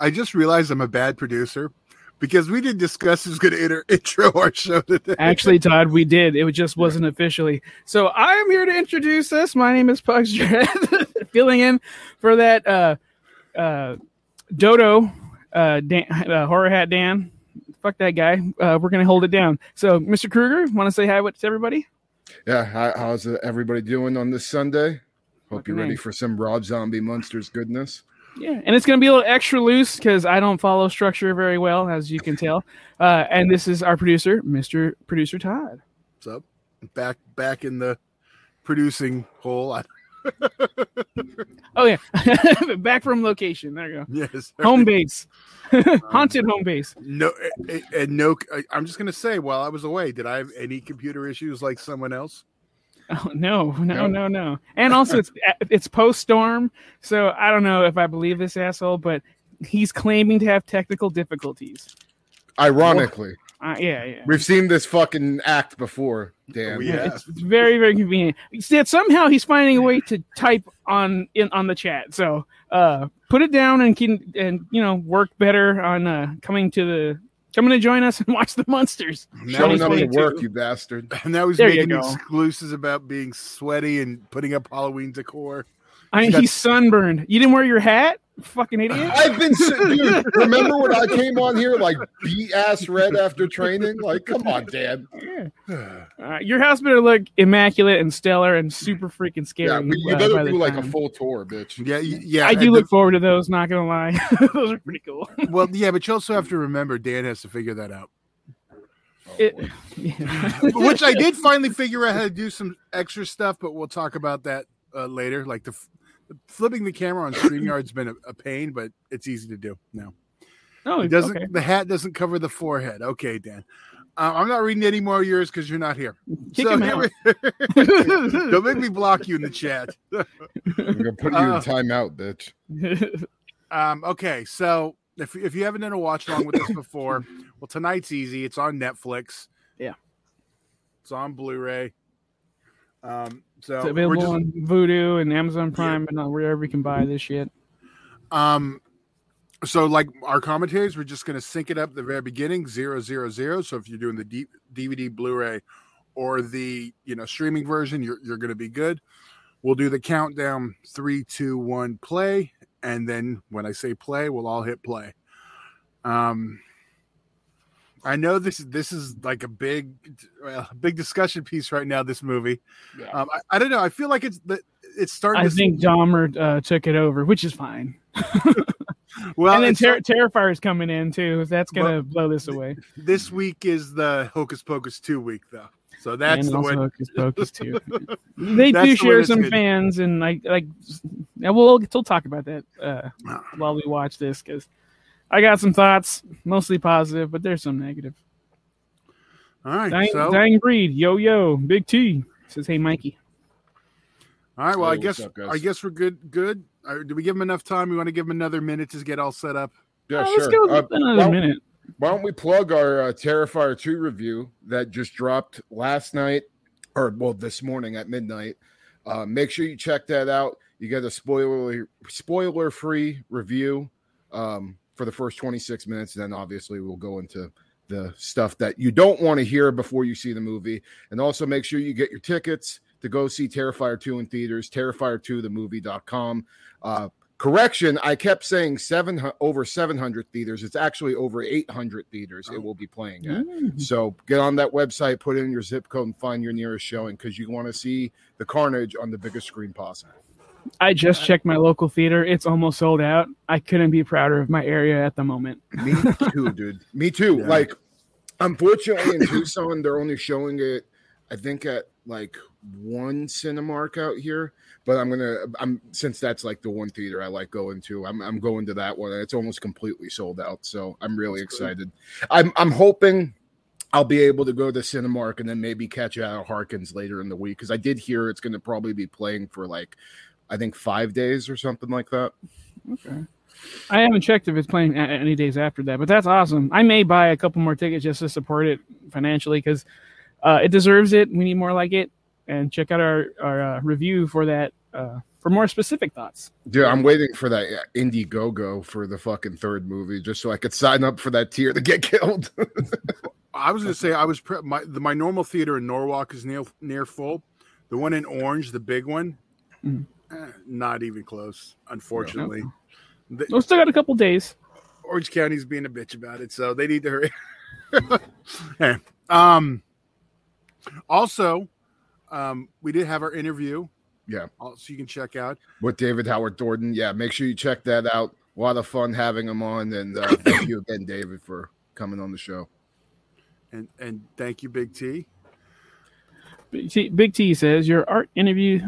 I just realized I'm a bad producer because we didn't discuss who's going to intro our show today. Actually, Todd, we did. It just wasn't officially. So I am here to introduce us. My name is Pugs Dread, filling in for that uh, uh, Dodo uh, Dan, uh, horror hat Dan. Fuck that guy. Uh, we're gonna hold it down. So, Mr. Kruger, want to say hi to everybody? Yeah, how, how's everybody doing on this Sunday? Hope Fucking you're ready A. for some Rob Zombie Munsters goodness. Yeah, and it's going to be a little extra loose because I don't follow structure very well, as you can tell. Uh, and this is our producer, Mr. Producer Todd. What's up? Back back in the producing hole. I, Oh yeah, back from location. There you go. yes. Home base, haunted home base. No, and- and no. I'm just gonna say, while I was away, did I have any computer issues like someone else? Oh no, no, No. no, no. And also, it's it's post storm, so I don't know if I believe this asshole, but he's claiming to have technical difficulties. Ironically, Uh, yeah, yeah. we've seen this fucking act before, Dan. We- Yeah, Yeah. it's, it's very, very convenient. See, somehow he's finding a way to type on in on the chat. So uh, put it down and can and you know work better on uh, coming to the coming to join us and watch the Munsters. Showing up to 2022. work, you bastard. And now he's There making excuses about being sweaty and putting up Halloween decor. I mean, got- he's sunburned. You didn't wear your hat, fucking idiot. I've been, si- dude. Remember when I came on here like beat ass red after training? Like, come on, Dan. Uh, your house better look immaculate and stellar and super freaking scary. Yeah, we, you uh, by better the do like a full tour, bitch. Yeah, yeah. I do and look forward to those. Not gonna lie, those are pretty cool. well, yeah, but you also have to remember Dan has to figure that out. It, yeah. Which I did finally figure out how to do some extra stuff, but we'll talk about that uh, later. Like the, f- flipping the camera on Streamyard's been a, a pain, but it's easy to do now. Oh, It doesn't. okay. The hat doesn't cover the forehead. Okay, Dan. Uh, I'm not reading any more of yours because you're not here. Kick him here out. we- Don't make me block you in the chat. I'm gonna put you Uh, in timeout, bitch. Um, okay, so if if you haven't done a watch along with us before, well, tonight's easy. It's on Netflix. Yeah. it's on Blu-ray. Um, so It's available just- on Vudu and Amazon Prime, and not wherever you can buy this shit. Um, so like our commentaries, we're just going to sync it up at the very beginning, zero zero zero. So if you're doing the D- DVD, Blu-ray, or the you know streaming version, you're you're going to be good. We'll do the countdown, three, two, one, play, and then when I say play, we'll all hit play. Um, I know this this is like a big, well, big discussion piece right now. This movie, Yeah. um, I, I don't know. I feel like it's it's starting. I to think Dahmer uh, took it over, which is fine. well, and then it's Ter- Terrifier's coming in too. That's gonna blow this away. This week is the Hocus Pocus 2 week, though. So that's and the also one. Hocus Pocus too. they That's do the share one that's some good. fans, and like like yeah, we'll we'll talk about that uh, Ah. while we watch this because I got some thoughts, mostly positive, but there's some negative. All right. Dying, so, dying breed, yo yo, Big T says, "Hey Mikey." all right. Well, I guess up. I guess we're good. Good. Uh, do we give him enough time? We want to give him another minute to get all set up. Yeah, Oh, let's sure. go Uh, another well, minute. Why don't we plug our uh, Terrifier 2 review that just dropped last night, or well, this morning at midnight? Uh, make sure you check that out. You get a spoiler spoiler free review um, for the first 26 minutes. Then obviously we'll go into the stuff that you don't want to hear before you see the movie. And also make sure you get your tickets to go see Terrifier 2 in theaters, Terrifier2themovie.com. Uh, correction, I kept saying seven over 700 theaters. It's actually over 800 theaters it will be playing at. Mm. So get on that website, put in your zip code, and find your nearest showing because you want to see the carnage on the biggest screen possible. I just uh, checked my local theater; it's almost sold out. I couldn't be prouder of my area at the moment. Me too, dude. Me too. Yeah. Like, unfortunately, in Tucson, they're only showing it, I think, at like one Cinemark out here. But I'm gonna, I'm since that's like the one theater I like going to. I'm, I'm going to that one. It's almost completely sold out, so I'm really That's cool. excited. I'm, I'm hoping I'll be able to go to Cinemark and then maybe catch out of Harkins later in the week because I did hear it's going to probably be playing for like, I think five days or something like that. Okay. I haven't checked if it's playing any days after that, but that's awesome. I may buy a couple more tickets just to support it financially because uh, it deserves it. We need more like it. And check out our our uh, review for that uh, for more specific thoughts. Dude, I'm waiting for that uh, Indiegogo for the fucking third movie just so I could sign up for that tier to get killed. I was gonna say I was pre- my the, my normal theater in Norwalk is near near full. The one in Orange, the big one, Mhm. Not even close. Unfortunately, The- We still got a couple days. Orange County's being a bitch about it, so they need to hurry. hey, um, also, um, we did have our interview. Yeah. So you can check out. With David Howard Thornton. Yeah, make sure you check that out. A lot of fun having him on. And uh, thank you again, David, for coming on the show. And and thank you, Big T. Big T, Big T says your art interview,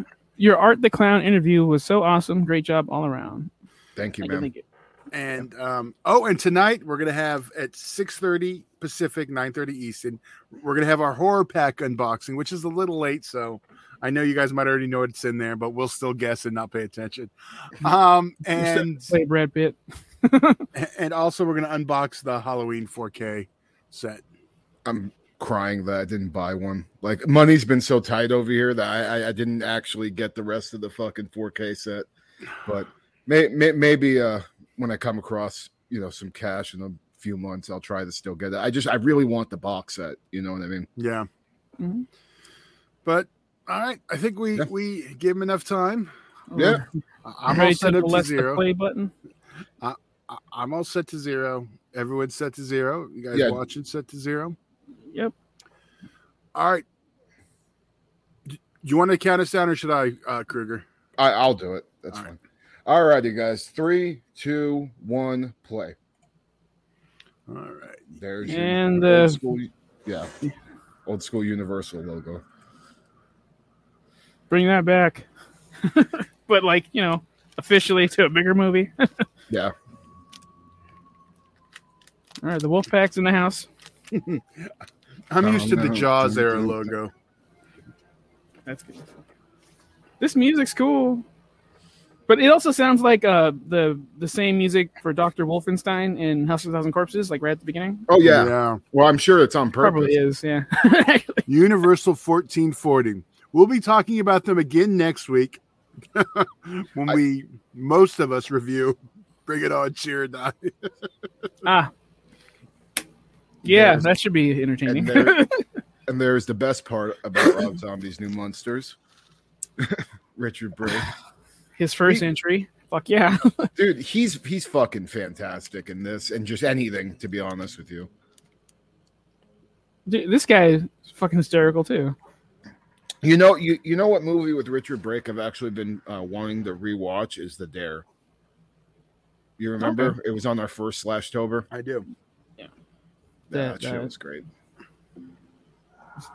your art the clown interview was so awesome. Great job all around. Thank you, Thank you, man. thank you. And um, oh, and tonight we're gonna have at six thirty Pacific, nine thirty Eastern. We're gonna have our horror pack unboxing, which is a little late, so I know you guys might already know what's in there, but we'll still guess and not pay attention. Um, and Play Brad Pitt. and also we're gonna unbox the Halloween 4K set. I'm crying that I didn't buy one. Like money's been so tight over here that I, I, I didn't actually get the rest of the fucking 4K set. But may, may, maybe uh, when I come across you know some cash in a few months, I'll try to still get it. I just I really want the box set. You know what I mean? Yeah. Mhm. But all right, I think we Yeah. we give him enough time. Yeah. I- I'm all set up to molest the zero. play button. I- I'm all set to zero. Everyone's set to zero. You guys Yeah. watching set to zero? Yep. All right. Do you want to count us down or should I, uh, Kruger? I, I'll do it. That's All fine. All righty, guys. Three, two, one, play. All right. There's And, your uh, old school, yeah, old school Universal logo. Bring that back. but like, you know, officially to a bigger movie. Yeah, All right, the Wolfpack's in the house. I'm Oh, used to the. Jaws era Dun, dun, logo. That's good. This music's cool. But it also sounds like uh the the same music for Dr. Wolfenstein in House of a Thousand Corpses, like right at the beginning. Oh yeah. Yeah. Well, I'm sure it's on purpose. Probably is, yeah. Universal 1440. We'll be talking about them again next week when I- we, most of us, review Bring It On, Cheer or Die. ah. Yeah, There's- that should be entertaining. and, there, and there's the best part about Rob Zombie's New Munsters. Richard Brake. His first He- entry. Fuck yeah. Dude, he's he's fucking fantastic in this and just anything, to be honest with you. Dude, this guy is fucking hysterical too. You know, you you know what movie with Richard Brake I've actually been uh, wanting to rewatch is The Dare. You remember? Okay. It was on our first slash tober. I do. That, That, uh, was great.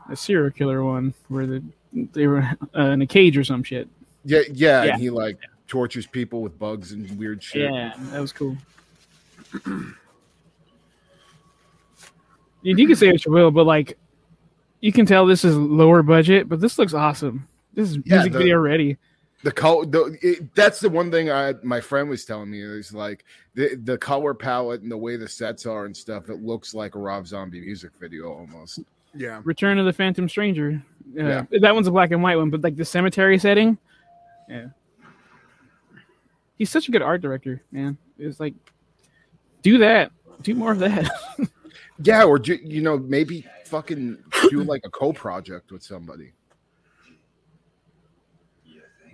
A serial killer one where the, they were uh, in a cage or some shit. Yeah, yeah, yeah. and he like tortures people with bugs and weird shit. Yeah, that was cool. you, you can say what you will, but like, you can tell this is lower budget, but this looks awesome. This is Yeah, music the- video ready. The color, the, it, that's the one thing I my friend was telling me is like the the color palette and the way the sets are and stuff. It looks like a Rob Zombie music video almost. Yeah. Return of the Phantom Stranger. Uh, Yeah. That one's a black and white one, but like the cemetery setting. Yeah. He's such a good art director, man. It's like, do that. Do more of that. Yeah, or ju- you know maybe fucking do like a co project with somebody.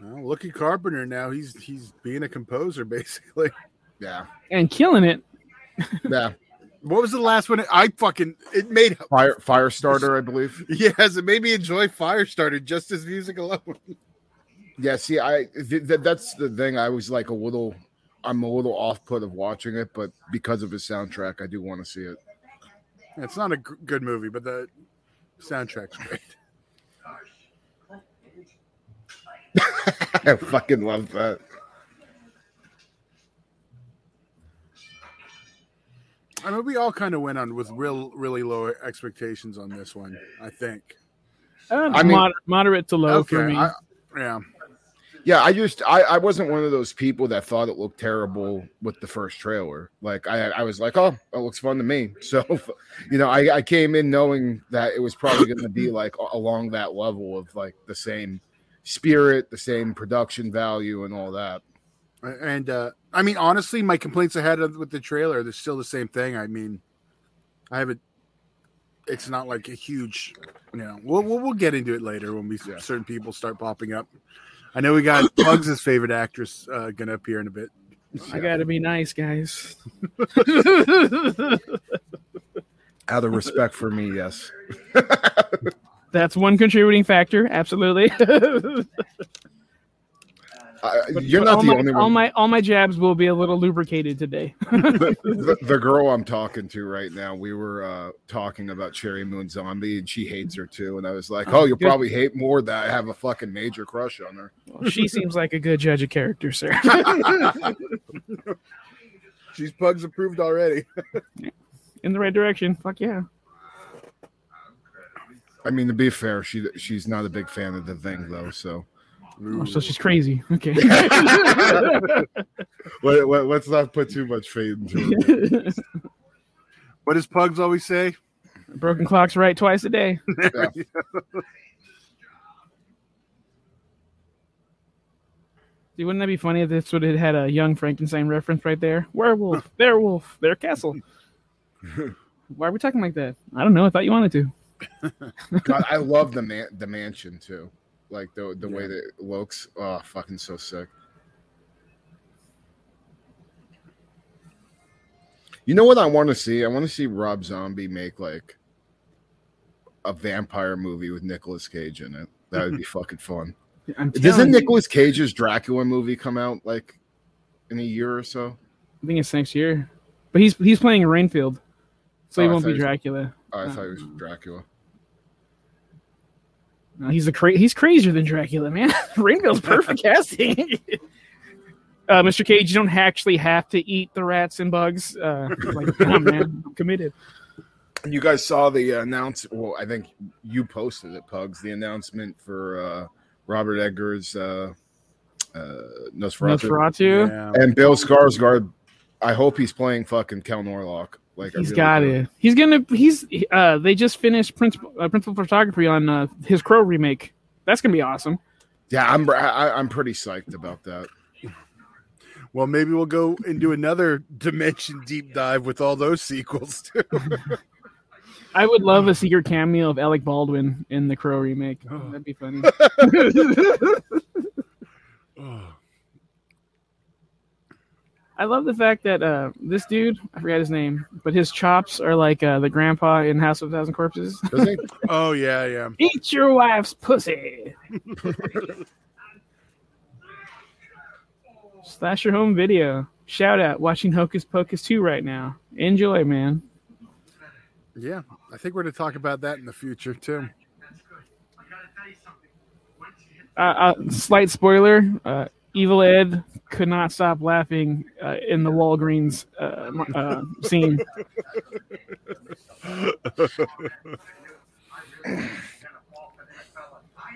Well, look at Carpenter now. He's he's being a composer basically. Yeah, and killing it. yeah. What was the last one? I fucking it made Fire Firestarter, I believe. yes, it made me enjoy Firestarter just as music alone. Yeah, see, I th- th- that's the thing. I was like a little, I'm a little off put of watching it, but because of his soundtrack, I do want to see it. It's not a g- good movie, but the soundtrack's great. I fucking love that. I mean, we all kind of went on with real, really low expectations on this one. I think. Uh, I mean- moder- moderate to low for me. I, yeah. Yeah, I just I, I wasn't one of those people that thought it looked terrible with the first trailer. Like I I was like, oh, it looks fun to me. So, you know, I, I came in knowing that it was probably going to be like along that level of like the same, spirit, the same production value, and all that. And uh, I mean, honestly, my complaints I had with the trailer, they're still the same thing. I mean, I haven't. It's not like a huge, you know. We'll we'll, we'll get into it later when we Yeah. certain people start popping up. I know we got Pugs' favorite actress uh, going to appear in a bit. I gotta be nice, guys. Out of respect for me, yes. That's one contributing factor. Absolutely. But- you're but not the my, only all my all my jabs will be a little lubricated today. the, the girl I'm talking to right now, we were uh, talking about Sheri Moon Zombie, and she hates her too. And I was like, "Oh, you'll Good. probably hate more that I have a fucking major crush on her." Well, she seems like a good judge of character, sir. She's Pugs approved already. In the right direction. Fuck yeah. I mean, to be fair, she she's not a big fan of the thing though. So Oh, so she's crazy. Okay. let, let, let's not put too much faith into it. What does Pugs always say? Broken clock's right twice a day. See, wouldn't that be funny if this would have had a young Frankenstein reference right there? Werewolf, werewolf, their castle. Why are we talking like that? I don't know. I thought you wanted to. God, I love the man the mansion too, like the the way that it looks. Oh, fucking so sick. You know what I want to see? I want to see Rob Zombie make like a vampire movie with Nicolas Cage in it. That would be fucking fun. Doesn't Nicolas Cage's Dracula movie come out like in a year or so? I think it's next year, but he's he's playing Renfield, so he Oh, I won't be he was- Dracula. Oh, I thought it uh, was Dracula. No, he's the cra- he's crazier than Dracula, man. Renfield's perfect casting. Uh, Mr. Cage, you don't actually have to eat the rats and bugs. Uh, like, come on, man, I'm committed. You guys saw the announcement. Well, I think you posted it, Pugs. The announcement for uh, Robert Eggers' uh, uh, Nosferatu. Nosferatu. Yeah. and Bill Skarsgård. I hope he's playing fucking Count Orlok. Like I He's really got do. it. He's gonna. He's. Uh, they just finished principal uh, principal photography on uh, his Crow remake. That's gonna be awesome. Yeah, I'm. I, I'm pretty psyched about that. Well, maybe we'll go and do another dimension deep dive with all those sequels too. I would love a secret cameo of Alec Baldwin in the Crow remake. Oh. That'd be funny. I love the fact that uh, this dude, I forgot his name, but his chops are like uh, the grandpa in House of a Thousand Corpses. Oh yeah, yeah. Eat your wife's pussy. Slash your home video. Shout out watching Hocus Pocus 2 right now. Enjoy, man. Yeah, I think we're going to talk about that in the future too. Uh, uh, slight spoiler uh, Evil Ed could not stop laughing uh, in the Walgreens uh, uh, scene. I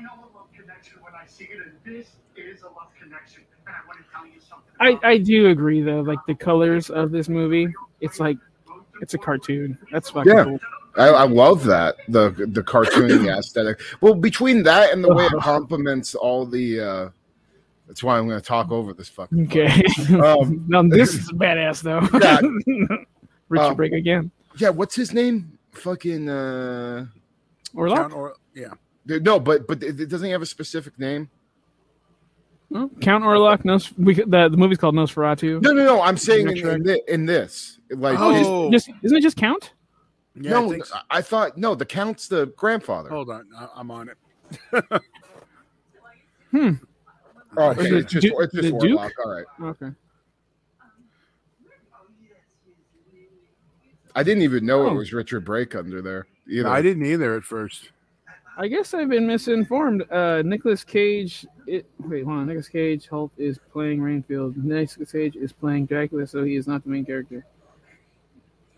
know a love connection when I see it, and this is a love connection. And I want to tell you something. I, I do agree, though. Like the colors of this movie, it's like it's a cartoon. That's fucking Yeah. cool. I, I love that the the cartoony aesthetic. Well, between that and the way it complements all the. That's why I'm going to talk over this fucking. Okay. Um, now this is badass though. Yeah. Richard Um, Brake again. yeah, what's his name? Fucking. uh Or Count or, yeah. No, but but it it doesn't have a specific name. Count Orlok. Nos- we, the the movie's called Nosferatu. No, no, no. I'm saying in, in, thi- in this, like, Oh. is- Just, isn't it just Count? Yeah, I no, think so. I thought no. The count's the grandfather. Hold on, I- I'm on it. Hmm. Oh, okay. it It's just, it's just the Duke? Warlock. All right. Okay. I didn't even know Oh. it was Richard Brake under there. Either. I didn't either at first. I guess I've been misinformed. Uh, Nicolas Cage. It, wait, hold on. Nicolas Cage Hulk is playing Renfield. Nicolas Cage is playing Dracula, so he is not the main character.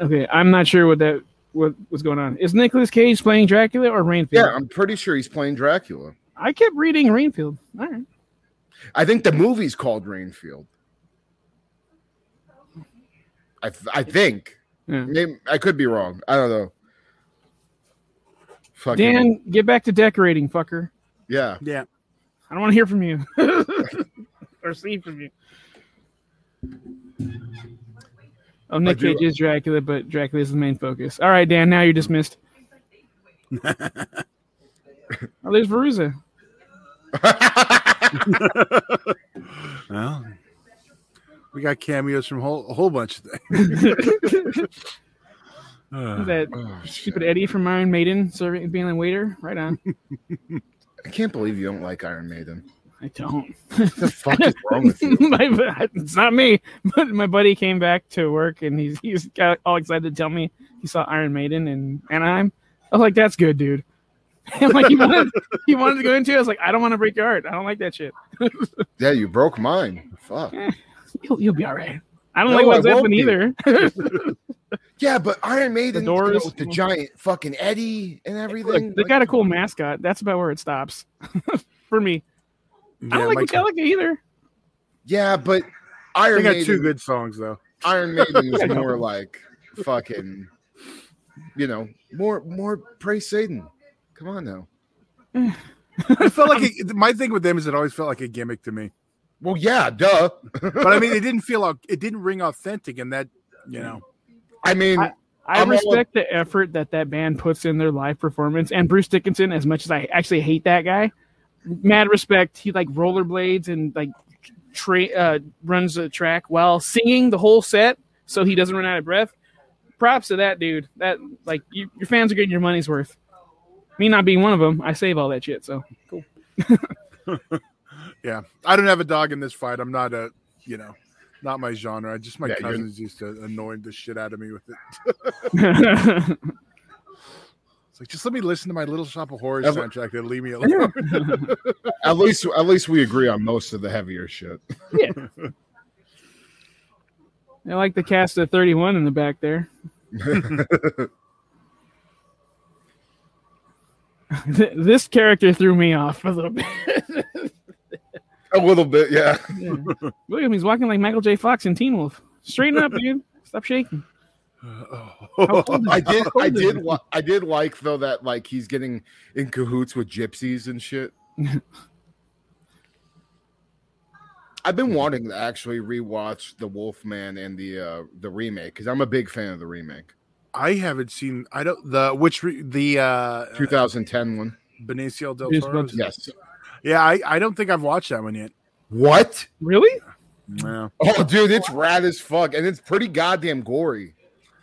Okay, I'm not sure what that what was going on. Is Nicolas Cage playing Dracula or Renfield? Yeah, I'm pretty sure he's playing Dracula. I kept reading Renfield. All right. I think the movie's called Renfield. I th- I think. Yeah. Maybe, I could be wrong. I don't know. Fucking, Dan, get back to decorating, fucker. Yeah. Yeah. I don't want to hear from you or see from you. Oh, Nick do- Cage is Dracula, but Dracula is the main focus. All right, Dan. Now you're dismissed. oh, there's Veruza. Well, we got cameos from whole, a whole bunch of things. Uh, that stupid Eddie from Iron Maiden serving being a waiter. Right on. I can't believe you don't like Iron Maiden. I don't. What the fuck is wrong with you? my, it's not me. But my buddy came back to work and he's he's got all excited to tell me he saw Iron Maiden in Anaheim. I was like, "That's good, dude." I'm like, he wanted, he wanted to go into it. I was like, "I don't want to break your heart. I don't like that shit. Yeah, you broke mine. Fuck. You'll, you'll be all right." I don't No, like I Led Zeppelin either. Yeah, but Iron Maiden, The you know, Doors. with the giant fucking Eddie and everything. Look, they like, got a cool mascot. That's about where it stops for me. I don't like Mike- Metallica either. Yeah, but Iron they Iron got Maiden, two good songs though. Iron Maiden is more like fucking, you know, more more praise Satan. Come on now. It felt like a, my thing with them is it always felt like a gimmick to me. Well, yeah, duh. But I mean, it didn't feel au- it didn't ring authentic, and that you know, I mean, I- I I'm all- respect the effort that that band puts in their live performance. And Bruce Dickinson, as much as I actually hate that guy, mad respect. He like rollerblades and like tra- uh, runs the track while singing the whole set, so he doesn't run out of breath. Props to that dude. That like you, your fans are getting your money's worth. Me not being one of them, I save all that shit. So cool. yeah. I don't have a dog in this fight. I'm not a you know, not my genre. I just my Yeah, you're- cousins used to annoy the shit out of me with it. It's like just let me listen to my Little Shop of Horrors Ever- soundtrack and leave me alone. at least at least we agree on most of the heavier shit. Yeah. I like the cast of 31 in the back there. Th- this character threw me off a little bit. A little bit, yeah. Yeah. Look at him. He's walking like Michael J. Fox in Teen Wolf. Straighten up, dude. Stop shaking. How I did I did li- I did like though that like he's getting in cahoots with gypsies and shit. I've been wanting to actually rewatch the Wolfman and the uh the remake because I'm a big fan of the remake. I haven't seen I don't the which re, the uh 2010 one. Benicio del Toro. del- Yes. Yeah, I, I don't think I've watched that one yet. What? Really? Yeah. Oh, dude, it's rad as fuck, and it's pretty goddamn gory.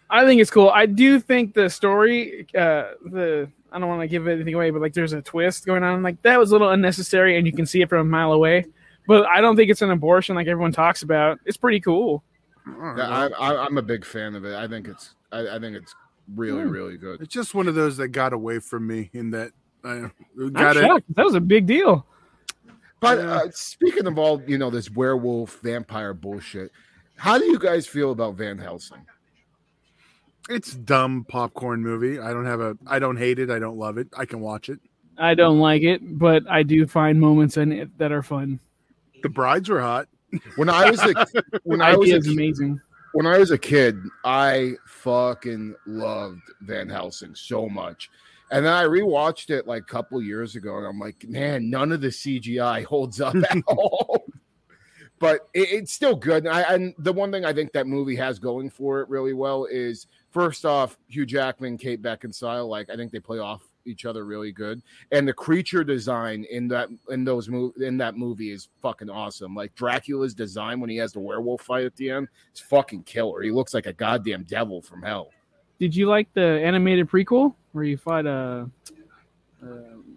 I think it's cool. I do think the story, uh, the I don't want to give anything away, but like there's a twist going on. Like that was a little unnecessary, and you can see it from a mile away. But I don't think it's an abortion like everyone talks about. It's pretty cool. Yeah, I, I, I'm a big fan of it. I think it's I, I think it's really Hmm. really good. It's just one of those that got away from me in that I got it. That was a big deal. But uh, speaking of all you know this werewolf vampire bullshit, how do you guys feel about Van Helsing? It's dumb popcorn movie. I don't have a I don't hate it. I don't love it. I can watch it. I don't like it, but I do find moments in it that are fun. The brides were hot. When I was a when I was a, amazing. When I was a kid, I fucking loved Van Helsing so much. And then I rewatched it like a couple years ago, and I'm like, man, none of the CGI holds up at all. But it, it's still good. And, I, and the one thing I think that movie has going for it really well is first off, Hugh Jackman, Kate Beckinsale. Like I think they play off each other really good, and the creature design in that in those mov- in that movie is fucking awesome. Like Dracula's design when he has the werewolf fight at the end, it's fucking killer. He looks like a goddamn devil from hell. Did you like the animated prequel where you fought uh, uh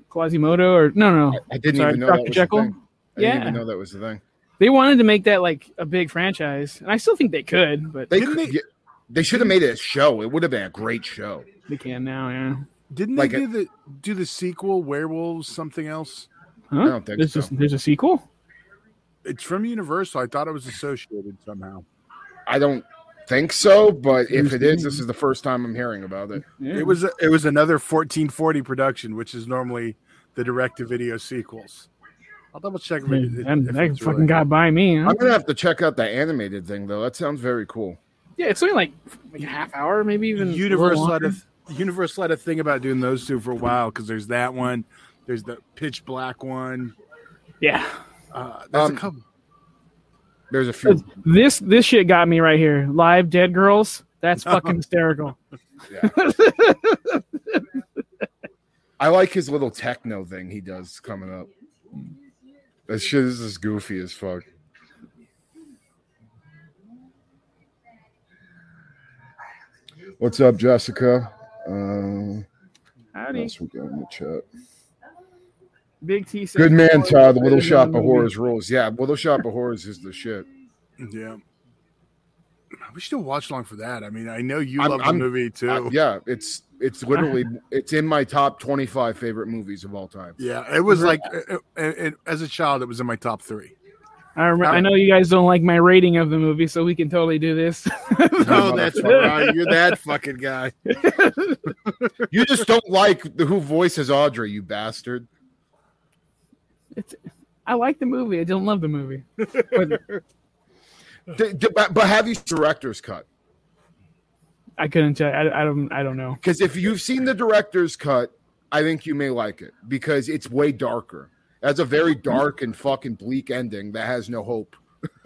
Quasimodo or no no? I didn't Sorry, even know Dr. that was Jekyll? the thing. I didn't even know that was the thing. They wanted to make that like a big franchise, and I still think they could, but They could they- they should have made it a show. It would have been a great show. they can now. Yeah. Didn't Like they a- do the do the sequel Werewolves something else? Huh? I don't think there's so. just- there's a sequel. It's from Universal. I thought it was associated somehow. I don't think so, but if it is, this is the first time I'm hearing about it. Yeah. It was it was another 1440 production, which is normally the direct to video sequels. I'll double check if, it, that, if that fucking really- got by me. huh? I'm gonna have to check out the animated thing though. That sounds very cool. Yeah, it's only like like a half hour, maybe even. Universal had a Universal had a thing about doing those two for a while because there's that one, there's the pitch black one. Yeah. Uh, there's Um, a couple. There's a few. This this shit got me right here. Live Dead Girls. That's fucking hysterical. I like his little techno thing he does coming up. That shit is as goofy as fuck. What's up, Jessica? Uh, what Howdy. else we got in the chat? Big T says Good man, "Oh, Todd. The better Little Shop of. Horrors rules. Yeah, Little Shop of Horrors is the shit. Yeah. We should watch long for that. I mean, I know you I'm- love I'm- the movie too. Uh, yeah, it's it's literally it's in my top twenty five favorite movies of all time. Yeah, it was like uh, uh, it, as a child, it was in my top three. I, rem- I know you guys don't like my rating of the movie, so we can totally do this. Oh, that's right. You're that fucking guy. You just don't like the, who voices Audrey, you bastard. it's, I like the movie. I don't love the movie. But D- d- but, but have you seen director's cut? I couldn't tell. I, I don't. I don't know. Because if you've seen the director's cut, I think you may like it because it's way darker. It has a very dark and fucking bleak ending that has no hope.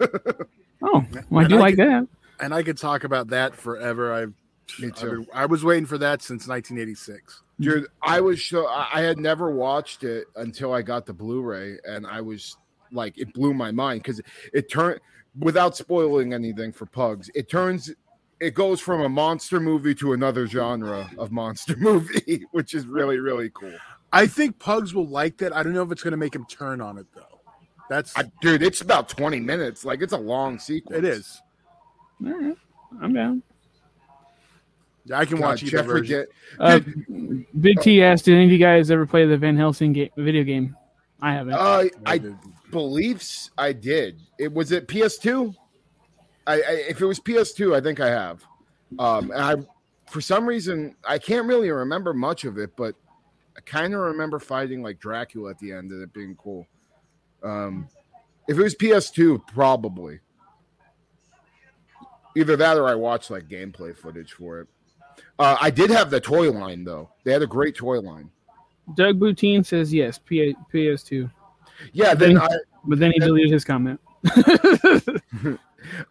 Oh, well, I do I like could- that. And I could talk about that forever. I've, Me I've too. I was waiting for that since 1986. Dude, I was so I I had never watched it until I got the Blu-ray, and I was like, it blew my mind because it turned without spoiling anything for pugs. It turns, it goes from a monster movie to another genre of monster movie, which is really really cool. I think Pugs will like that. I don't know if it's going to make him turn on it though. That's I, dude, it's about twenty minutes. Like it's a long sequence. it is. All right, I'm down. Yeah, I can God, watch either Jeffrey version. Ga- Uh, Big T asked, "Did any of you guys ever play the Van Helsing ga- video game?" I haven't. Uh, I did. believe s- I did. It was it PS2. I, I if it was PS2, I think I have. Um, and I for some reason I can't really remember much of it, but I kind of remember fighting like Dracula at the end and it being cool. Um, if it was PS2, probably either that or I watched like gameplay footage for it. Uh, I did have the toy line though. They had a great toy line. Doug Boutine says yes, P- PS2, Yeah, then I but then he deleted his comment.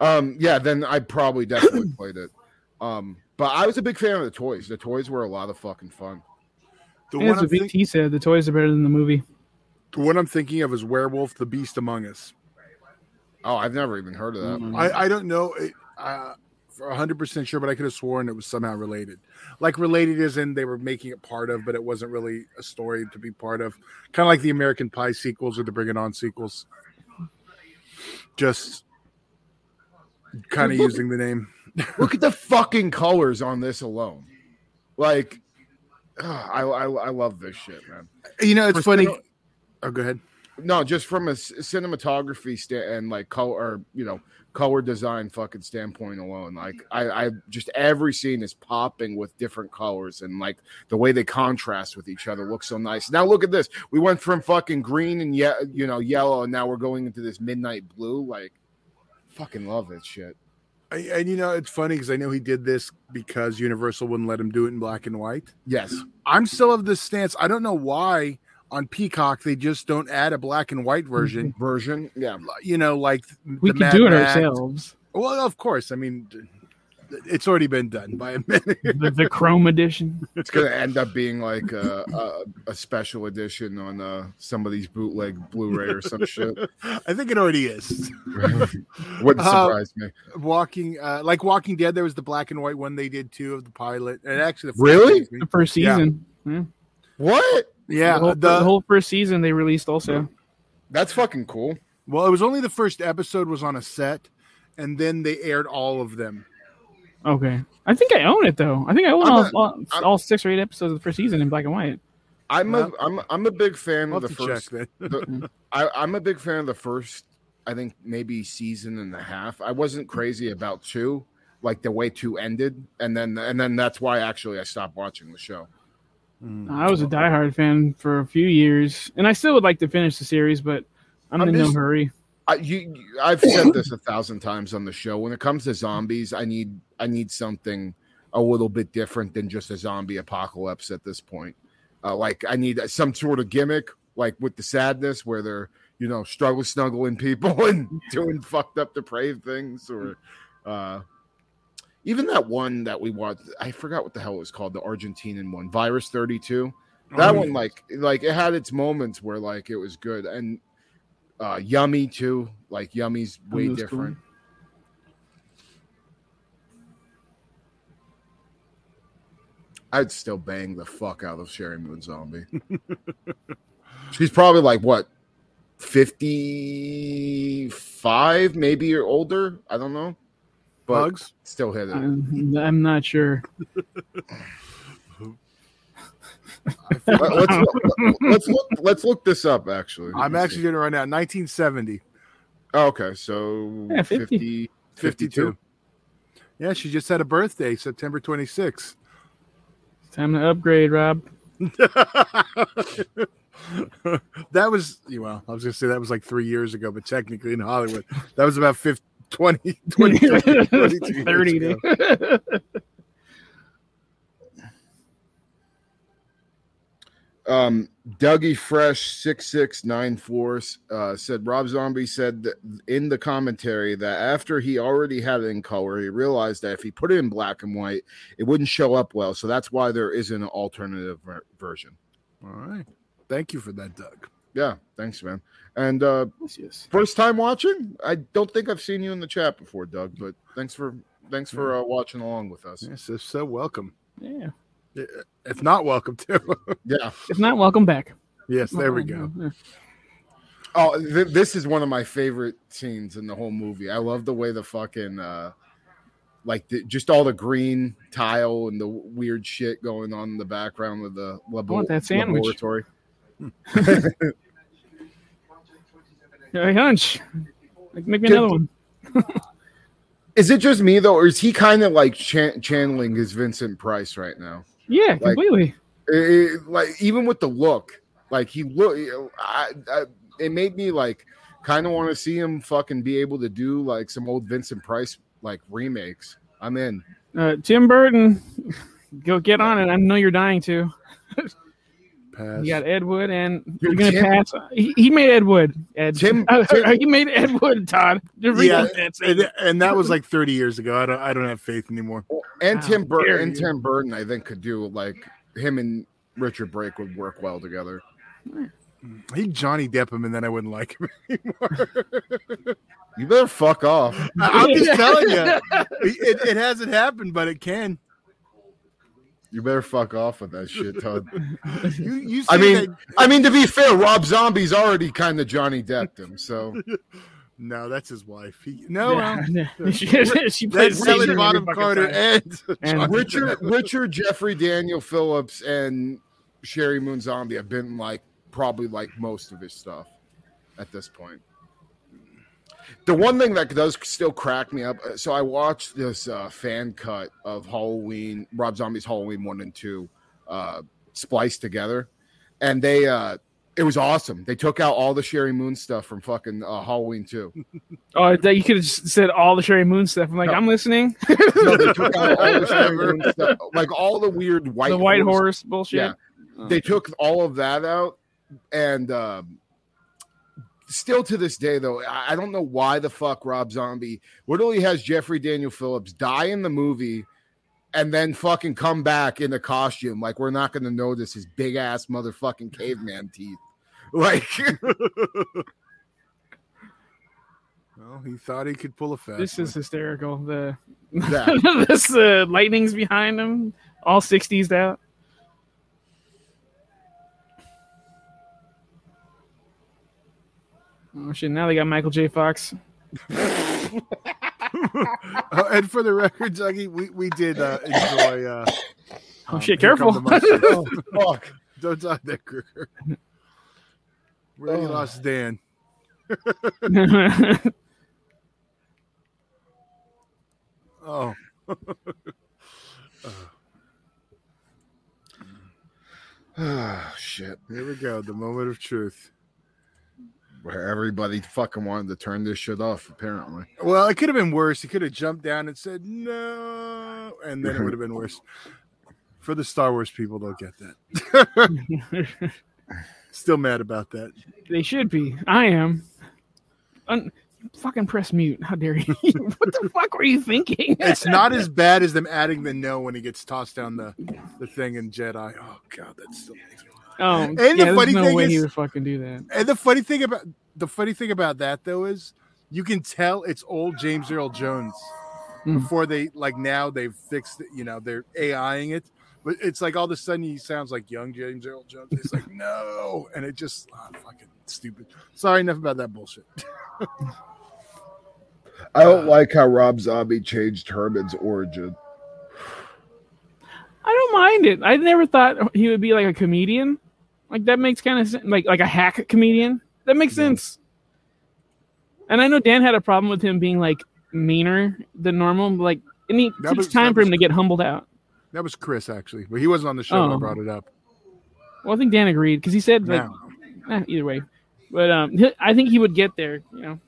Um, yeah, then I probably definitely played it. Um, but I was a big fan of the toys. The toys were a lot of fucking fun. The Yeah, one, what Big think- T said. The toys are better than the movie. the one I'm thinking of is Werewolf: The Beast Among Us. Oh, I've never even heard of that. Mhm. I, I don't know it, uh, for 100% sure, but I could have sworn it was somehow related. Like, related as in they were making it part of, but it wasn't really a story to be part of. Kind of like the American Pie sequels or the Bring It On sequels. Just kind of using the name. Look at the fucking colors on this alone. Like, I, I I love this shit, man. You know, it's For funny. Oh, go ahead. No, just from a cinematography sta- and like color, or, you know, color design fucking standpoint alone. Like, I, I just every scene is popping with different colors and like the way they contrast with each other looks so nice. Now look at this. We went from fucking green and yeah, you know, yellow, and now we're going into this midnight blue. Like, fucking love that shit. I, and, you know, it's funny because I know he did this because Universal wouldn't let him do it in black and white. Yes. I'm still of this stance. I don't know why on Peacock they just don't add a black and white version. Version. Yeah. You know, like We the could Mad do it Max. ourselves. Well, of course. I mean, it's already been done by a minute. The, the Chrome edition. It's gonna end up being like a, a, a special edition on uh, some of these bootleg Blu-ray or some shit. I think it already is. Wouldn't Uh, surprise me. Walking, uh, like Walking Dead, there was the black and white one they did too of the pilot, and actually, the first Really? season. The first Yeah. season. Yeah. What? Yeah, the, whole, the, the whole first season they released also. That's fucking cool. well, it was only the first episode was on a set, and then they aired all of them. Okay. I think I own it though. I think I own all, a- all, all six or eight episodes of the first season in black and white. I'm a Well- I'm I'm a big fan I'll of the first. then. the- I, I'm a big fan of the first. I think maybe season and a half. I wasn't crazy about two, like the way two ended, and then and then that's why actually I stopped watching the show. Hmm. I was a diehard fan for a few years, and I still would like to finish the series, but I'm, I'm in just- no hurry. I, you, I've said this a thousand times on the show. When it comes to zombies, I need I need something a little bit different than just a zombie apocalypse at this point. Uh, like I need some sort of gimmick, like with the sadness, where they're you know, struggle snuggling people and doing fucked up depraved things, or uh, even that one that we watched. I forgot what the hell it was called, the Argentinian one, Virus Thirty Two. That Oh, one, like, like it had its moments where like it was good, and uh, Yummy too. Like Yummy's way was cool. different. I'd still bang the fuck out of Sheri Moon Zombie. She's probably like what, fifty-five, maybe or older. I don't know, but Pugs. still hit it. I'm, I'm not sure. Let- let's, look, let's look. Let's look this up. Actually, Let I'm actually see. doing it right now. 1970, Oh, okay, so Yeah, 50. 50, 52. Yeah, she just had a birthday, September 26th. Time to upgrade, Rob. that was well, I was gonna say that was like three years ago, but technically in Hollywood, that was about 50, 20, 20, 22 years 30 ago. Um, Dougie Fresh six six nine four uh, said Rob Zombie said that in the commentary that after he already had it in color, he realized that if he put it in black and white, it wouldn't show up well. So that's why there isn't an alternative ver- version. All right. Thank you for that, Doug. Yeah, thanks, man. And uh, Yes, yes. first time watching, I don't think I've seen you in the chat before, Doug. But thanks for thanks for uh, watching along with us. Yes, so welcome. Yeah. If not, welcome to. Yeah. If not, welcome back. yes, there we go. Oh, th- this is one of my favorite scenes in the whole movie. I love the way the fucking uh like the, just all the green tile and the weird shit going on in the background of the labo- want that sandwich. laboratory. Hey, hunch. Like, make me Good. another one. Is it just me though, or is he kind of like chan- channeling his Vincent Price right now? Yeah, completely. It- it- like even with the look, like he look, I, I, it made me like kind of want to see him fucking be able to do like some old Vincent Price like remakes. I'm in. Uh, Tim Burton, go get on it. I know you're dying to. Pass. You got Ed Wood, and Dude, you're gonna Tim- pass. He, he made Ed Wood. Ed. Tim- Uh, Tim- you made Ed Wood, Todd. Yeah, and, and that was like 30 years ago. I don't. I don't have faith anymore. And How Tim dare Burton and. Tim Burton, I think, could do like him and Richard Brake would work well together. He Johnny Depp him, and then I wouldn't like him anymore. You better fuck off. I- I'm just telling you, it, it hasn't happened, but it can. You better fuck off with that shit, Todd. You, you I mean, that- I mean to be fair, Rob Zombie's already kind of Johnny Depped him, so no, that's his wife. He, no, Yeah, um, well, she, she plays that's Helen Caesar Bottom Carter and, And Richard, Richard, Jeffrey, Daniel Phillips, and Sheri Moon Zombie have been like probably like most of his stuff at this point. The one thing that does still crack me up. So I watched this uh, fan cut of Halloween, Rob Zombie's Halloween one and two, uh, spliced together, and they uh, it was awesome. They took out all the Sheri Moon stuff from fucking uh, Halloween two. Oh, that you could have just said all the Sheri Moon stuff. I'm like, No. I'm listening. No, they took out all the Sheri Moon stuff, like all the weird white the white horse horse bullshit. Yeah. Oh. they took all of that out and um still to this day though i I don't know why the fuck rob zombie literally has jeffrey daniel phillips die in the movie and then fucking come back in a costume like we're not going to notice his big ass motherfucking caveman teeth like Well, he thought he could pull a fast. This is hysterical. The that this uh, lightning's behind him, all 60s out. Oh shit! Now they got Michael J. Fox. Oh, and for the record, Dougie, we, we did uh, enjoy. Uh, Oh um, shit! Careful. Come the Munsters. oh, fuck Don't talk that Kruger. We already Oh. lost Dan. Oh. Ah, shit Here we go. The moment of truth. Where everybody fucking wanted to turn this shit off apparently Well, it could have been worse. He could have jumped down and said no, and then it would have been worse. For the Star Wars people, don't get that. Still mad about that. They should be. I am. Un- fucking press mute. How dare you? what the fuck were you thinking? It's not as bad as them adding the no when he gets tossed down the, the thing in Jedi. Oh god, that's still makes me Oh, And yeah, the there's funny no thing way he is- would fucking do that. And the funny thing about the funny thing about that though is you can tell it's old James Earl Jones Mm. before they like now they've fixed it, you know, they're AIing it. But it's like all of a sudden he sounds like young James Earl Jones. It's like no, and it just ah, fucking stupid. Sorry, enough about that bullshit. I don't like how Rob Zombie changed Herman's origin. I don't mind it. I never thought he would be like a comedian. Like that makes kind of sense. Like like a hack comedian. That makes sense. And I know Dan had a problem with him being like meaner than normal. but, Like, and he That takes was- time for him was- to get humbled out. That was Chris actually, but he wasn't on the show. when I Oh. brought it up. Well, I think Dan agreed because he said like Now, eh, either way. But um, I think he would get there. You know,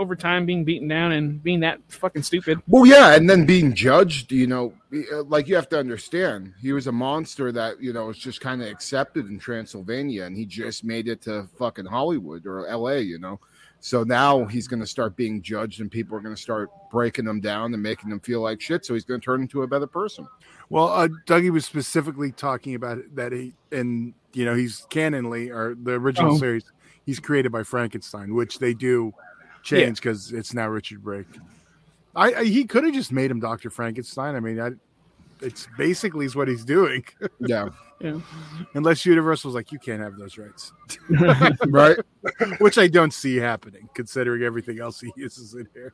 over time being beaten down and being that fucking stupid. Well, yeah, and then being judged, you know, uh, like you have to understand, he was a monster that you know was just kind of accepted in Transylvania, and he just made it to fucking Hollywood or L.A. You know, so now he's going to start being judged, and people are going to start breaking him down and making him feel like shit. So he's going to turn into a better person. Well, uh, Dougie was specifically talking about that he and you know he's canonly or the original Oh. series. He's created by Frankenstein, which they do change because it's now Richard Brake. I, I he could have just made him Doctor Frankenstein. I mean, I, it's basically is what he's doing, Yeah, Yeah. unless Universal's like you can't have those rights, right. which I don't see happening considering everything else he uses in here.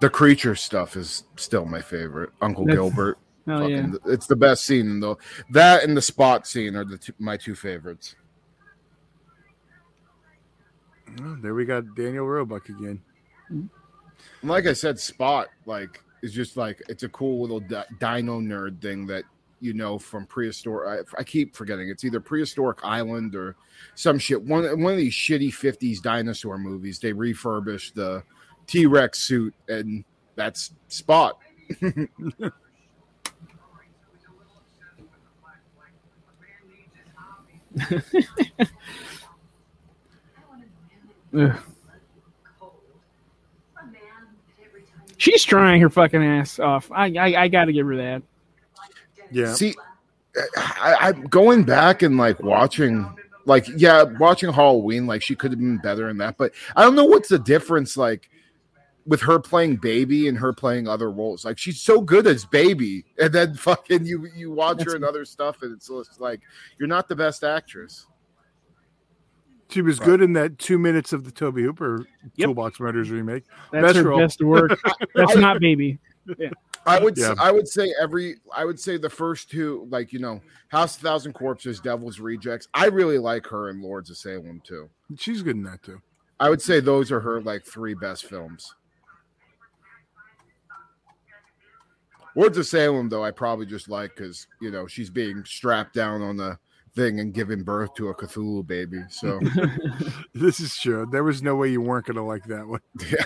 The creature stuff is still my favorite. Uncle That's- Gilbert, Oh yeah. it's the best scene. Though that and the spot scene are the two, my two favorites. Oh, there we got Daniel Roebuck again. Like I said, Spot like is just like it's a cool little di- dino nerd thing that you know from prehistoric. I, I keep forgetting it's either prehistoric island or some shit. One one of these shitty '50s dinosaur movies. They refurbished the T Rex suit, and that's Spot. Ugh. She's trying her fucking ass off. I I, I got to give her that. Yeah, See, I, I'm going back and like watching, like yeah, watching Halloween. Like she could have been better in that, but I don't know what's the difference. Like with her playing baby and her playing other roles. Like she's so good as baby, and then fucking you you watch her in other stuff, and it's just like you're not the best actress. She was good in that two minutes of the Tobe Hooper Yep. Toolbox Murders remake. That's Best her role. best work. That's not baby. I would s- Yeah. I would say every I would say the first two like you know House of Thousand Corpses, Devil's Rejects. I really like her in Lords of Salem too. She's good in that too. I would say those are her like three best films. Lords of Salem, though, I probably just like because you know she's being strapped down on the thing and giving birth to a Cthulhu baby. So This is true. There was no way you weren't gonna like that one. yeah,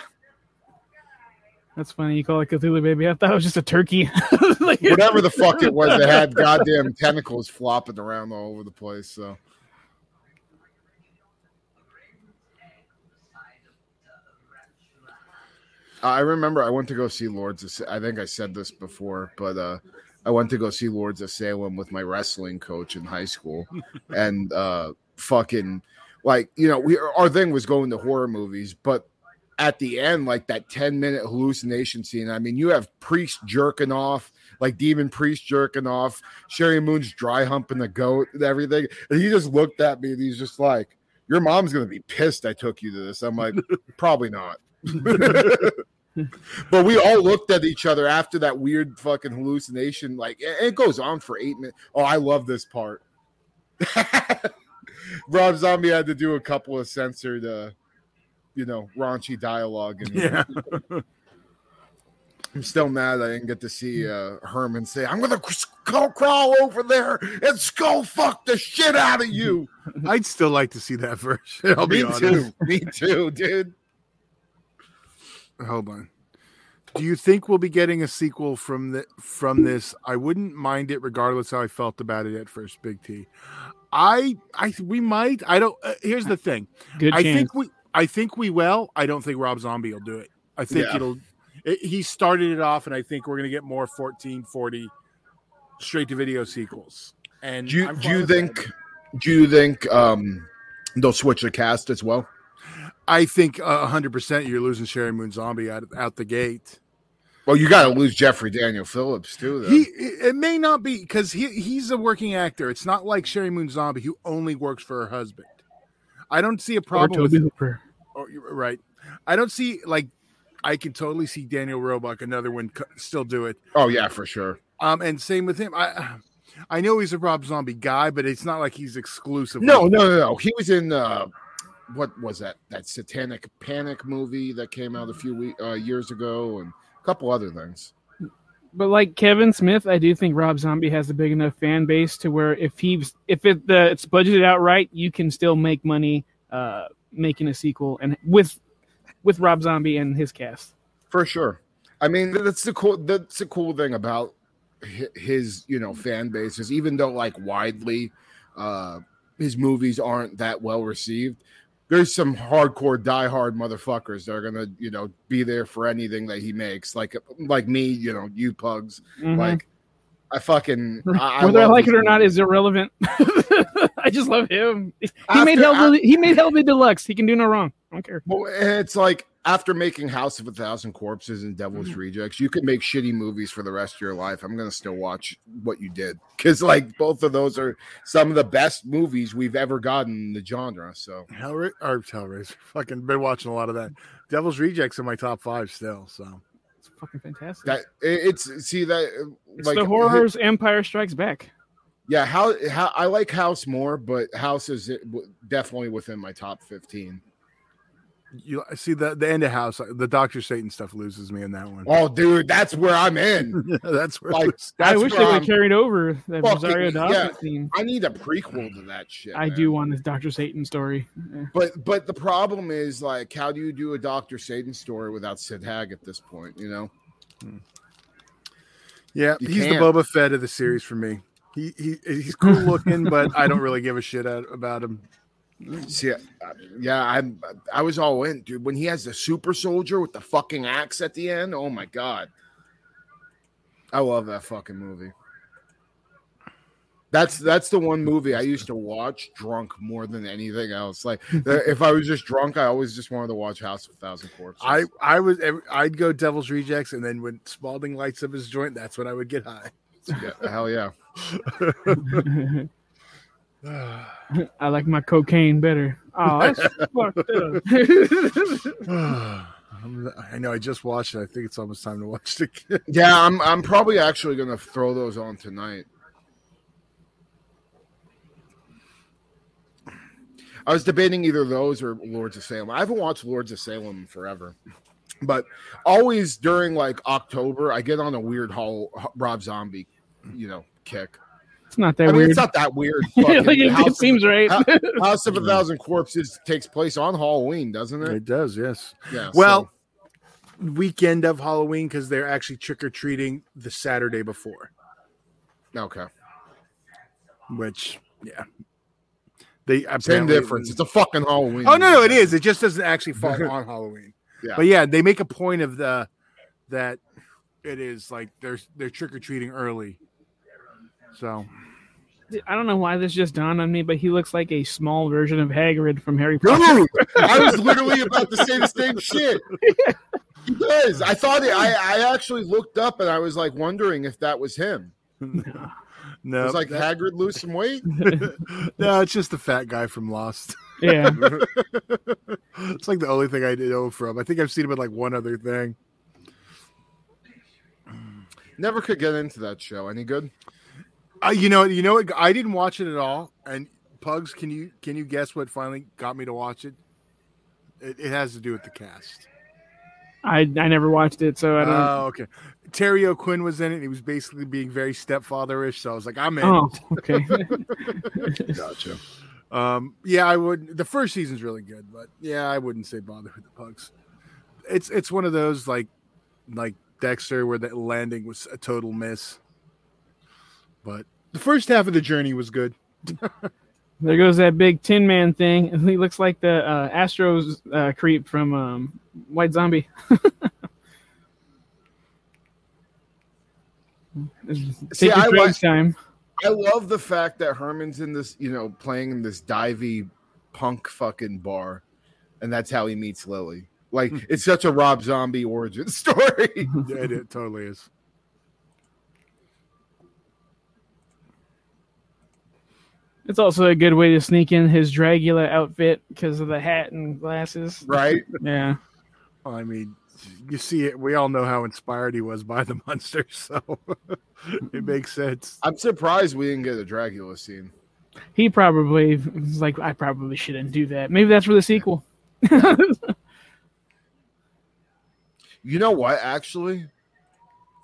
That's funny. You call it Cthulhu baby. I thought it was just a turkey. Like- whatever the fuck it was, it had goddamn tentacles flopping around all over the place. So I remember I went to go see Lords. Of, Sa- I think I said this before, but uh, I went to go see Lords of Salem with my wrestling coach in high school, and uh, fucking like you know we our thing was going to horror movies, but at the end, like that ten minute hallucination scene. I mean, you have priest jerking off, like demon priest jerking off, Sheri Moon's dry humping the goat and everything, and he just looked at me and he's just like, "Your mom's gonna be pissed I took you to this." I'm like, probably not. but we all looked at each other after that weird fucking hallucination. Like it goes on for eight minutes. Oh, I love this part. Rob Zombie had to do a couple of censored, uh, you know, raunchy dialogue. And Yeah. I'm still mad I didn't get to see uh, Herman say, "I'm gonna skull crawl over there and skull fuck the shit out of you." I'd still like to see that version. I'll be Me honest. too. Me too, dude. Hold on. Do you think we'll be getting a sequel from the from this? I wouldn't mind it, regardless how I felt about it at first. Big T. I I we might. I don't. Uh, here's the thing. Good I chance. think we. I think we will. I don't think Rob Zombie will do it. I think Yeah. it'll. It, he started it off, and I think we're gonna get more 1440 straight to video sequels. And Do you, do you with that. think? Do you think um, they'll switch the cast as well? I think uh, hundred percent you're losing Sheri Moon Zombie out out the gate. Well, you got to lose Jeffrey Daniel Phillips too. Then. He it may not be because he he's a working actor. It's not like Sheri Moon Zombie who only works for her husband. I don't see a Or problem with Toby Hooper. oh, you're right. I don't see like I can totally see Daniel Roebuck another one co- still do it. oh yeah, for sure. Um, and same with him. I I know he's a Rob Zombie guy, but it's not like he's exclusive. No, no, no, no. He was in uh, what was that? That Satanic Panic movie that came out a few week, uh, years ago, and a couple other things. But like Kevin Smith, I do think Rob Zombie has a big enough fan base to where if he's if it the it's budgeted out right, you can still make money uh making a sequel and with with Rob Zombie and his cast. For sure. I mean, that's the cool. That's the cool thing about his, you know, fan base is even though like widely, uh, his movies aren't that well received. There's some hardcore, diehard motherfuckers that are gonna, you know, be there for anything that he makes. Like, like me, you know, you pugs. Mhm. Like, I fucking I, Whether I, love like it or not is irrelevant. I just love him. He made After- Hellbilly. He made Hellbilly Deluxe. He can do no wrong. I don't care. Well, it's like after making House of a Thousand Corpses and Devil's Mm-hmm. Rejects, you could make shitty movies for the rest of your life. I'm gonna still watch what you did because, like, both of those are some of the best movies we've ever gotten in the genre. So, Hellra- or Hellraiser. Fucking been watching a lot of that. Devil's Rejects in my top five still. So It's fucking fantastic. that it's see that it's like the horrors Empire Strikes Back. Yeah, how how I like House more, but House is definitely within my top 15. You see the the end of House. The Doctor Satan stuff loses me in that one. Oh, dude, that's where I'm in. That's where Like, that's that's I wish they would I'm- carried over that Fucking- Rosario Dawson yeah. scene. I need a prequel to that shit. I man. do want this Doctor Satan story. Yeah. But but the problem is like, how do you do a Doctor Satan story without Sid Haig at this point? You know, hmm. yeah. You he's can't. the Boba Fett of the series for me. He, he he's cool looking, but I don't really give a shit about him. See, uh, yeah, I'm I was all in, dude. When he has the super soldier with the fucking axe at the end, oh my god, I love that fucking movie. That's that's the one movie I used to watch drunk more than anything else. Like if I was just drunk, I always just wanted to watch House of Thousand Corpses. I I was I'd go Devil's Rejects, and then when Spaulding lights up his joint, that's when I would get high. yeah, hell yeah. I like my cocaine better. Oh, that's fucked up. I know. I just watched it. I think it's almost time to watch it again. Yeah, I'm I'm probably actually gonna throw those on tonight. I was debating either those or Lords of Salem. I haven't watched Lords of Salem forever, but always during like October, I get on a weird Hall, Rob Zombie, you know, kick. It's not that I mean, weird. it's not that weird. like Fucking it, House it of- seems right. Ho- House of a Thousand Corpses takes place on Halloween, doesn't it? It does, yes. Yeah. Well, so- weekend of Halloween because they're actually trick or treating the Saturday before. okay, Which, yeah, they same apparently- difference. It's a fucking Halloween. Oh no, no, it movie. is. It just doesn't actually fall on Halloween. Yeah. But yeah, they make a point of the that it is like they're they're trick or treating early. So I don't know why this just dawned on me, but he looks like a small version of Hagrid from Harry Potter. Dude, I was literally about to say the same shit. He does. I thought it. I, I actually looked up and I was like wondering if that was him. no, It was like that- Hagrid lose some weight. no, it's just the fat guy from Lost. yeah. it's like the only thing I know from. I think I've seen him in like one other thing. Never could get into that show. Any good? Uh, you know, you know? I didn't watch it at all. And Pugs, can you can you guess what finally got me to watch it? It, it has to do with the cast. I I never watched it, so I don't. Oh, okay. Terry O'Quinn was in it. And he was basically being very stepfatherish. So I was like, I'm in. oh, okay. Gotcha. Um, yeah, I would. The first season's really good, but yeah, I wouldn't say bother with the Pugs. It's it's one of those like like Dexter, where the landing was a total miss. But the first half of the journey was good. There goes that big Tin Man thing, he looks like the uh, Astros uh, creep from um, White Zombie. See, Take I like- time. I love the fact that Herman's in this, you know, playing in this divey punk fucking bar, and that's how he meets Lily. Like it's such a Rob Zombie origin story. Yeah, it, it totally is. It's also a good way to sneak in his Dracula outfit because of the hat and glasses. right? Yeah. Well, I mean, you see it. We all know how inspired he was by the monster, so it makes sense. I'm surprised we didn't get a Dracula scene. He probably was like, I probably shouldn't do that. Maybe that's for the sequel. You know what? Actually, I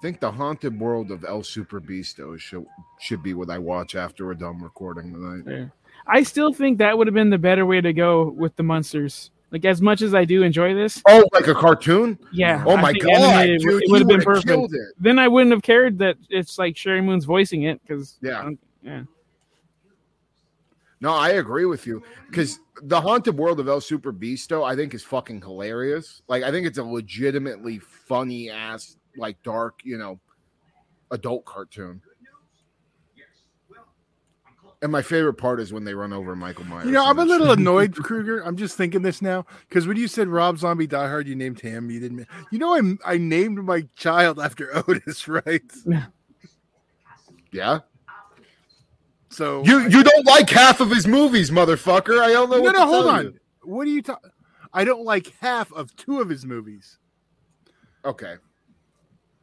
think the haunted world of El Super Beasto should should be what I watch after we're done recording tonight. I still think that would have been the better way to go with the monsters. Like as much as I do enjoy this, Oh, like a cartoon? yeah. Oh I my god, animated, dude, it would have been perfect. Then I wouldn't have cared that it's like Sheri Moon's voicing it because Yeah. yeah. No, I agree with you because the haunted world of El Super Beasto, I think, is fucking hilarious. Like, I think it's a legitimately funny ass, like dark, you know, adult cartoon. And my favorite part is when they run over Michael Myers. You know, I'm a little annoyed, Kruger. I'm just thinking this now because when you said Rob Zombie Die Hard, you named him. You didn't. You know, I I named my child after Otis, right? Yeah, So you you don't like half of his movies, motherfucker. I don't know. no, what no, hold on. you. What are you talking? I don't like half of two of his movies. Okay.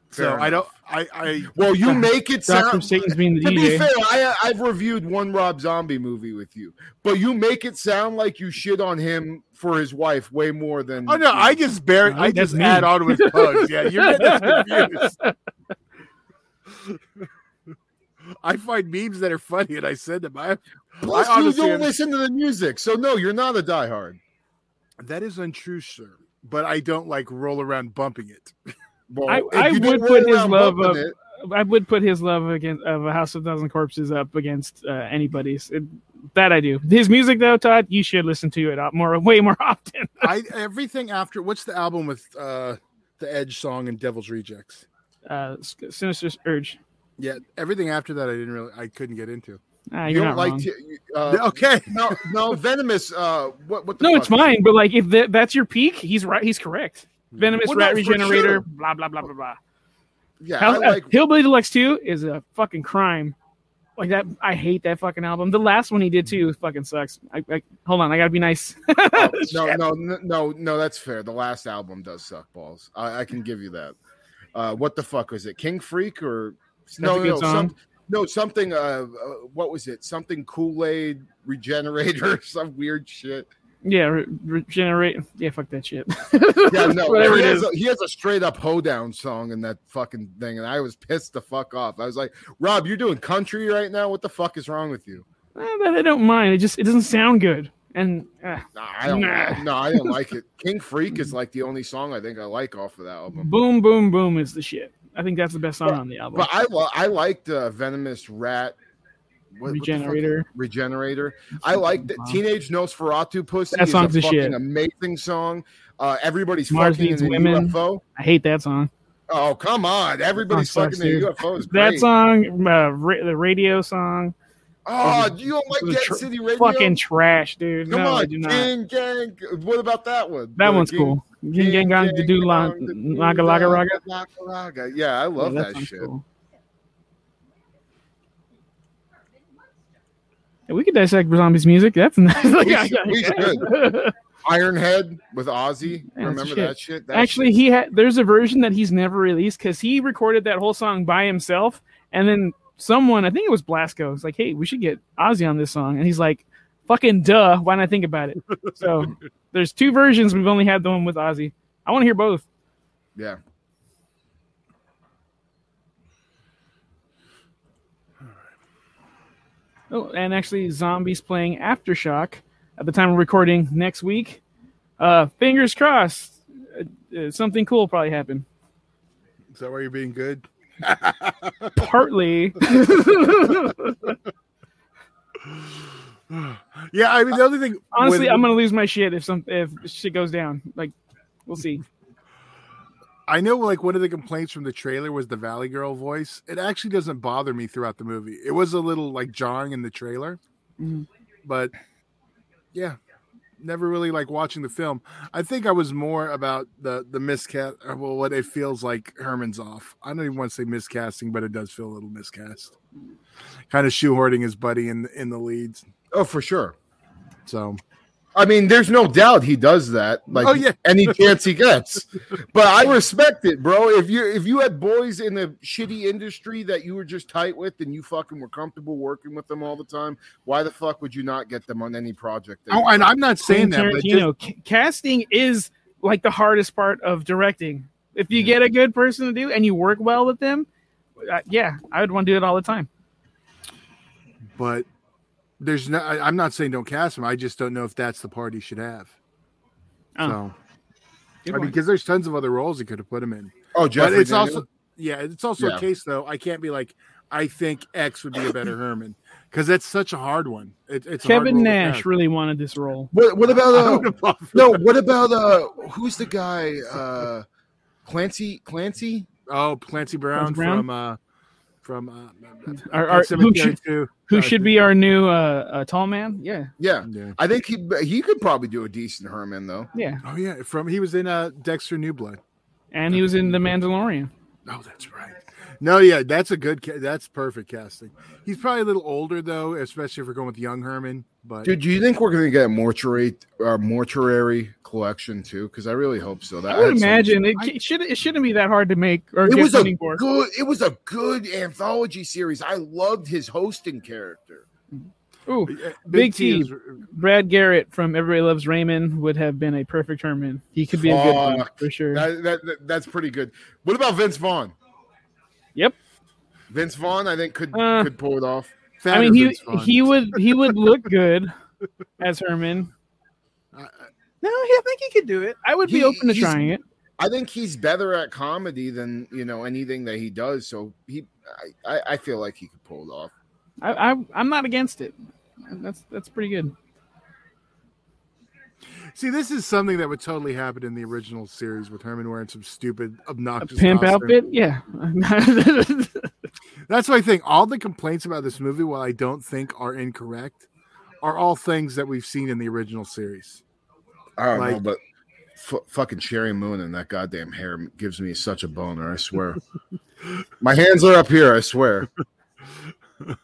So Fair I don't. I I Well, you make it Doctor sound. Satan's being the To be fair, I, I've reviewed one Rob Zombie movie with you, but you make it sound like you shit on him for his wife way more than. Oh no, I just bear. No, I just me. add on with pugs. Yeah, you're getting confused. I find memes that are funny and I send them. I Plus, I you don't am- listen to the music, so no, you're not a diehard. that is untrue, sir. But I don't like roll around bumping it. Well, I- I would put his love bumping of- it- I would put his love against of a House of Thousand Corpses up against uh, anybody's. It, that I do. His music though, Todd, you should listen to it more, way more often. I everything after. What's the album with uh the Edge song and Devil's Rejects? Uh, Sinister Urge. Yeah, everything after that I didn't really. I couldn't get into. Ah, you you're don't like wrong. to, uh, okay, no, no, venomous. Uh, what? What? The No, fuck it's mine. But like, if that, that's your peak, he's right. He's correct. Venomous Well, Rat Regenerator. sure. Blah blah blah blah blah. Yeah, Hell, like. Hellbilly Deluxe 2 is a fucking crime. Like that, I hate that fucking album. The last one he did too fucking sucks. I, I hold on, I gotta be nice. oh, no, no, no, no. That's fair. The last album does suck balls. I, I can give you that. Uh, what the fuck was it? King Freak or no, a no, no, some, no, something. Uh, uh, what was it? Something Kool Aid Regenerator, some weird shit. Yeah, re- regenerate. Yeah, fuck that shit. Yeah, no, Whatever he it has, is. a, he has a straight up hoedown song in that fucking thing, and I was pissed the fuck off. I was like, Rob, you're doing country right now. What the fuck is wrong with you? Eh, I don't mind. It just it doesn't sound good. And uh, Nah, I don't. Nah. No, I don't like it. King Freak is like the only song I think I like off of that album. boom, boom, boom is the shit. I think that's the best song But- on the album. But I I liked uh, Venomous Rat what- what fuck- Regenerator. Regenerator. I like the Teenage Nosferatu Pussy. That is song's a the fucking shit. amazing song. Uh, everybody's Mars fucking Needs in a Women. UFO. I hate that song. Oh come on! Everybody's Song fucking in a dude. UFO is That song, uh, ra- the radio song, Oh, you don't like Get tr- City Radio? fucking trash, dude. come no, on. Gang Gang. What about that one? That The one's Gang- cool. Ging gang gang to do la- Gang, laga laga. Laga. Yeah, I love Yeah, that, sounds shit. cool. Yeah, we could dissect zombies music. That's nice. Like, We should- we I- Ironhead with Ozzy. Remember shit. that shit? That Actually, he had. There's a version that he's never released because he recorded that whole song by himself, and then someone, I think it was Blasko, was like, "Hey, we should get Ozzy on this song," and he's like, "Fucking duh! Why not think about it?" so there's two versions. We've only had the one with Ozzy. I want to hear both. Yeah. Oh, and actually, Zombies playing Aftershock at the time of recording next week. Uh, fingers crossed, uh, uh, something cool will probably happen. Is that why you're being good? Partly. yeah, I mean the other thing. Honestly, with- I'm gonna lose my shit if some if shit goes down. Like, we'll see. I know like one of the complaints from the trailer was the Valley Girl voice. It actually doesn't bother me throughout the movie. It was a little like jarring in the trailer, Mhm. but yeah, never really like watching the film. I think I was more about the the miscast. uh, Well, what it feels like Herman's off. I don't even want to say miscasting, but it does feel a little miscast. Kind of shoehorning his buddy in in the leads. Oh, for sure. So I mean, there's no doubt he does that. Like, Oh, yeah. any chance he gets. But I respect it, bro. If you if you had boys in a shitty industry that you were just tight with and you fucking were comfortable working with them all the time, why the fuck would you not get them on any project? oh, and I'm not saying that, but just, Tarantino, casting is like the hardest part of directing. If you get a good person to do and you work well with them, uh, yeah, I would want to do it all the time. but there's no. I, I'm not saying don't cast him. I just don't know if that's the part he should have. Oh, So good I mean, because there's tons of other roles he could have put him in. oh, But it's Daniel? also yeah, it's also Yeah. a case though. I can't be like I think X would be a better Herman because that's such a hard one. It, it's a hard Kevin Nash really wanted this role. What, what about I uh, don't no? What about uh? Who's the guy? Uh, Clancy. Clancy. Oh, Clancy Brown, Brown? from uh from uh, Our, Pet our, who should, too. Who should be our new uh, uh, tall man? Yeah, Yeah, Yeah. I think he he could probably do a decent Herman though. yeah. Oh yeah, from he was in uh Dexter New Blood. And he was in The Mandalorian. Oh, that's right. No, yeah, that's a good. Ca- that's perfect casting. He's probably a little older though, especially if we're going with young Herman. But Dude, do you think we're gonna get a mortuary uh, mortuary collection too? Because I really hope so. That I would had so much- imagine it, it should it shouldn't be that hard to make or it was a funding for. good. It was a good anthology series. I loved his hosting character. Ooh, uh, Big T. is- Brad Garrett from Everybody Loves Raymond would have been a perfect Herman. He could be a good one for sure. That, that, that- that's pretty good. What about Vince Vaughn? Yep. Vince Vaughn, I think could Uh, could pull it off. Fatter I mean, he Vince he would he would look good as Herman. I- I- No, I think he could do it. I would be He- open to trying it. I think he's better at comedy than you know anything that he does. So he, I, I, I feel like he could pull it off. I, I I'm not against it. That's that's pretty good. See, this is something that would totally happen in the original series with Herman wearing some stupid, A obnoxious pimp costume. outfit, yeah. That's what I think. All the complaints about this movie, while I don't think are incorrect, are all things that we've seen in the original series. I don't know, but f- fucking Sheri Moon and that goddamn hair gives me such a boner. I swear. My hands are up here. I swear.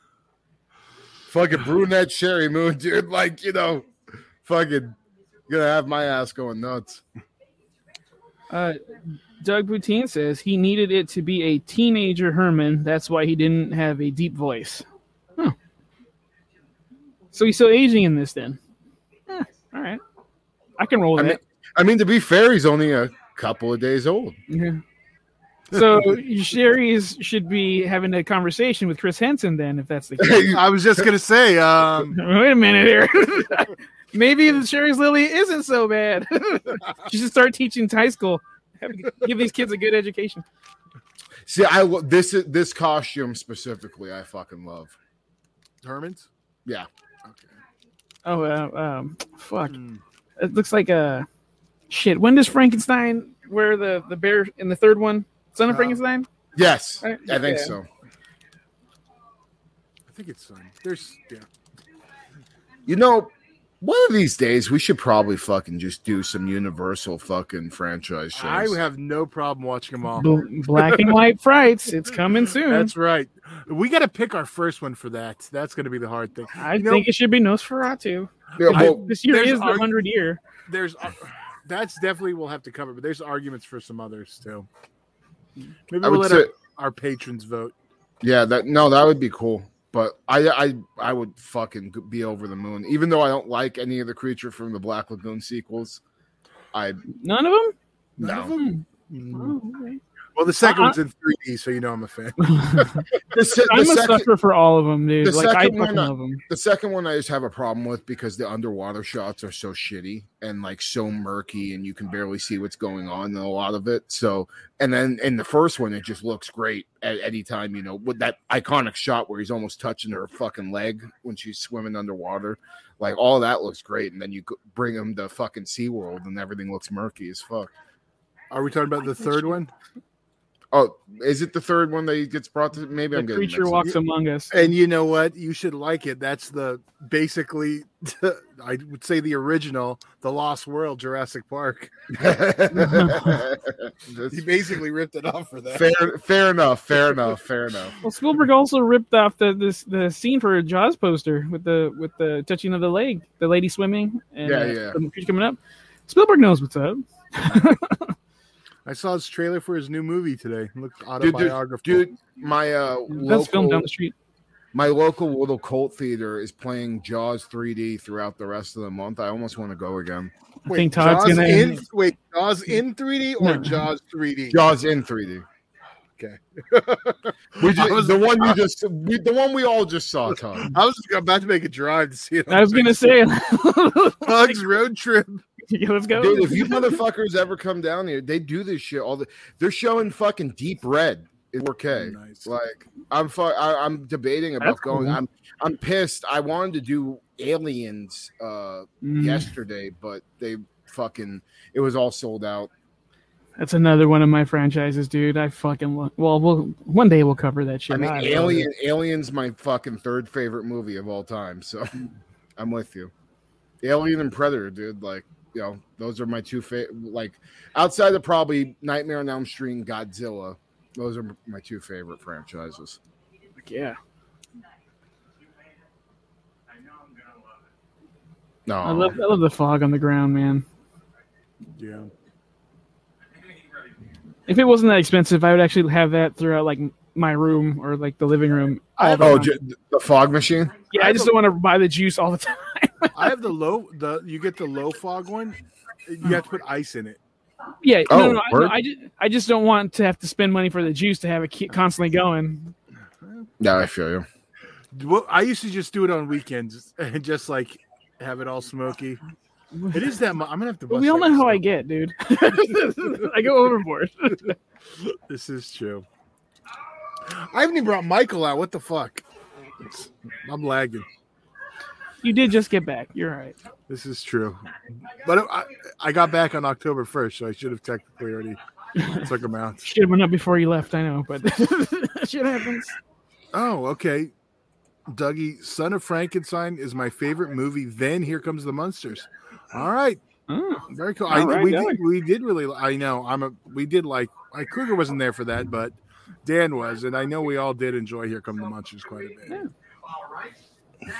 fucking brunette Sheri Moon, dude. Like you know, fucking gonna have my ass going nuts. uh, Doug Boutine says he needed it to be a teenager Herman. That's why he didn't have a deep voice. Huh. So he's still aging in this then. Eh, all right. I can roll with I mean, that. I mean, to be fair, he's only a couple of days old. Yeah. So Sheri's should be having a conversation with Chris Hansen then, if that's the case. I was just gonna say, um, Wait a minute here. Maybe the Sheri's Lily isn't so bad. she should start teaching high school. Have- Give these kids a good education. See, I this is this costume specifically. I fucking love. Herman's. Yeah. Okay. Oh, uh, um, fuck. Hmm. It looks like a shit. When does Frankenstein wear the the bear in the third one? Son of Uh, Frankenstein. Yes, Right, I think yeah. so. I think it's son. There's yeah. You know, one of these days we should probably fucking just do some Universal fucking franchise shows. I have no problem watching them all. Bl- Black and white frights. It's coming soon. That's right. We got to pick our first one for that. That's going to be the hard thing. I you know- think it should be Nosferatu. Yeah, I- well, This year is the hundred year. There's uh, that's definitely we'll have to cover, but there's arguments for some others too. Maybe I we'll would let say, our, our patrons vote. yeah, that no, that would be cool. But I, I, I would fucking be over the moon. Even though I don't like any of the creature from the Black Lagoon sequels, I None of them. None no. of them? Oh, okay. Well, the second one's in 3D, so you know I'm a fan. The, se- the I'm a second, sucker for all of them, dude. the Like I second fucking one, uh, love them. the second one I just have a problem with because the underwater shots are so shitty and like so murky and you can barely see what's going on in a lot of it. So and then in the first one it just looks great at any time, you know, with that iconic shot where he's almost touching her fucking leg when she's swimming underwater. Like all that looks great, and then you bring him to fucking SeaWorld and everything looks murky as fuck. Are we talking about the third one? Oh, is it the third one that he gets brought to? Maybe The I'm getting creature walks among us. And you know what? You should like it. That's the basically, I would say the original, the Lost World, Jurassic Park. He basically ripped it off for that. fair, fair enough. Fair enough. Fair enough. Well, Spielberg also ripped off the this the scene for a Jaws poster with the with the touching of the leg, the lady swimming, and Yeah, yeah. the creature coming up. Spielberg knows what's up. I saw his trailer for his new movie today. It looked Dude, dude, dude, my uh, That's filmed down the street. my local little cult theater is playing Jaws 3D throughout the rest of the month. I almost want to go again. I Wait, think Todd's Jaws gonna- in wait, Jaws in 3D or No. Jaws 3D? Jaws in 3D. Okay. We I just, was- the one you just, we, the one we all just saw, Tom. I was about to make a drive to see it. I was gonna say, Pugs road trip. Yeah, let's go. Dude, if you motherfuckers ever come down here, they do this shit all the. They're showing fucking Deep Red in 4K. Nice. Like I'm, fu- I, I'm debating about That's going. cool. I'm, I'm pissed. I wanted to do Aliens uh Mm, yesterday, but they fucking it was all sold out. That's another one of my franchises, dude. I fucking lo- well, we'll one day we'll cover that shit. I mean, love Alien. Aliens, my fucking third favorite movie of all time. So I'm with you. Alien and Predator, dude. Like, you know, those are my two favorite. Like, outside of probably Nightmare on Elm Street and Godzilla, those are my two favorite franchises. Like, Yeah, No, I love I love the fog on the ground, man. Yeah. If it wasn't that expensive, I would actually have that throughout like my room or like the living room. all the oh, time. Oh, the fog machine. yeah, I just don't want to buy the juice all the time. I have the low the you get the low fog one. You have to put ice in it. Yeah, Oh, no, no, I, no. I just I just don't want to have to spend money for the juice to have it keep constantly going. Yeah, I feel you. Well, I used to just do it on weekends and just like have it all smoky. It is that. Mu- I'm gonna have to. Bust we all know how I get, dude. I go overboard. This is true. I haven't even brought Michael out. What the fuck? I'm lagging. You did just get back. You're right. This is true. But I, I got back on October 1st, so I should have technically already took them out. Should have went up before you left. I know, but shit happens. Oh, okay. Dougie, Son of Frankenstein is my favorite movie. Then Here Comes the Monsters. All right. Oh, Very cool. I, right, we, Doug. did, we did really. I know. I'm a. We did like. I Kruger wasn't there for that, but Dan was, and I know we all did enjoy Here Come the Monsters quite a bit. Yeah.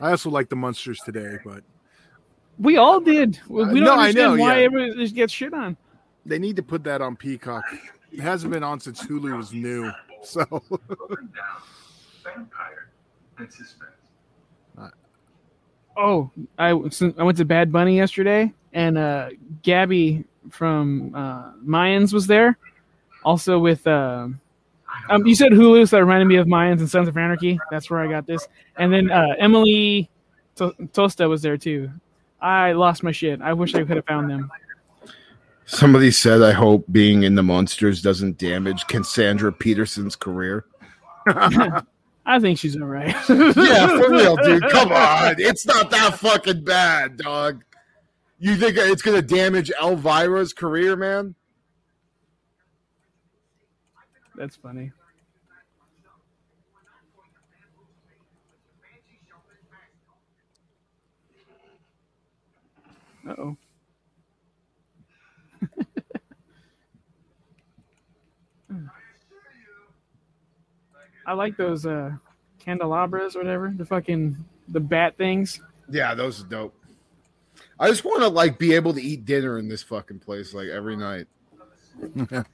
I also like the Monsters today, but we all did. We, Uh, don't no, I understand know, why yeah. everybody just gets shit on. they need to put that on Peacock. It hasn't been on since Hulu was new, so Vampire and suspense. Oh, I I went to Bad Bunny yesterday, and uh, Gabby from uh, Mayans was there, also with. Uh, um, you said Hulu, so that reminded me of Mayans and Sons of Anarchy. That's where I got this. And then uh, Emily to- Tosta was there too. I lost my shit. I wish I could have found them. Somebody said, "I hope being in the monsters doesn't damage Cassandra Peterson's career." I think she's all right. yeah, for real, dude. Come on, it's not that fucking bad, dog. You think it's gonna damage Elvira's career, man? That's funny. Oh. I like those uh candelabras or whatever. The fucking the bat things. Yeah, those are dope. I just want to like be able to eat dinner in this fucking place like every night.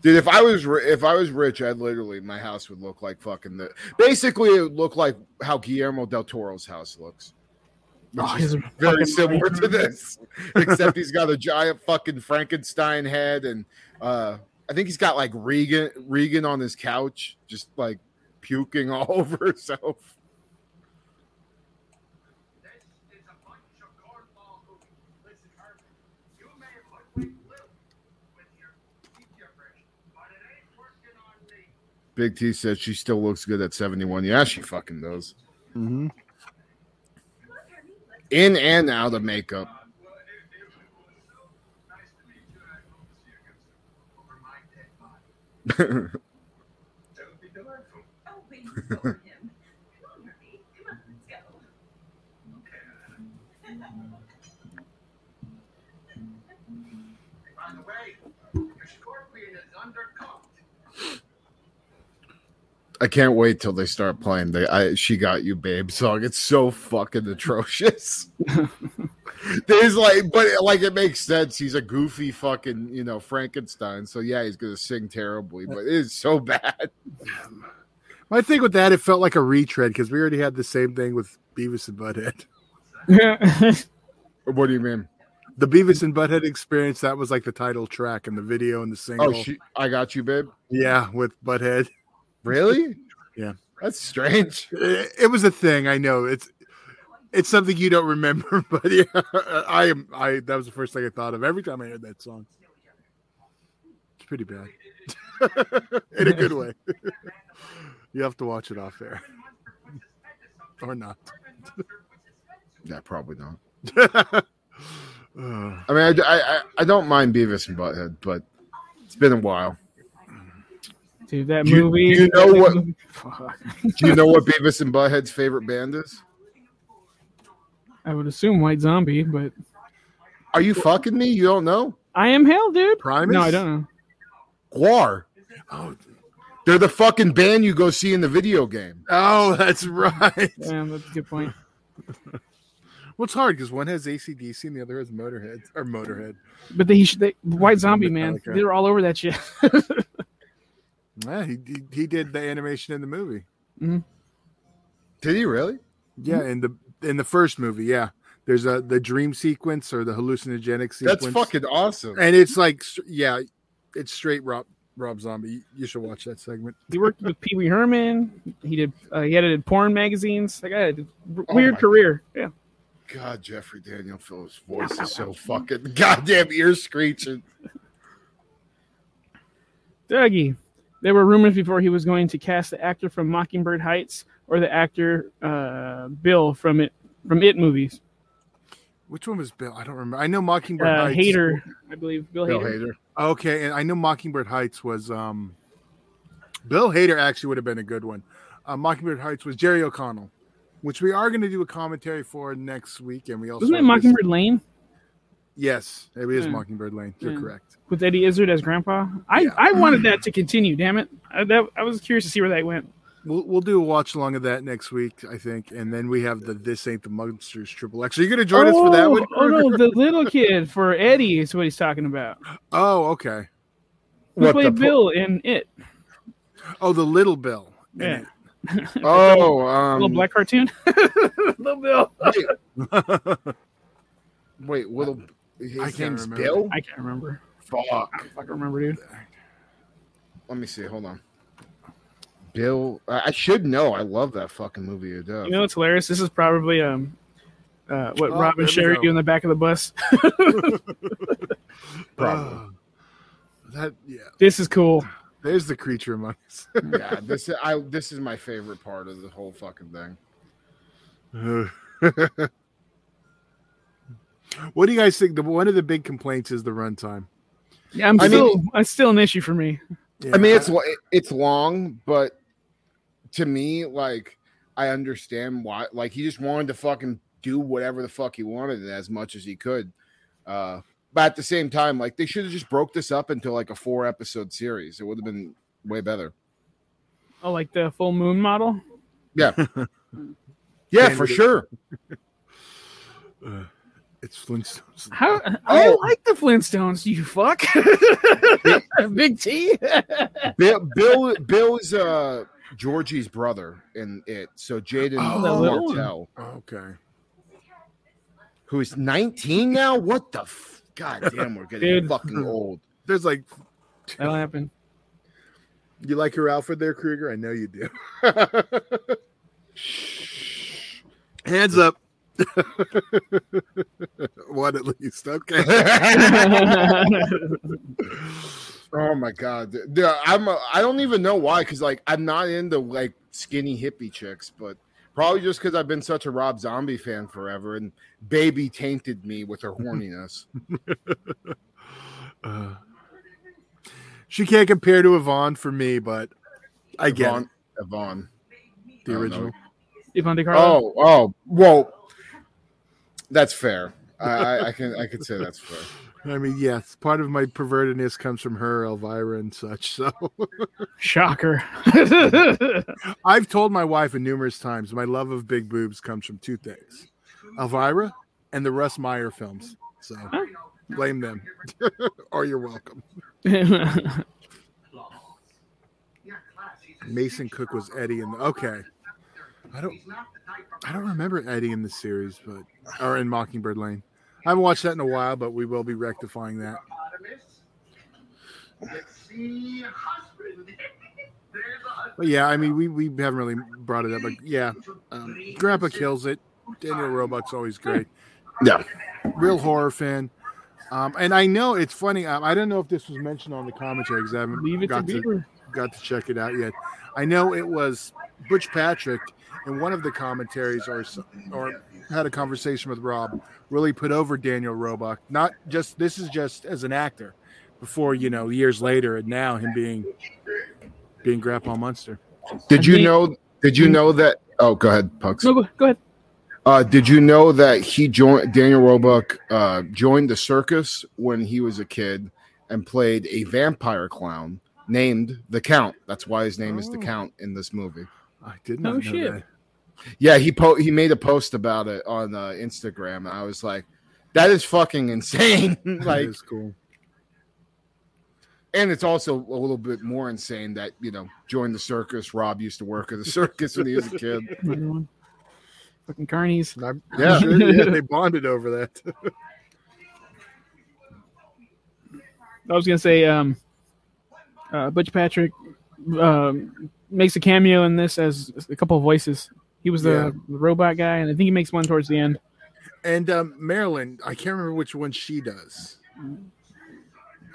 Dude, if I was if I was rich, I'd literally my house would look like fucking the. Basically, it would look like how Guillermo del Toro's house looks. Oh, he's a very fucking- similar to this, except he's got a giant fucking Frankenstein head, and uh, I think he's got like Regan Regan on his couch, just like puking all over herself. This is a bunch of cornball hooey. Listen, Herman, you may have hoodwinked Lil with your teeth gibberish, but it ain't working on me. Big T says she still looks good at 71. Yeah, she fucking does. Mhm. In and out of makeup. I can't wait till they start playing the I She Got You Babe song. It's so fucking atrocious. There's like, but like it makes sense. He's a goofy fucking, you know, Frankenstein. So yeah, he's gonna sing terribly, but it is so bad. My thing with that, it felt like a retread because we already had the same thing with Beavis and Butthead. Yeah. what do you mean? The Beavis and Butthead experience, that was like the title track and the video and the oh, single. Oh, she, I got you, babe. yeah, with Butthead. Really? Yeah. That's strange. It, it was a thing. I know it's it's something you don't remember, but yeah, I am. I that was the first thing I thought of every time I heard that song. It's pretty bad, in a good way. you have to watch it off air, or not. Yeah, probably not. I mean, I, I, I don't mind Beavis and Butthead, but it's been a while. Dude, that Do you- movie. you know that what- movie- Do you know what Beavis and Butthead's favorite band is? I would assume White Zombie, but Are you fucking me? You don't know? I am hell, dude. Primus? No, I don't know. GWAR. oh, They're the fucking band you go see in the video game. oh, that's right. Yeah, that's a good point. Well, it's hard because one has ACDC and the other has Motorhead or Motorhead. But they, they White Zombie, man, they're all over that shit. Yeah, he, he he did the animation in the movie. Did he really? Yeah, in the in the first movie, yeah. There's a the dream sequence or the hallucinogenic sequence. That's fucking awesome. and it's like yeah, it's straight Rob Rob Zombie. You should watch that segment. he worked with Pee Wee Herman. He did. Uh, he edited porn magazines. That guy had a r- Oh weird my- career. Yeah. God, Jeffrey Daniel Phillips' voice is so fucking goddamn ear screeching. Dougie. There were rumors before he was going to cast the actor from Mockingbird Heights or the actor uh, Bill from it from It movies. Which one was Bill? I don't remember. I know Mockingbird Heights. Uh, Heights. Hader, I believe. Bill, Bill Hader. Hader. Okay, and I know Mockingbird Heights was um Bill Hader actually would have been a good one. Uh, Mockingbird Heights was Jerry O'Connell, which we are going to do a commentary for next week, and we also Wasn't it have this- Mockingbird Lane Yes, it is Yeah. Mockingbird Lane. You're Yeah. correct. with Eddie Izzard as Grandpa? I, Yeah. I wanted that to continue. Damn it! I, that, I was curious to see where that went. We'll we'll do a watch along of that next week, I think, and then we have the This Ain't the Monsters Triple X. Are you going to join us for that one? Oh no, the little kid for Eddie is what he's talking about. Oh, okay. Who What, played the po- Bill in It? Oh, the little Bill. Yeah, Oh, um, little black cartoon. little Bill. wait, little. His I can't name's remember. Bill. I can't remember. Fuck. I don't fucking remember, dude. Let me see. Hold on. Bill. I I should know. I love that fucking movie to death. You know what's hilarious? This is probably um, uh, what Oh, Rob and Sherry do in the back of the bus. Probably. Uh, that yeah. this is cool. There's the creature among us. yeah, this is I. This is my favorite part of the whole fucking thing. What do you guys think? The one of the big complaints is the runtime. Yeah, I'm I still. mean- it's still an issue for me. Yeah, I mean, it's it's long, but to me, like, I understand why. Like, he just wanted to fucking do whatever the fuck he wanted as much as he could. Uh, but at the same time, like, they should have just broke this up into like a four episode series. It would have been way better. Oh, like the full moon model. Yeah, yeah, for Candidate. sure. It's Flintstones. How I Oh. like the Flintstones. You fuck, Big T. Bill, Bill, Bill's uh Georgie's brother in it. So Jaeden Oh, that little. Martell. Okay. who's 19 now. What the f- god damn? We're getting Dude. fucking old. There's like, That'll happen. you like your outfit there, Kruger? I know you do. Hands up. One at least. Okay. Oh my god, Dude, I'm a, I don't even know why because like I'm not into like skinny hippie chicks, but probably just because I've been such a Rob Zombie fan forever, and Baby tainted me with her horniness. Uh, she can't compare to Yvonne for me, but I get Yvonne, it, Yvonne. the original. know. Yvonne De Carlo. Oh, oh, well, that's fair. I, I, I can I could say that's fair. I mean, yes, part of my pervertedness comes from her, Elvira, and such. So Shocker. I've told my wife numerous times my love of big boobs comes from two things Elvira and the Russ Meyer films. So blame them, or you're welcome. Mason Cook was Eddie in the okay. I don't I don't remember Eddie in the series, but or in Mockingbird Lane. I haven't watched that in a while, but we will be rectifying that. Let's see, husband. There's a husband. But yeah, I mean, we, we haven't really brought it up, but yeah, um, Grandpa kills it. Daniel Roebuck's always great. Yeah, Real horror fan. Um, and I know it's funny. Um, I don't know if this was mentioned on the commentary because I haven't got to, got to check it out yet. I know it was Butch Patrick in one of the commentaries or or had a conversation with Rob really put over Daniel Roebuck. Not just this is just as an actor before you know years later and now him being being Grandpa Munster. did you know? Did you know that? Oh, go ahead, Pugs. No, go, go ahead. Uh, did you know that he joined Daniel Roebuck uh, joined the circus when he was a kid and played a vampire clown named the Count. That's why his name is the Oh. Count in this movie. I did No not know shit. that. Yeah, he po- he made a post about it on uh, Instagram. I was like, that is fucking insane. Like, is cool. and it's also a little bit more insane that you know joined the circus. Rob used to work at the circus when he was a kid. Fucking carnies. I'm, Yeah. Sure yeah, they bonded over that. I was gonna say, um, uh, Butch Patrick um, makes a cameo in this as a couple of voices. He was the, Yeah. the robot guy, and I think he makes one towards the end. And um, Marilyn, I can't remember which one she does.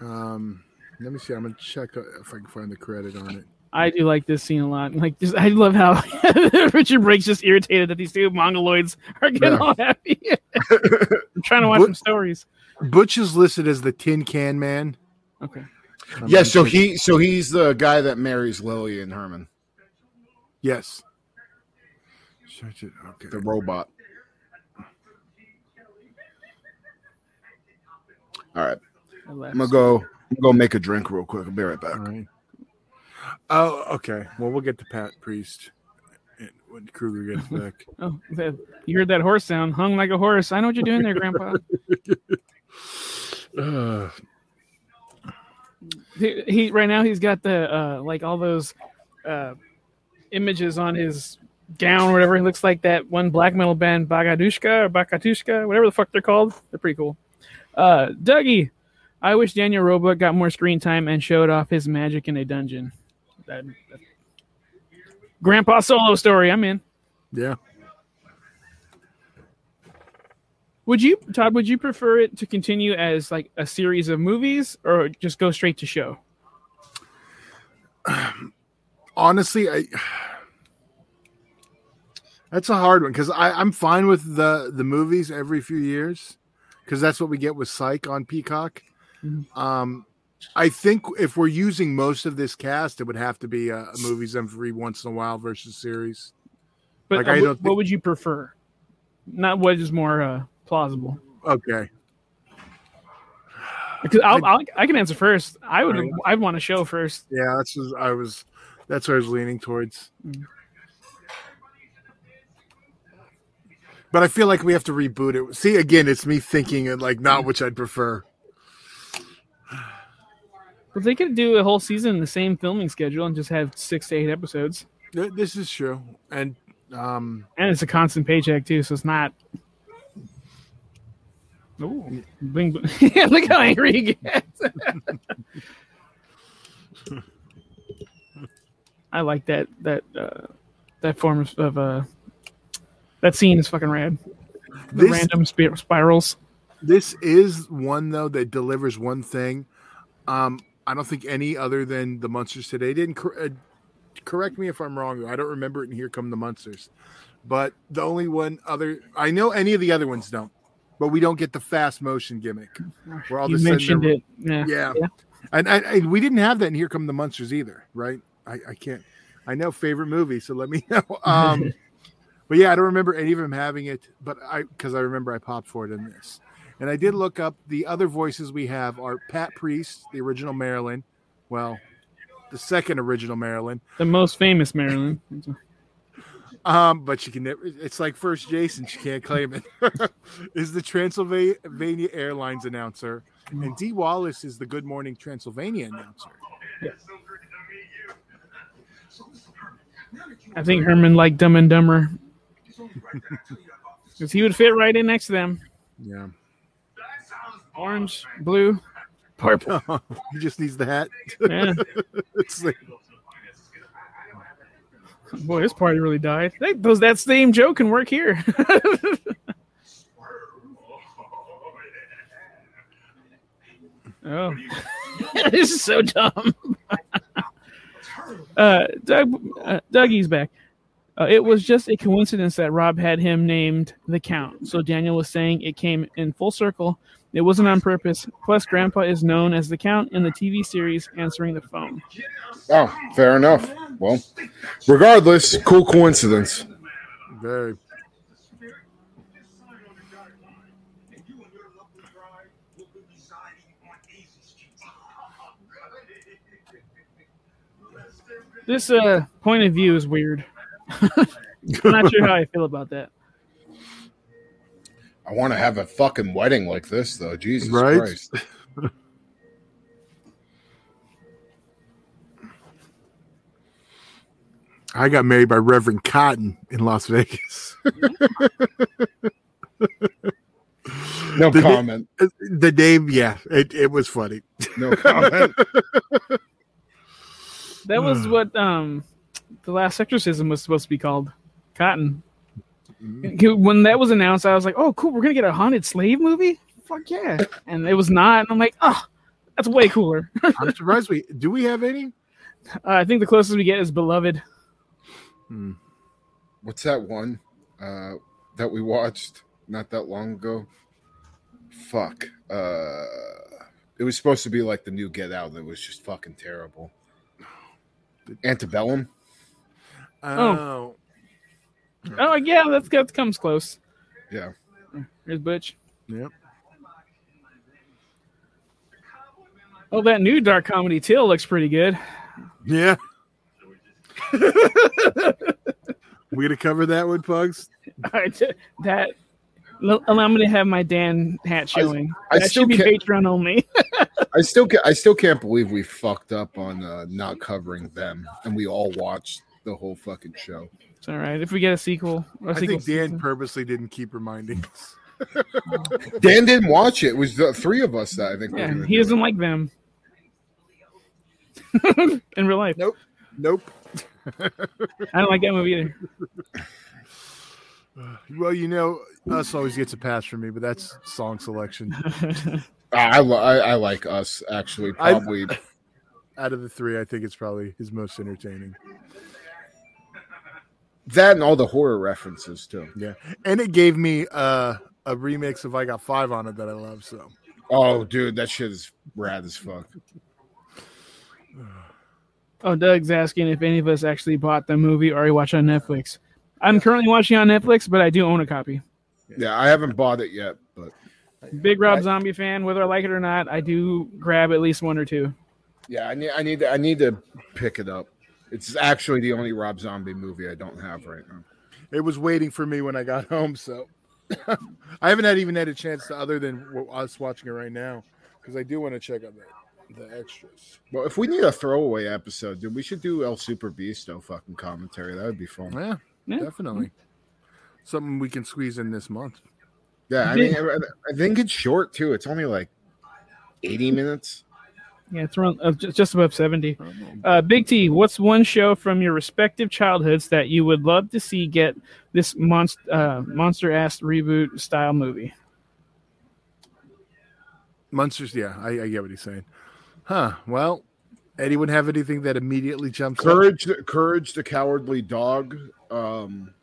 Um, let me see. I'm gonna check uh, if I can find the credit on it. I do like this scene a lot. Like, just I love how Richard Briggs just irritated that these two mongoloids are getting all happy. I'm trying to watch some stories. Butch is listed as the Tin Can Man. Okay. I'm Yeah, so he so he's the guy that marries Lily and Herman, yes. Okay. the robot. All right, I left. I'm gonna go. I'm gonna go make a drink real quick. I'll be right back. All right. Oh, okay. Well, we'll get to Pat Priest when Kruger gets back. Oh, that, you heard that horse sound? Hung like a horse. I know what you're doing there, Grandpa. Uh, he, he right now he's got the uh like all those uh images on his gown or whatever. He looks like that one black metal band Bagadushka or Bakatushka, whatever the fuck they're called. They're pretty cool. Uh Dougie, I wish Daniel Roebuck got more screen time and showed off his magic in a dungeon. That, that- Grandpa solo story, I'm in. yeah. Would you Todd, would you prefer it to continue as like a series of movies or just go straight to show? honestly, I that's a hard one because I'm fine with the the movies every few years because that's what we get with Psych on Peacock. Mhm. Um, I think if we're using most of this cast, it would have to be a, a movies every once in a while versus series. But Like, uh, I what, don't what think- would you prefer? Not what is more uh, plausible. Okay, Because I'll, I'll, I can answer first. I would Alright. I'd want to show first. yeah, that's what I was. That's what I was leaning towards. Mm. But I feel like we have to reboot it. See, again, it's me thinking it like not which I'd prefer. But they could do a whole season in the same filming schedule and just have six to eight episodes. This is true, and um, And it's a constant paycheck too, so it's not. Ooh, Bing, bling. yeah, look how angry he gets. I like that that uh, that form of, of uh, that scene is fucking rad. The This random spir- spirals. this is one though that delivers one thing. Um, I don't think any other than the Munsters today didn't. Cor- uh, correct me if I'm wrong. I don't remember it. And here come the Munsters. But the only one other I know any of the other ones don't. But we don't get the fast motion gimmick. Where all You of a mentioned it. Yeah. Yeah. Yeah. And, and, and we didn't have that in Here Come the Munsters either, right? I, I can't. I know favorite movie, so let me know. Um, but yeah, I don't remember any of them having it, but I because I remember I popped for it in this. And I did look up the other voices we have are Pat Priest, the original Marilyn. Well, the second original Marilyn. The most famous Marilyn. Um, but she can never. It's like first Jason. She can't claim it. is the Transylvania Airlines announcer, and Dee Wallace is the Good Morning Transylvania announcer. I think Herman liked Dumb and Dumber because he would fit right in next to them. Yeah. Orange, blue, purple. he just needs the hat. Yeah. it's like, Boy, this party really died. Hey, those that same joke can work here. oh, this is so dumb. uh, Doug, uh, Dougie's back. Uh, it was just a coincidence that Rob had him named the Count. So Daniel was saying it came in full circle. It wasn't on purpose. Plus, Grandpa is known as the Count in the TV series answering the phone. Oh, fair enough. Well, regardless, cool coincidence. very. This uh, point of view is weird. I'm not sure how I feel about that. I want to have a fucking wedding like this, though. Jesus Right? Christ. I got married by Reverend Cotton in Las Vegas. No The- comment. the name, yeah, it, it was funny. No comment. That was what um, the last exorcism was supposed to be called. Cotton. When that was announced, I was like, "Oh, cool! We're gonna get a haunted slave movie. Fuck yeah!" And it was not. And I'm like, "Oh, that's way cooler." uh, I'm surprised we do we have any? I think the closest we get is Beloved. Hmm. What's that one uh, that we watched not that long ago? Fuck. Uh, it was supposed to be like the new Get Out. It was just fucking terrible. Antebellum. Oh, Oh yeah, that's that comes close. Yeah. Here's Butch. yep. Oh, that new dark comedy Till looks pretty good. Yeah. we gonna cover that one, Pugs? that allow me to have my Dan hat showing. I that still should be Patreon only. I still ca- I still can't believe we fucked up on uh, not covering them, and we all watched the whole fucking show. It's all right if we get a sequel. a I sequel think Dan season. purposely didn't keep reminding us. Dan didn't watch it. It was the three of us that I think. Yeah, he doesn't it. like them in real life. Nope. Nope. I don't like that movie either. Well, you know, us always gets a pass from me, but that's song selection. I, I I like us actually. I- Probably Out of the three, I think it's probably his most entertaining. That and all the horror references too. Yeah, and it gave me uh, a remix of "I Got Five on it that I love. So Oh, dude, that shit is rad as fuck. Oh, Doug's asking if any of us actually bought the movie or we watch on Netflix. I'm currently watching on Netflix, but I do own a copy. Yeah, I haven't bought it yet, but Big Rob Right. Zombie fan, whether I like it or not, I do grab at least one or two. yeah, I need I need to, I need to pick it up. It's actually the only Rob Zombie movie I don't have right now. it was waiting for me when I got home. So I haven't had even had a chance to, other than w- us watching it right now, because I do want to check out the, the extras. Well, if we need a throwaway episode, dude, we should do El Super Beasto fucking commentary. That would be fun. Yeah, Yeah. definitely something we can squeeze in this month. Yeah, I mean, I, I think it's short too. It's only like eighty minutes. Yeah, it's around uh, just, just above 70. Uh, Big T, what's one show from your respective childhoods that you would love to see get this monst- uh, monster ass reboot style movie? Monsters, yeah, I, I get what he's saying. Huh. Well, anyone have anything that immediately jumps up? Courage, the, courage, the cowardly dog. Um,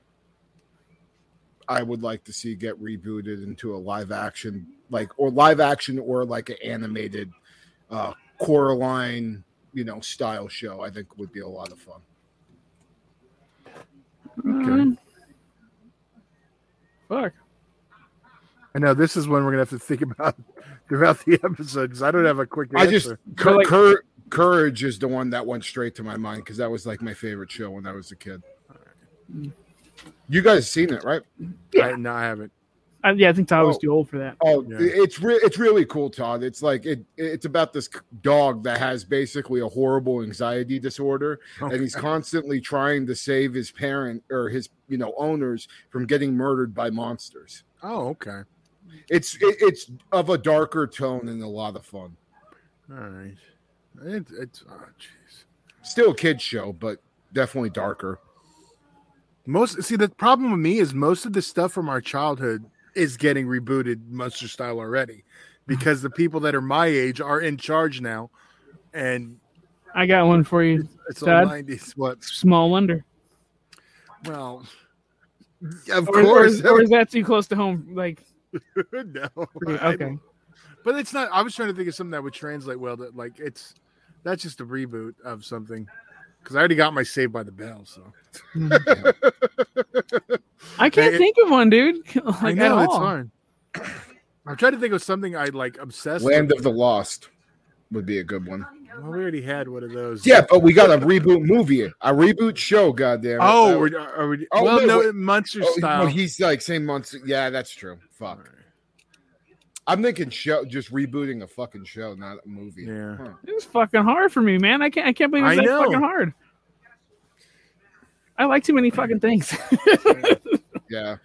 I would like to see get rebooted into a live action, like or live action or like an animated uh, Coraline, you know, style show. I think would be a lot of fun. Um, fuck. I know this is one we're gonna have to think about throughout the episode because I don't have a quick Answer. I answer. just But, like- Cour- courage is the one that went straight to my mind because that was like my favorite show when I was a kid. You guys seen it, right? I, no, I haven't. I, yeah, I think Todd was Oh. too old for that. Oh, Yeah. it's re- it's really cool, Todd. It's like it it's about this dog that has basically a horrible anxiety disorder, oh, and he's constantly trying to save his parent or his you know owners from getting murdered by monsters. Oh, okay. It's it, it's of a darker tone and a lot of fun. All right. It, it's oh, jeez. Still a kids show, but definitely darker. Most see the problem with me is most of the stuff from our childhood is getting rebooted monster style already because the people that are my age are in charge now, and I got one for you. it's all Dad? nineties. What? Small Wonder. Well, of Or, or, course. is, or is that too close to home? Like, no. Okay. But it's not. I was trying to think of something that would translate well. That like it's that's just a reboot of something because I already got my Saved by the Bell. So I can't it- think of one, dude. Like, I at know it's all. hard. I'm trying to think of something I like obsessed. Land with. of the Lost would be a good one. Well, we already had one of those. Yeah, but we got a reboot movie, a reboot show. Goddamn. it. Oh, That- we're, are we, Oh, well, wait, no, wait. monster Oh, style. well, he's like same months. Yeah, that's true. Fuck. I'm thinking show, just rebooting a fucking show, not a movie. Yeah. Huh. It's fucking hard for me, man. I can't. I can't believe it's I that know. fucking hard. I like too many fucking things. Yeah.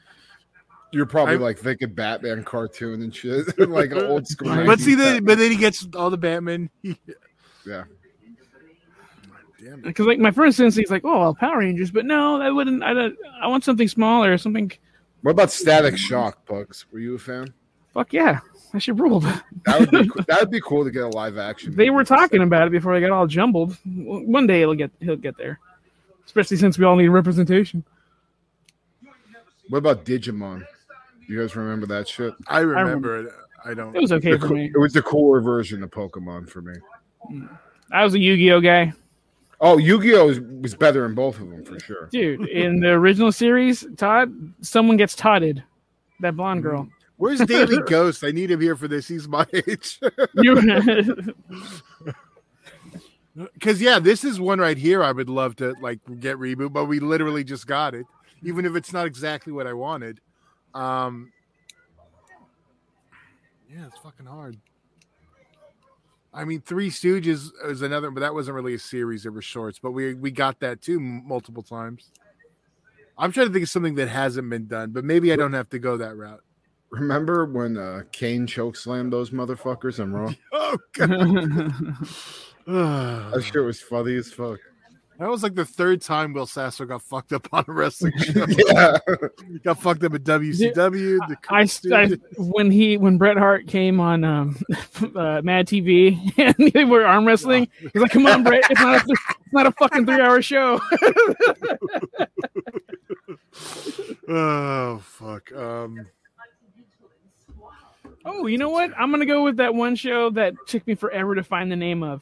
You're probably I- like thinking Batman cartoon and shit, like an old school. but see, the, but then he gets all the Batman. Yeah. Because like my first instinct is like, oh, well, Power Rangers, but no, I wouldn't. I don't. I want something smaller, something. What about Static Shock, Pugs? Were you a fan? Fuck yeah, that shit ruled. That would be that would be cool to get a live action. they were with Static talking about it before they got all jumbled. One day he'll get he'll get there, especially since we all need representation. What about Digimon? You guys remember that shit? I remember it. I don't. It was okay The for me. It was the cooler version of Pokemon for me. I was a Yu-Gi-Oh guy, Oh, Yu-Gi-Oh was, was better in both of them for sure. dude. In the original series, Todd, someone gets totted. That blonde girl. Where's Daily Ghost? I need him here for this. He's my age. Because yeah, this is one right here. I would love to like get reboot, but we literally just got it, even if it's not exactly what I wanted. Um, yeah, it's fucking hard. I mean, Three Stooges is another, but that wasn't really a series; it were shorts. But we we got that too m- multiple times. I'm trying to think of something that hasn't been done, but maybe I don't have to go that route. Remember when uh, Kane chokeslammed those motherfuckers on Raw? Oh god, That shit was funny as fuck. that was like the third time Will Sasso got fucked up on a wrestling show. yeah. got fucked up at WCW. the I, I Stooges. when he when Bret Hart came on um, uh, Mad TV and they were arm wrestling, he's like, "Come on, Bret, it's not a, it's not a fucking three hour show." oh fuck. Um, oh, you know what? I'm gonna go with that one show that took me forever to find the name of,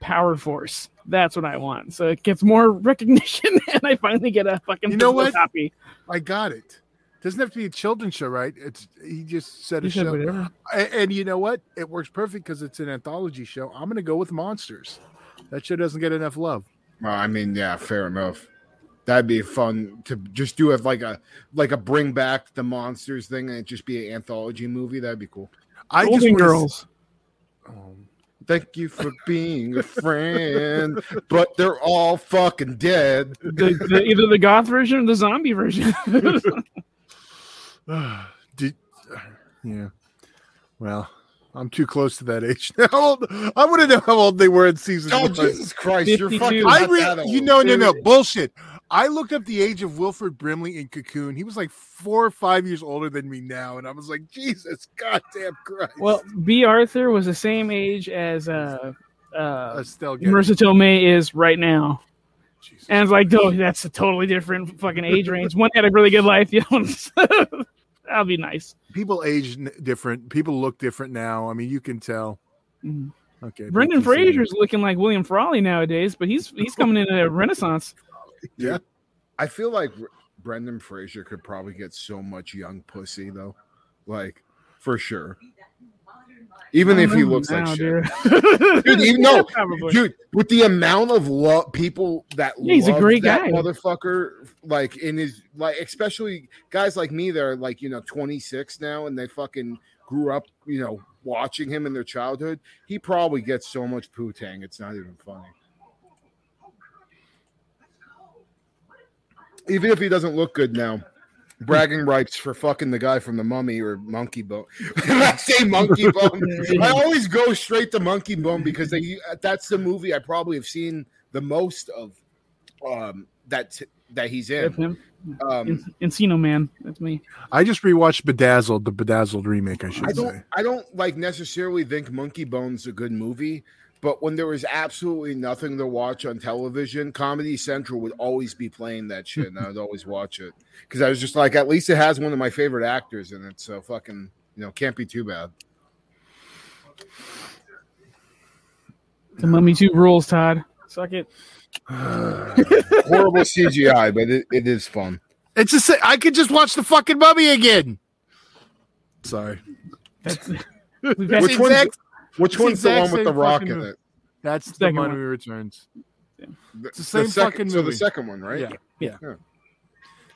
Power Force. That's what I want. So it gets more recognition, and I finally get a fucking You know what? copy. I got it. Doesn't have to be a children's show, right? It's he just said a said show, whatever. A- and, you know what? It works perfect because it's an anthology show. I'm gonna go with Monsters. That show doesn't get enough love. Well, I mean, yeah, fair enough. That'd be fun to just do it like a like a bring back the monsters thing and it just be an anthology movie. That'd be cool. I just Golden wanna s- Girls. Oh, Thank you for being a friend, but they're all fucking dead. The, the, either the goth version or the zombie version. Did Yeah. Well, I'm too close to that age now. How old- I want to know how old they were in season Oh one. Jesus Christ! You're fucking. I not re- that you old. know, no, no, bullshit. I looked up the age of Wilford Brimley in Cocoon. He was like four or five years older than me now, and I was like, Jesus, goddamn Christ. Well, Bea Arthur was the same age as uh, uh, Estelle. Marisa Tomei is right now. Jesus. And it's like, oh, that's a totally different fucking age range. One had a really good life. The other one's that'll be nice. people age different. People look different now. I mean, you can tell. Mhm. Okay, Brendan. Fraser's looking like William Frawley nowadays, but he's he's coming in at a renaissance. Yeah. I feel like Brendan Fraser could probably get so much young pussy though, like for sure. Even if he looks like Now, shit, dude. dude. Even no, Probably. dude, with the amount of love people that Yeah, he's a great that guy. motherfucker, like in his like, especially guys like me, that are like you know 26 now, and they fucking grew up, you know, watching him in their childhood. He probably gets so much poo tang, it's not even funny. Even if he doesn't look good now, bragging rights for fucking the guy from the Mummy or Monkeybone. I say Monkeybone. I always go straight to Monkeybone because they, that's the movie I probably have seen the most of um, that that he's With in. him. Um, En- Encino Man. That's me. I just rewatched Bedazzled, the Bedazzled remake. I should I don't say. I don't like necessarily think Monkeybone's a good movie, but when there was absolutely nothing to watch on television, Comedy Central would always be playing that shit, and I would always watch it because I was just like, at least it has one of my favorite actors in it, so fucking you know can't be too bad. The Mummy Two rules, Todd. Suck it. Horrible CGI, but it, it is fun. It's just I could just watch the fucking Mummy again. Sorry. That's, we've had, Which one's- exact- Which It's one's the one with the same rock in it? That's the Second Mummy one. Returns. The, It's the same second, fucking So the second one, right? Yeah. Yeah. Yeah.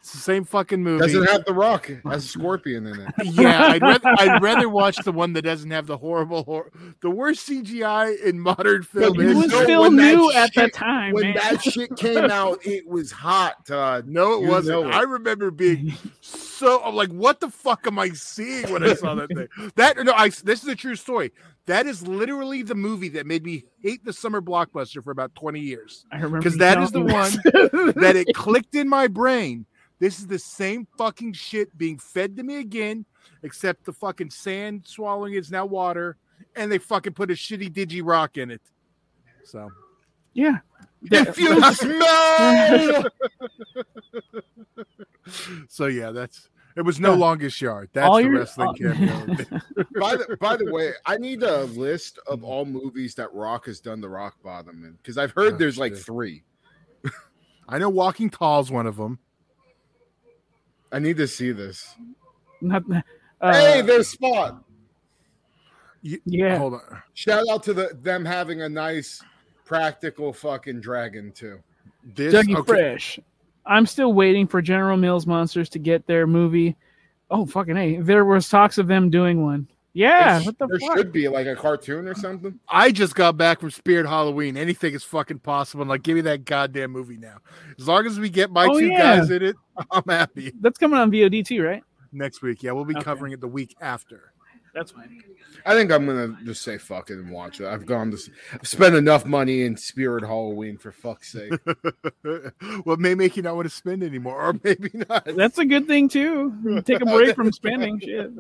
It's the same fucking movie. Doesn't have the rock as a scorpion in it. yeah, I'd rather I'd rather watch the one that doesn't have the horrible, hor- the worst CGI in modern film. It was know still when that new at the time, When man. that shit came out, it was hot, Todd. no, it You wasn't. it. I remember being so. I'm like, what the fuck am I seeing when I saw that thing? That no, I. This is a true story. That is literally the movie that made me hate the summer blockbuster for about 20 years. I remember because that is the me one that it clicked in my brain. This is the same fucking shit being fed to me again, except the fucking sand swallowing is now water, and they fucking put a shitty digi rock in it. So yeah. If you smell, so yeah, that's it was no Yeah. longest yard. That's All the your- wrestling all- cameo. by the by the way, I need a list of all movies that Rock has done the Rock Bottom in because I've heard Oh, there's like three. I know Walking Tall is one of them. I need to see this. Not, uh, hey, there's Spot. yeah. Hold on. Shout out to the them having a nice practical fucking dragon too. This Dougie okay, Fresh. I'm still waiting for General Mills Monsters to get their movie. Oh fucking hey! There was talks of them doing one. Yeah, There what the there fuck? should be like a cartoon or something. I just got back from Spirit Halloween. Anything is fucking possible. And like, give me that goddamn movie now. As long as we get my Oh, two yeah. guys in it, I'm happy. That's coming on VOD too, right? Next week, yeah, we'll be Okay. covering it the week after. That's fine. I think I'm gonna just say fuck it and watch it. I've gone to s- I've spent enough money in Spirit Halloween for fuck's sake. what may make you not want to spend anymore, or maybe not. That's a good thing too. Take a break from spending. Shit.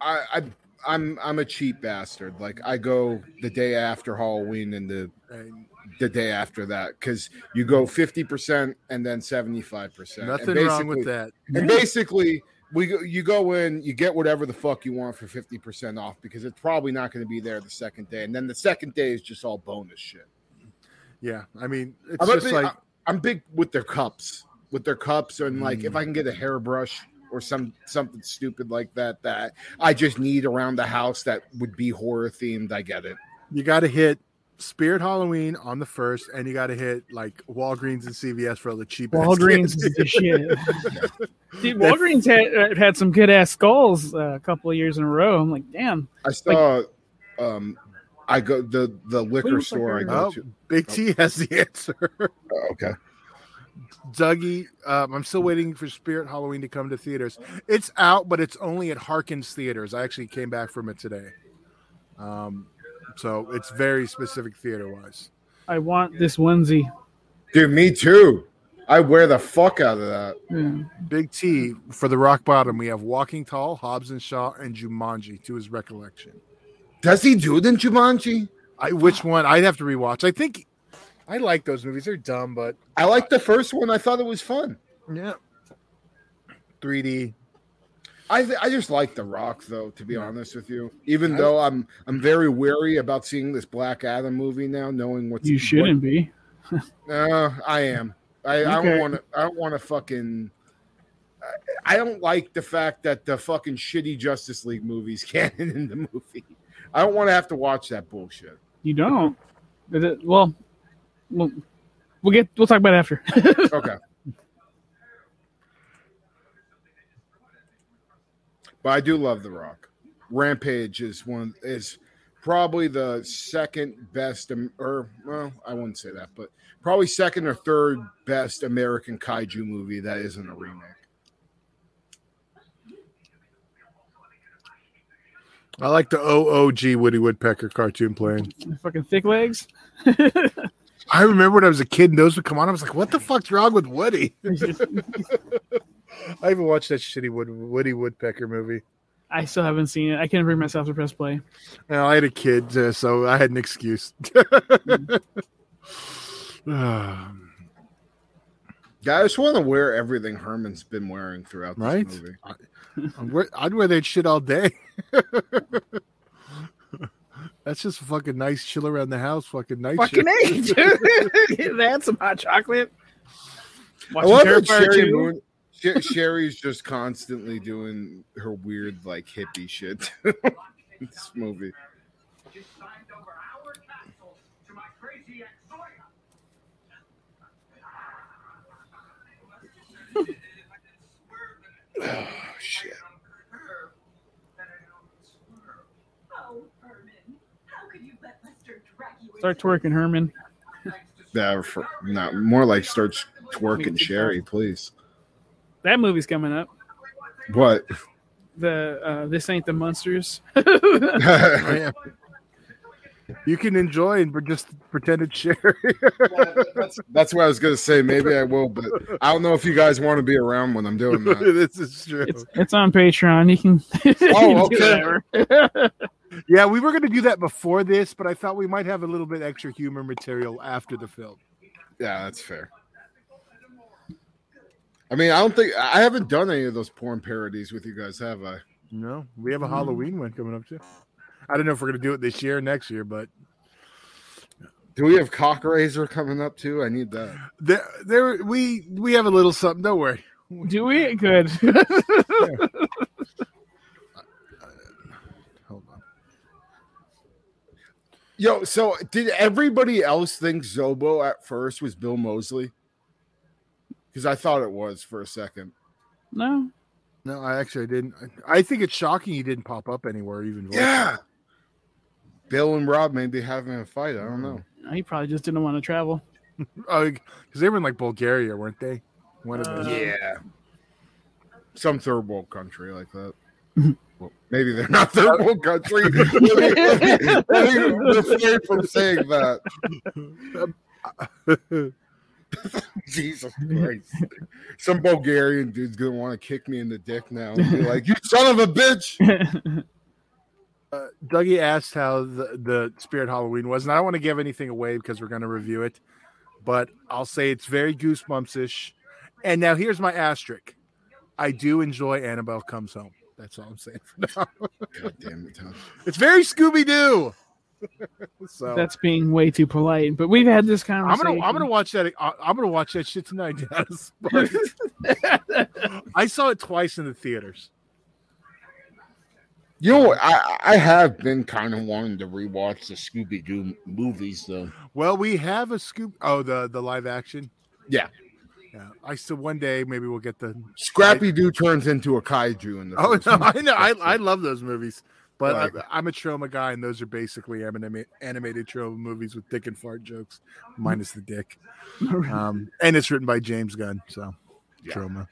I, I I'm I'm a cheap bastard. Like I go the day after Halloween and the the day after that because you go fifty percent and then seventy five percent. nothing wrong with that. And basically, we go, you go in, you get whatever the fuck you want for fifty percent off because it's probably not going to be there the second day, and then the second day is just all bonus shit. Yeah, I mean, it's I'm, just big, like I'm big with their cups, with their cups, and like Mm. if I can get a hairbrush or some something stupid like that that I just need around the house that would be horror themed, I get it. you got to hit Spirit Halloween on the first, and you got to hit like Walgreens and CVS for all the cheap. ass Walgreens is candy. the shit. Dude, Walgreens had uh, had some good ass skulls uh, a couple of years in a row. I'm like, damn. I saw, um, I go the the liquor looks like store I a- go Oh, to. Big T has the answer. Oh, okay. Dougie, um, I'm still waiting for Spirit Halloween to come to theaters. It's out, but it's only at Harkins Theaters. I actually came back from it today. Um, so it's very specific theater wise. I want this onesie. Dude, me too. I wear the fuck out of that. Yeah. Big T for the rock bottom. We have Walking Tall, Hobbs and Shaw, and Jumanji to his recollection. Does he do it in Jumanji? I which one? I'd have to rewatch. I think I like those movies. They're dumb, but I like the first one. I thought it was fun. yeah. 3D. I th- I just like The Rock though, to be honest with you. Even though I'm I'm very wary about seeing this Black Adam movie now, knowing what's You shouldn't be. No, uh, I am. I, I don't want to. I don't want to fucking. I- I don't like the fact that the fucking shitty Justice League movies canon in the movie. I don't want to have to watch that bullshit. You don't. Is it- well, we'll we'll get we'll talk about it after. Okay. But I do love The Rock. Rampage is one is probably the second best, um, or well, I wouldn't say that, but probably second or third best American kaiju movie that isn't a remake. I like the OOG Woody Woodpecker cartoon playing. Fucking thick legs. I remember when I was a kid and those would come on. I was like, "What the fuck's wrong with Woody?" I even watched that shitty Wood, Woody Woodpecker movie. I still haven't seen it. I can't bring myself to press play. Now, I had a kid, uh, so I had an excuse. Um, Yeah, I just want to wear everything Herman's been wearing throughout this Right? movie. I'd wear- I'd wear that shit all day. That's just fucking nice, chill around the house, fucking nice. Fucking shit. age. That's some hot chocolate. I Watching love that Terrifier Sheri 2. Moon. Sher- Sheri's just constantly doing her weird, like hippie shit. this movie. Just signed over our castle to my crazy ex Zoya. Oh shit! Herman. How could you let Lester drag you Start twerking, Herman. Yeah, for, not more like starts twerking Sherry, please. That movie's coming up. What? The uh, This Ain't the Munsters. Oh. You can enjoy and just pretend it's Sheri. that's, that's what I was gonna say. Maybe I will, but I don't know if you guys want to be around when I'm doing that. this is true. It's it's on Patreon. You can. you can Oh, do okay. whatever. Yeah, we were going to do that before this, but I thought we might have a little bit extra humor material after the film. Yeah, that's fair. I mean, I don't think I haven't done any of those porn parodies with you guys, have I? No, we have a mm. Halloween one coming up too. I don't know if we're going to do it this year or next year, but Do we have cock razor coming up too? I need that. there, there, we we have a little something. Don't worry. Do we? Good. Hold on. Yo, so did everybody else think Zobo at first was Bill Moseley? Because I thought it was for a second. no. No, I actually didn't. I think it's shocking he didn't pop up anywhere, even. voice Yeah. Bill and Rob may be having a fight. I don't know. He probably just didn't want to travel. Oh, because they were in like Bulgaria, weren't they? One of Uh. Yeah. Some third world country like that. well, maybe they're not third world country. refrain from saying that. Jesus Christ. Some Bulgarian dude's gonna want to kick me in the dick now and be like, You son of a bitch. Uh, Dougie asked how the, the Spirit Halloween was, and I don't want to give anything away because we're going to review it, but I'll say it's very goosebumps ish. And now here's my asterisk I do enjoy Annabelle Comes Home. That's all I'm saying for now. God damn it, Tom. It's very Scooby Doo. so That's being way too polite. But we've had this I'm gonna I'm gonna watch that. I- I'm gonna watch that shit tonight. Dennis. I saw it twice in the theaters. You know what? I, I have been kind of wanting to rewatch the Scooby Doo movies though. Well, we have a scoop. Oh, the the live action. Yeah. Yeah, I still one day maybe we'll get the. Scrappy Doo turns into a kaiju in the Oh no. I know. I I love those movies. But Right. I, I'm a Troma guy, and those are basically anima- animated Troma movies with dick and fart jokes, minus the dick. Um, and it's written by James Gunn, so Yeah. Troma.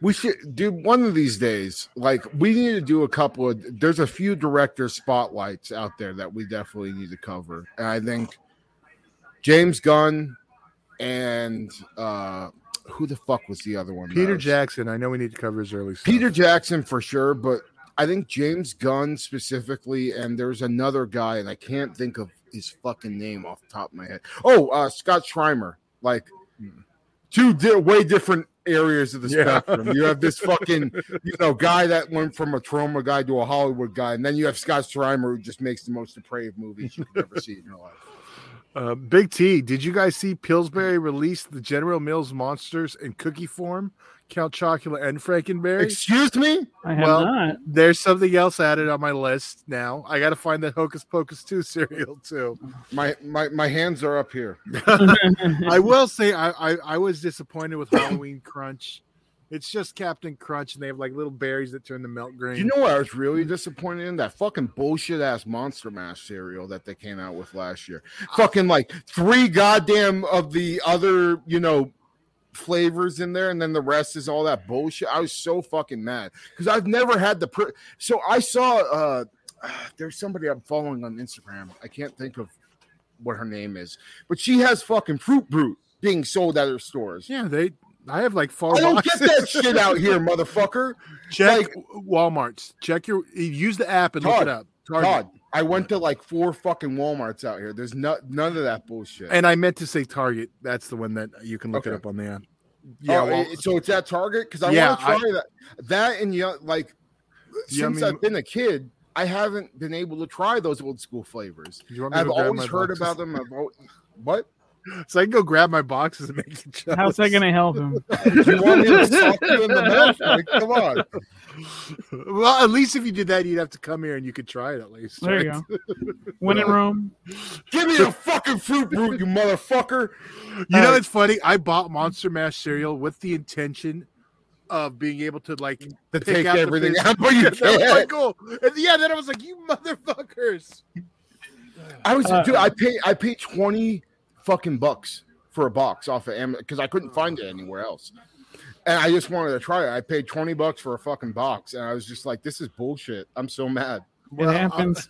We should do one of these days. Like we need to do a couple of. There's a few director spotlights out there that we definitely need to cover, and I think James Gunn and uh who the fuck was the other one? Peter Jackson. I know we need to cover his early stuff. Peter Jackson for sure, but I think James Gunn specifically, and there's another guy, and I can't think of his fucking name off the top of my head. Oh, uh, Scott Schirmer. Like two di- way different areas of the Yeah. spectrum. You have this fucking, you know, guy that went from a Troma guy to a Hollywood guy, and then you have Scott Schirmer who just makes the most depraved movies you could ever see in your life. Uh, Big T, did you guys see Pillsbury release the General Mills monsters in cookie form? Count Chocula and Frankenberry? Excuse me? I have Well, not. There's something else added on my list now. I got to find that Hocus Pocus 2 cereal too. My my my hands are up here. I will say I, I I was disappointed with Halloween Crunch. It's just Captain Crunch, and they have like little berries that turn the milk green. You know what I was really disappointed in? That fucking bullshit ass Monster Mash cereal that they came out with last year. Fucking like three goddamn of the other, you know, flavors in there, and then the rest is all that bullshit. I was so fucking mad because I've never had the. Pr- so I saw uh there's somebody I'm following on Instagram. I can't think of what her name is, but she has fucking Fruit Brute being sold at her stores. yeah, they. I have like four I don't boxes. get that shit out here, motherfucker. Check like- Walmart's. Check your. Use the app and look it up. Target. Todd, I went to like four fucking WalMarts out here. There's not none of that bullshit. And I meant to say Target. That's the one that you can look it up on the app. yeah, Yeah, well, Oh, so it's at Target because I Yeah, want to try that. That and yeah, like since I've been a kid, I haven't been able to try those old school flavors. You want me I've always heard boxes? about them. I've al- what? So I can go grab my boxes and make you jealous. How's that going to help him? You want me to sock you in the mouth? Like, come on. Well, at least if you did that, you'd have to come here and you could try it at least. There you go. When in Rome. Give me a fucking fruit brute, you motherfucker. You know, Uh, it's funny. I bought Monster Mash cereal with the intention of being able to like To pick take out everything out, but you That was my can't. goal. And yeah, then I was like, "You motherfuckers!" I was Uh, dude, I paid I paid 20 fucking bucks for a box off of Amazon because I couldn't find it anywhere else. And I just wanted to try it. I paid 20 bucks for a fucking box, and I was just like, this is bullshit. I'm so mad. It happens.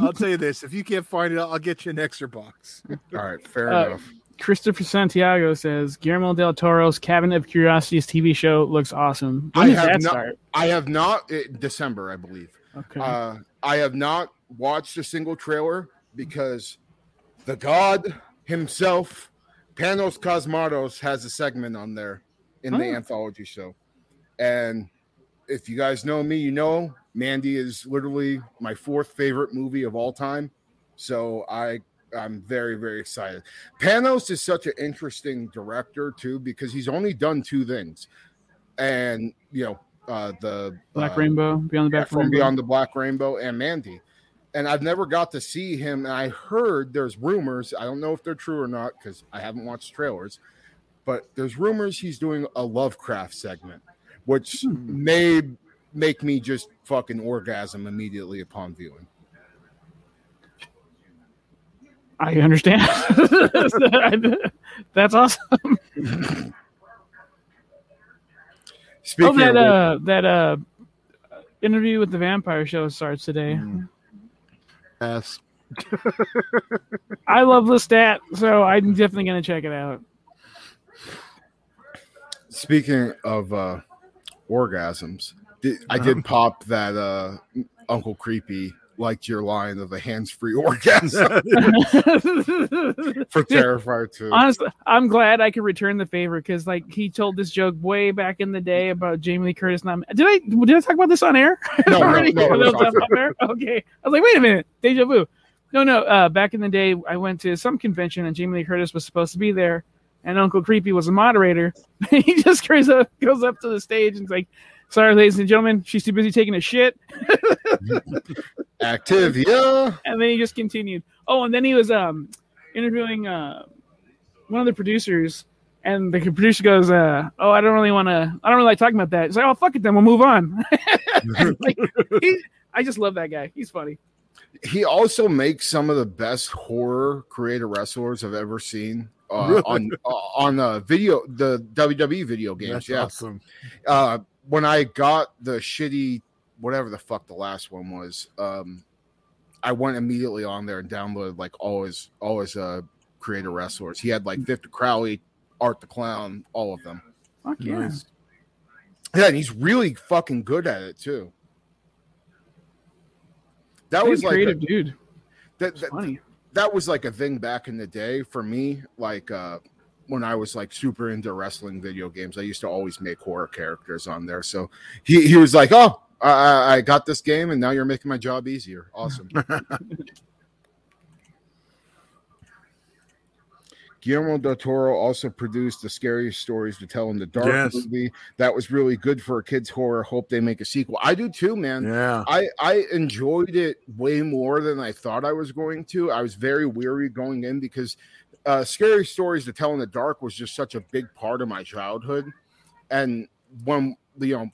I'll, I'll tell you this: if you can't find it, I'll get you an extra box. All right, fair Uh, enough. Christopher Santiago says Guillermo del Toro's Cabinet of Curiosities TV show looks awesome. I When does have that not- start? I have not eh, December, I believe. Okay. Uh, I have not watched a single trailer because the god himself, Panos Cosmatos, has a segment on there in the Oh. anthology show. And if you guys know me, you know Mandy is literally my fourth favorite movie of all time. So I I'm very very excited. Panos is such an interesting director too because he's only done two things, and you know uh, the Black uh, Rainbow, Beyond the Black Rainbow. Beyond the Black Rainbow and Mandy. And I've never got to see him. And I heard there's rumors. I don't know if they're true or not because I haven't watched trailers. But there's rumors he's doing a Lovecraft segment, which Hmm. may make me just fucking orgasm immediately upon viewing. I understand. That's awesome. Speaking oh, that uh, that uh, interview with the vampire show starts today. Mm. Yes. I love Lestat, so I'm definitely gonna check it out. Speaking of uh, orgasms, di- I did pop that uh, Uncle Creepy liked your line of a hands-free orgasm for Terrifier 2. Honestly, I'm glad I could return the favor because, like, he told this joke way back in the day about Jamie Lee Curtis. Not did I did I talk about this on air? No, no, no, it was That was off off air? Okay, I was like, wait a minute, deja vu. No, no. Uh, back in the day, I went to some convention and Jamie Lee Curtis was supposed to be there, and Uncle Creepy was a moderator. he just goes up, goes up to the stage and is like, "Sorry, ladies and gentlemen, she's too busy taking a shit." Activia. and then he just continued. Oh, and then he was um interviewing uh one of the producers, And the producer goes, uh, "Oh, I don't really want to. I don't really like talking about that." It's like, "Oh, fuck it, then we'll move on." like, he, I just love that guy. He's funny. he also makes some of the best horror creator wrestlers I've ever seen uh, Really? on uh, on the video the WWE video games. That's yeah, awesome. uh, when I got the shitty whatever the fuck the last one was, um, I went immediately on there and downloaded like all his all his uh, creator wrestlers. He had like Victor Crowley, Art the Clown, all of them. Fuck yeah. Nice. Yeah, and he's really fucking good at it too. That He's was a like a- creative dude. that, that, funny. that was like a thing back in the day for me like uh when i was like super into wrestling video games i used to always make horror characters on there so he, he was like oh I, I- got this game and now you're making my job easier awesome Guillermo del Toro also produced the scariest stories to tell in the dark Yes. movie. That was really good for a kids' horror. Hope they make a sequel. I do too, man. Yeah. I I enjoyed it way more than I thought I was going to. I was very weary going in because uh, scary stories to tell in the dark was just such a big part of my childhood, and when you know,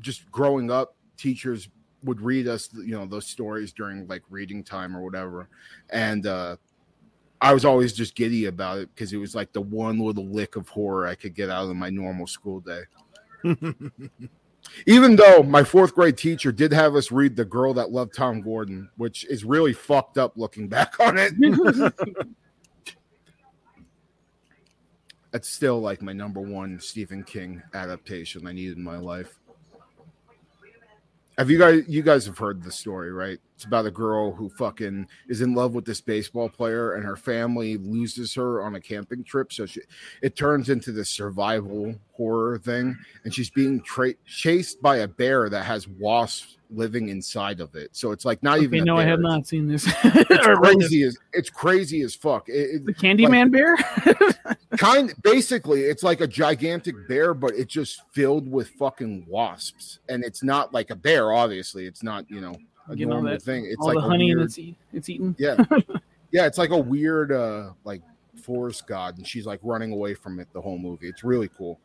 just growing up, teachers would read us you know those stories during like reading time or whatever, and uh, I was always just giddy about it because it was like the one little lick of horror I could get out of my normal school day. Even though my fourth grade teacher did have us read The Girl That Loved Tom Gordon, which is really fucked up looking back on it. That's still like my number one Stephen King adaptation I need in my life. Have you guys you guys have heard the story, right? It's about a girl who fucking is in love with this baseball player and her family loses her on a camping trip. So she, it turns into this survival horror thing and she's being tra- chased by a bear that has wasps living inside of it. So it's like not Okay, even no, I have not seen this. It's Or read this. crazy as it's crazy as fuck. It, The it, Candyman bear? kind basically it's like a gigantic bear but it's just filled with fucking wasps and it's not like a bear obviously it's not you know a all normal that- thing it's All like the honey weird, and it's, eat, it's eaten. yeah yeah it's like a weird uh like forest god and she's like running away from it the whole movie it's really cool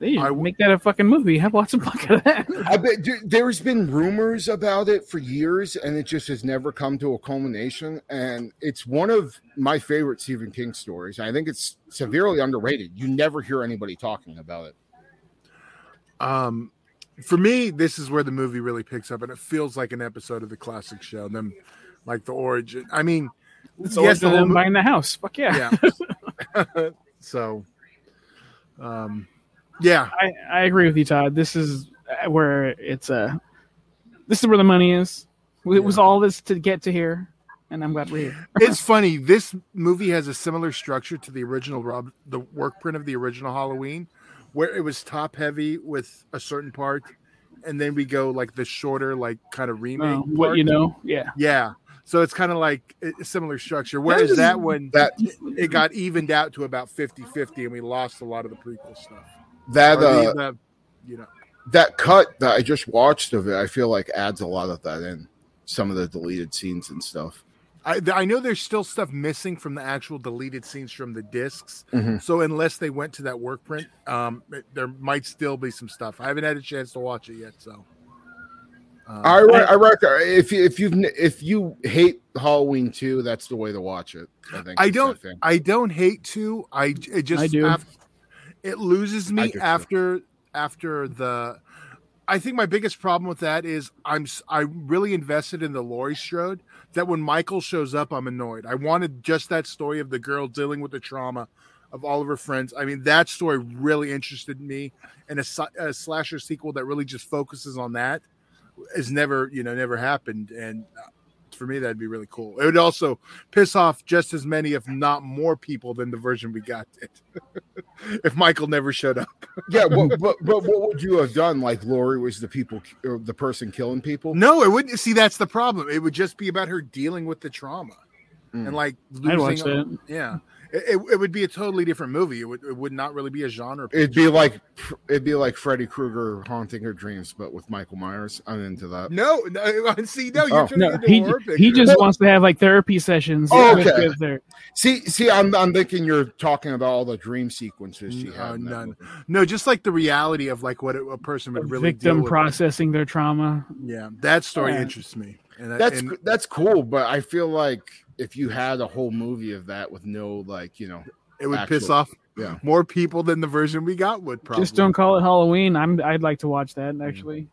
They I w- make that a fucking movie. Have lots of fuck of that. I bet dude, there's been rumors about it for years, and it just has never come to a culmination. And it's one of my favorite Stephen King stories. I think it's severely underrated. You never hear anybody talking about it. Um, for me, this is where the movie really picks up, and it feels like an episode of the classic show. Them, like the origin. I mean, It's yes, yes, the whole mo- buying the house. Fuck yeah. yeah. so, um, yeah, I, I agree with you, Todd. This is uh, where it's uh this is where the money is. It was all this to get to here, and I'm glad we're here. it's funny. This movie has a similar structure to the original Rob, the work print of the original Halloween, where it was top heavy with a certain part, and then we go like the shorter, like kind of remake. Uh, what part. you know, yeah. Yeah. So it's kind of like a similar structure. Whereas that one, That it got evened out to about 50 50, and we lost a lot of the prequel stuff. That Or uh, the- you know, that cut that I just watched of it, I feel like adds a lot of that in. Some of the deleted scenes and stuff. I, I know there's still stuff missing from the actual deleted scenes from the discs. Mhm. So unless they went to that work print, um, it- there might still be some stuff. I haven't had a chance to watch it yet. So, um, I re- I reckon if you if you if you hate Halloween two, that's the way to watch it. I think. I don't. that. I don't hate to. I it just I do. af- it loses me too. after after the. I think my biggest problem with that is I'm I really invested in the Laurie Strode that when Michael shows up I'm annoyed. I wanted just that story of the girl dealing with the trauma of all of her friends. I mean that story really interested me, and a, a slasher sequel that really just focuses on that has never you know never happened and uh, for me that'd be really cool it would also piss off just as many if not more people than the version we got did if michael never showed up yeah, but, but but what would you have done? Like Lori was the people or the person killing people. no it wouldn't see that's the problem it would just be about her dealing with the trauma Mm. and like I'd watch losing that. yeah It, it would be a totally different movie. It would it would not really be a genre. It'd be like it'd be like Freddy Krueger haunting her dreams, but with Michael Myers. I'm into that. no, no. See, no, you're Oh. No, he he picture. just wants to have like therapy sessions. Oh, okay. with her. See, see, I'm I'm thinking you're talking about all the dream sequences she No, had. none. movie. no, just like the reality of like what a, a person would really victim deal with. processing their trauma. Yeah, that story Yeah. interests me. And that- That's and that's cool, but I feel like if you had a whole movie of that with no like you know, it would piss off yeah. more people than the version we got would. Probably. Just don't call it Halloween. I'm I'd like to watch that mm. actually.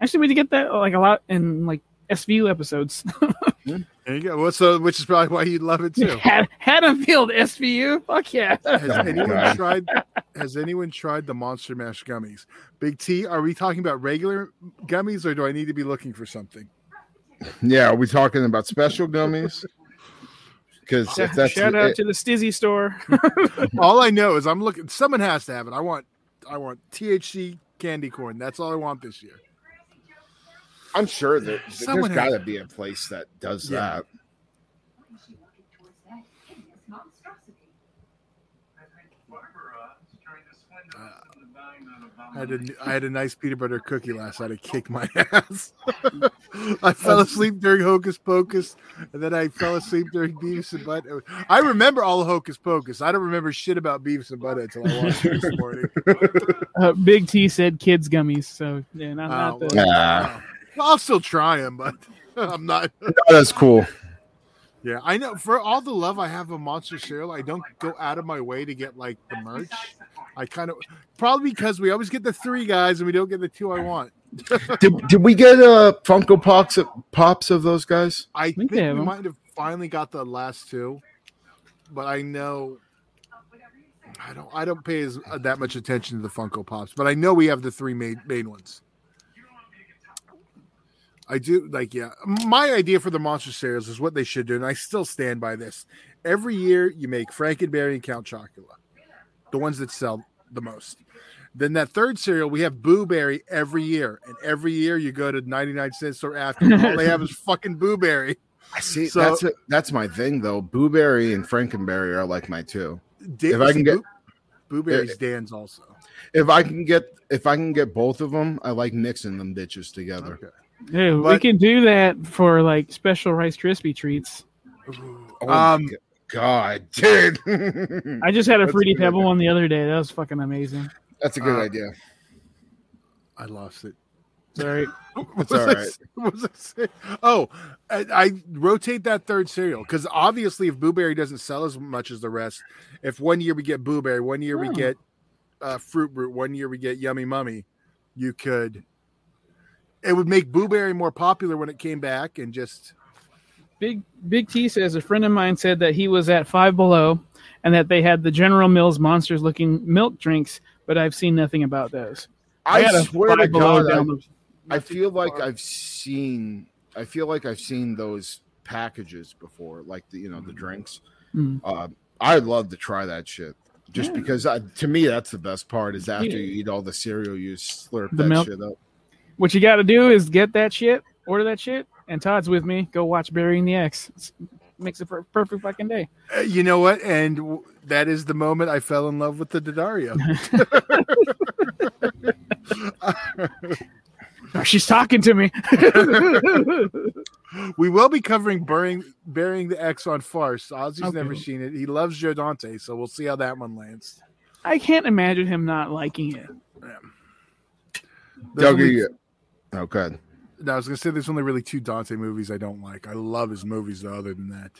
Actually, we did get that like a lot in like SVU episodes. Hmm? There you go. Well, so which is probably why you'd love it too. Had Haddonfield SVU. Fuck yeah. Has Oh, anyone God. tried? Has anyone tried the Monster Mash gummies? Big T, are we talking about regular gummies, or do I need to be looking for something? yeah. Are we talking about special gummies? Because if that's Shout out it- to the Stizzy store. All I know is I'm looking. Someone has to have it. I want. I want THC candy corn. That's all I want this year. I'm sure that there's Someone has- got to be a place that does Yeah. that. Why is she walking towards that hideous monstrosity? I think Barbara is trying to swindle us into buying that I had a, I had a nice peanut butter cookie last night. I kicked my ass. I fell asleep during Hocus Pocus, and then I fell asleep during Beavis and Butt. I remember all of Hocus Pocus. I don't remember shit about Beavis and Butt until I watched it this morning. Uh, Big T said kids gummies. So yeah, not, not the, well, Ah. well, I'll still try them, but I'm not. That's cool. Yeah, I know. For all the love I have of Monster cereal, I don't go out of my way to get like the merch. I kind of probably because we always get the three guys and we don't get the two I want. Did, did we get uh Funko Pops pops of those guys? I think, think we they have 'em. might have finally got the last two, but I know I don't. I don't pay as uh, that much attention to the Funko Pops, but I know we have the three main main ones. I do like yeah. My idea for the monster series is what they should do, and I still stand by this. Every year, you make Frankenberry and Count Chocula, the ones that sell the most. Then that third cereal, we have Boo Berry every year, and every year you go to ninety nine cent store after. All they have is fucking Boo Berry. I see. So- that's it. That's my thing though. Booberry and Frankenberry are like my two. Dan- If I can see, get- Boo, Boo Berry's Dan's also. If I can get if I can get both of them, I like mixing them bitches together. Okay. Dude, we can do that for like special Rice Krispie treats. Um, g- God, dude, I just had a That's fruity a pebble idea. one the other day. That was fucking amazing. that's a good Uh, idea. I lost it. Sorry. What It's was all I right. was I saying? Oh, I, I rotate that third cereal because obviously, if Boo Berry doesn't sell as much as the rest, if one year we get Boo Berry, one year we Oh. get uh, Fruit Brute, one year we get Yummy Mummy, you could. It would make Boo Berry more popular when it came back, and just Big Big T says a friend of mine said that he was at Five Below and that they had the General Mills monsters looking milk drinks, but I've seen nothing about those. I, got a swear to God, I, the- I feel like far. I've seen. I feel like I've seen those packages before, like the you know the drinks. Mm. Uh, I'd love to try that shit. Just Yeah. because I, to me that's the best part is after Yeah. you eat all the cereal, you slurp The that milk. shit up. What you got to do is get that shit, order that shit, and Todd's with me. Go watch Burying the Ex. It's, makes it per- perfect fucking day. uh, you know what? And w- that is the moment I fell in love with the Daddario. Oh, she's talking to me. we will be covering burying burying the Ex on Farce. Ozzy's Okay. never seen it. He loves Joe Dante, so we'll see how that one lands. I can't imagine him not liking it. There's only- Dougie, oh, good. No, I was gonna say there's only really two Dante movies I don't like. I love his movies though. Other than that,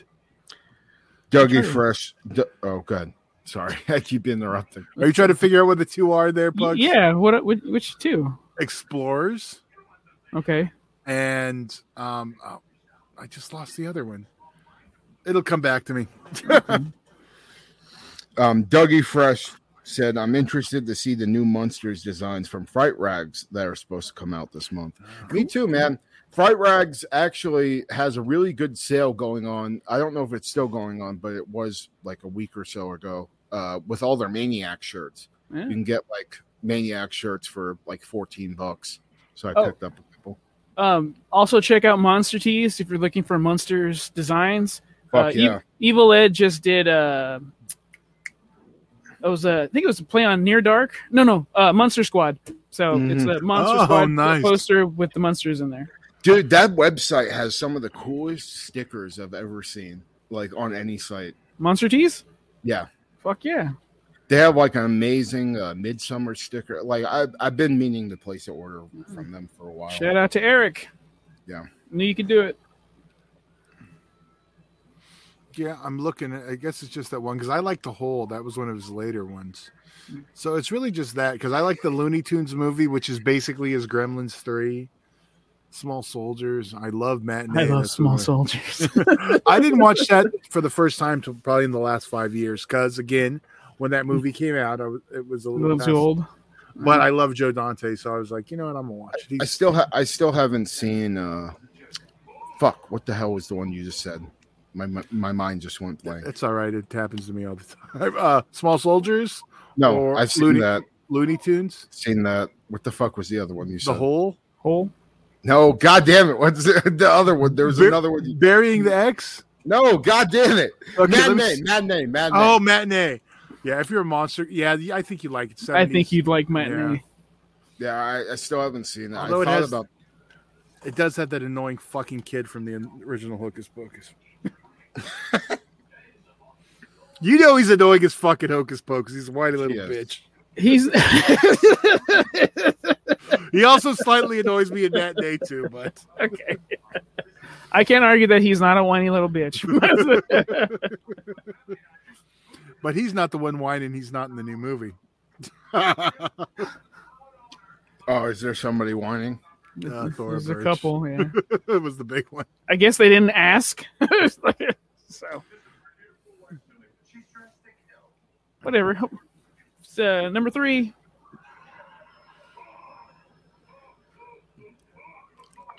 Dougie Fresh. D- oh, good. Sorry, I keep interrupting. are you trying to figure out what the two are there, Y- Pugs? Yeah, what which, which two? Explorers Okay. and um, oh, I just lost the other one. It'll come back to me. Um, Dougie Fresh said, "I'm interested to see the new Munsters designs from Fright Rags that are supposed to come out this month." Me too, man. Fright Rags actually has a really good sale going on. I don't know if it's still going on, but it was like a week or so ago. Uh, with all their Maniac shirts, Yeah. you can get like Maniac shirts for like 14 bucks. So I Oh. picked up a couple. Um, also check out Monster Tees if you're looking for Monsters designs. Fuck uh, E- yeah. Evil Ed just did. Uh, it was a, I think it was a play on Near Dark. No, no, uh, Monster Squad. So it's Mhm. a Monster Oh, Squad nice. poster with the monsters in there. Dude, that website has some of the coolest stickers I've ever seen, like on any site. Monster Tees. Yeah. Fuck yeah. They have like an amazing uh, midsummer sticker. Like I've I've been meaning to place an order from them for a while. Shout out to Eric. Yeah. Knew you could do it. Yeah, I'm looking. I guess it's just that one because I like the whole. That was one of his later ones. So it's really just that because I like the Looney Tunes movie, which is basically his Gremlins three. Small Soldiers. I love Matinee. I love That's small one soldiers. I didn't watch that for the first time till probably in the last five years because again, when that movie came out, I was, it was a a little little too old. But I love Joe Dante, so I was like, you know what, I'm gonna watch it. I still ha- I still haven't seen uh fuck, what the hell was the one you just said? My my, my mind just went blank. it's all right. It happens to me all the time. Uh, Small Soldiers, No, or I've seen Looney- that. Looney Tunes, Seen that. What the fuck was the other one you saw? The said? Hole, Hole. no, god damn it. What's the, the other one? There was Bur- another one. you- Burying the Ex. No, god damn it. Okay, let me Matinee, matinee, matinee. Oh, matinee. Yeah, if you're a monster, yeah, yeah, I think you'd like it. I think you'd like Matinee. Yeah, I, I still haven't seen it. I Although it has- about It does have that annoying fucking kid from the original Hocus Pocus. you know he's annoying as fucking Hocus Pocus. He's a whiny little Yes. bitch. He's He also slightly annoys me in that day too, but okay. I can't argue that he's not a whiny little bitch. but he's not the one whining. He's not in the new movie. Oh, is there somebody whining? Uh, Thora There's a couple. Yeah. it was the big one. I guess they didn't ask. So whatever. So, uh, number three.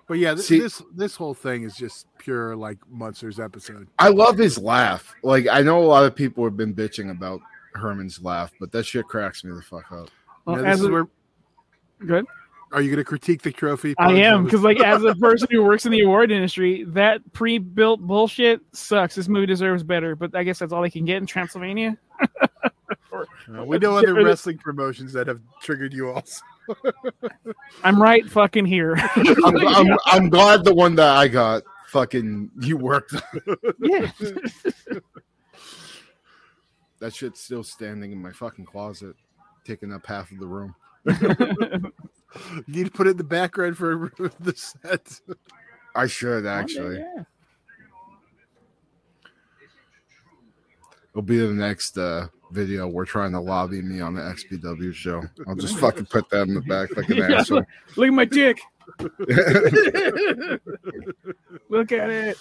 But yeah, th- See- this this whole thing is just pure like Munsters episode. I love his laugh. Like I know a lot of people have been bitching about Herman's laugh, but that shit cracks me the fuck up. Well, Now, this as is a- where good. Are you going to critique the trophy? I am because, like, as a person who works in the award industry, that pre-built bullshit sucks. This movie deserves better, but I guess that's all they can get in Transylvania. Uh, we know other wrestling promotions that have triggered you also. I'm right fucking here. I'm, I'm, I'm glad the one that I got fucking you worked. yeah. that shit's still standing in my fucking closet, taking up half of the room. You need to put it in the background for the set. I should actually. Yeah. It'll be the next uh, video. We're trying to lobby me on the XPW show. I'll just fucking put that in the back like an Yeah. asshole. Look at my dick. Look at it.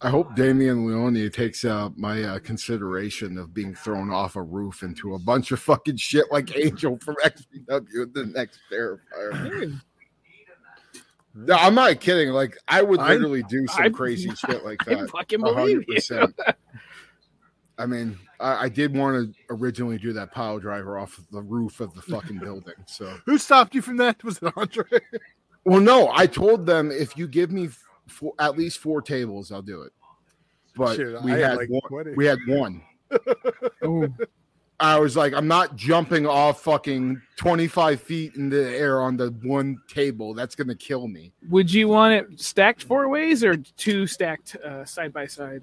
I hope Damien Leone takes uh, my uh, consideration of being thrown off a roof into a bunch of fucking shit like Angel from XPW, the next Terrifier. No, I'm not kidding. Like, I would I- literally do some I- crazy shit like that. I fucking A believe hundred you. I mean, I, I did want to originally do that pile driver off the roof of the fucking building. So, Who stopped you from that? Was it Andre? well, no, I told them if you give me four, at least four tables, I'll do it. But Shit, we I had had like one, we had one. I was like, I'm not jumping off fucking 25 feet in the air on the one table. That's gonna kill me. would you want it stacked four ways or two stacked uh, side by side?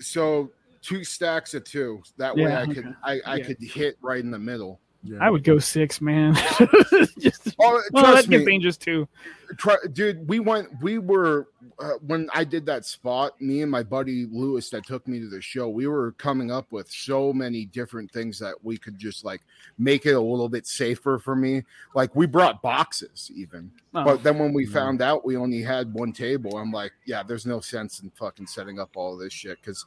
So two stacks of two. That way Yeah, I okay. could I, I Yeah. could hit right in the middle. Yeah. I would go six, man. Just, Oh, well, trust that gets me, dangerous too. Try, dude. We went. We were uh, when I did that spot. Me and my buddy Lewis that took me to the show. We were coming up with so many different things that we could just like make it a little bit safer for me. Like we brought boxes even. Oh, But then when we Mhm. found out we only had one table, I'm like, yeah, there's no sense in fucking setting up all this shit. Because,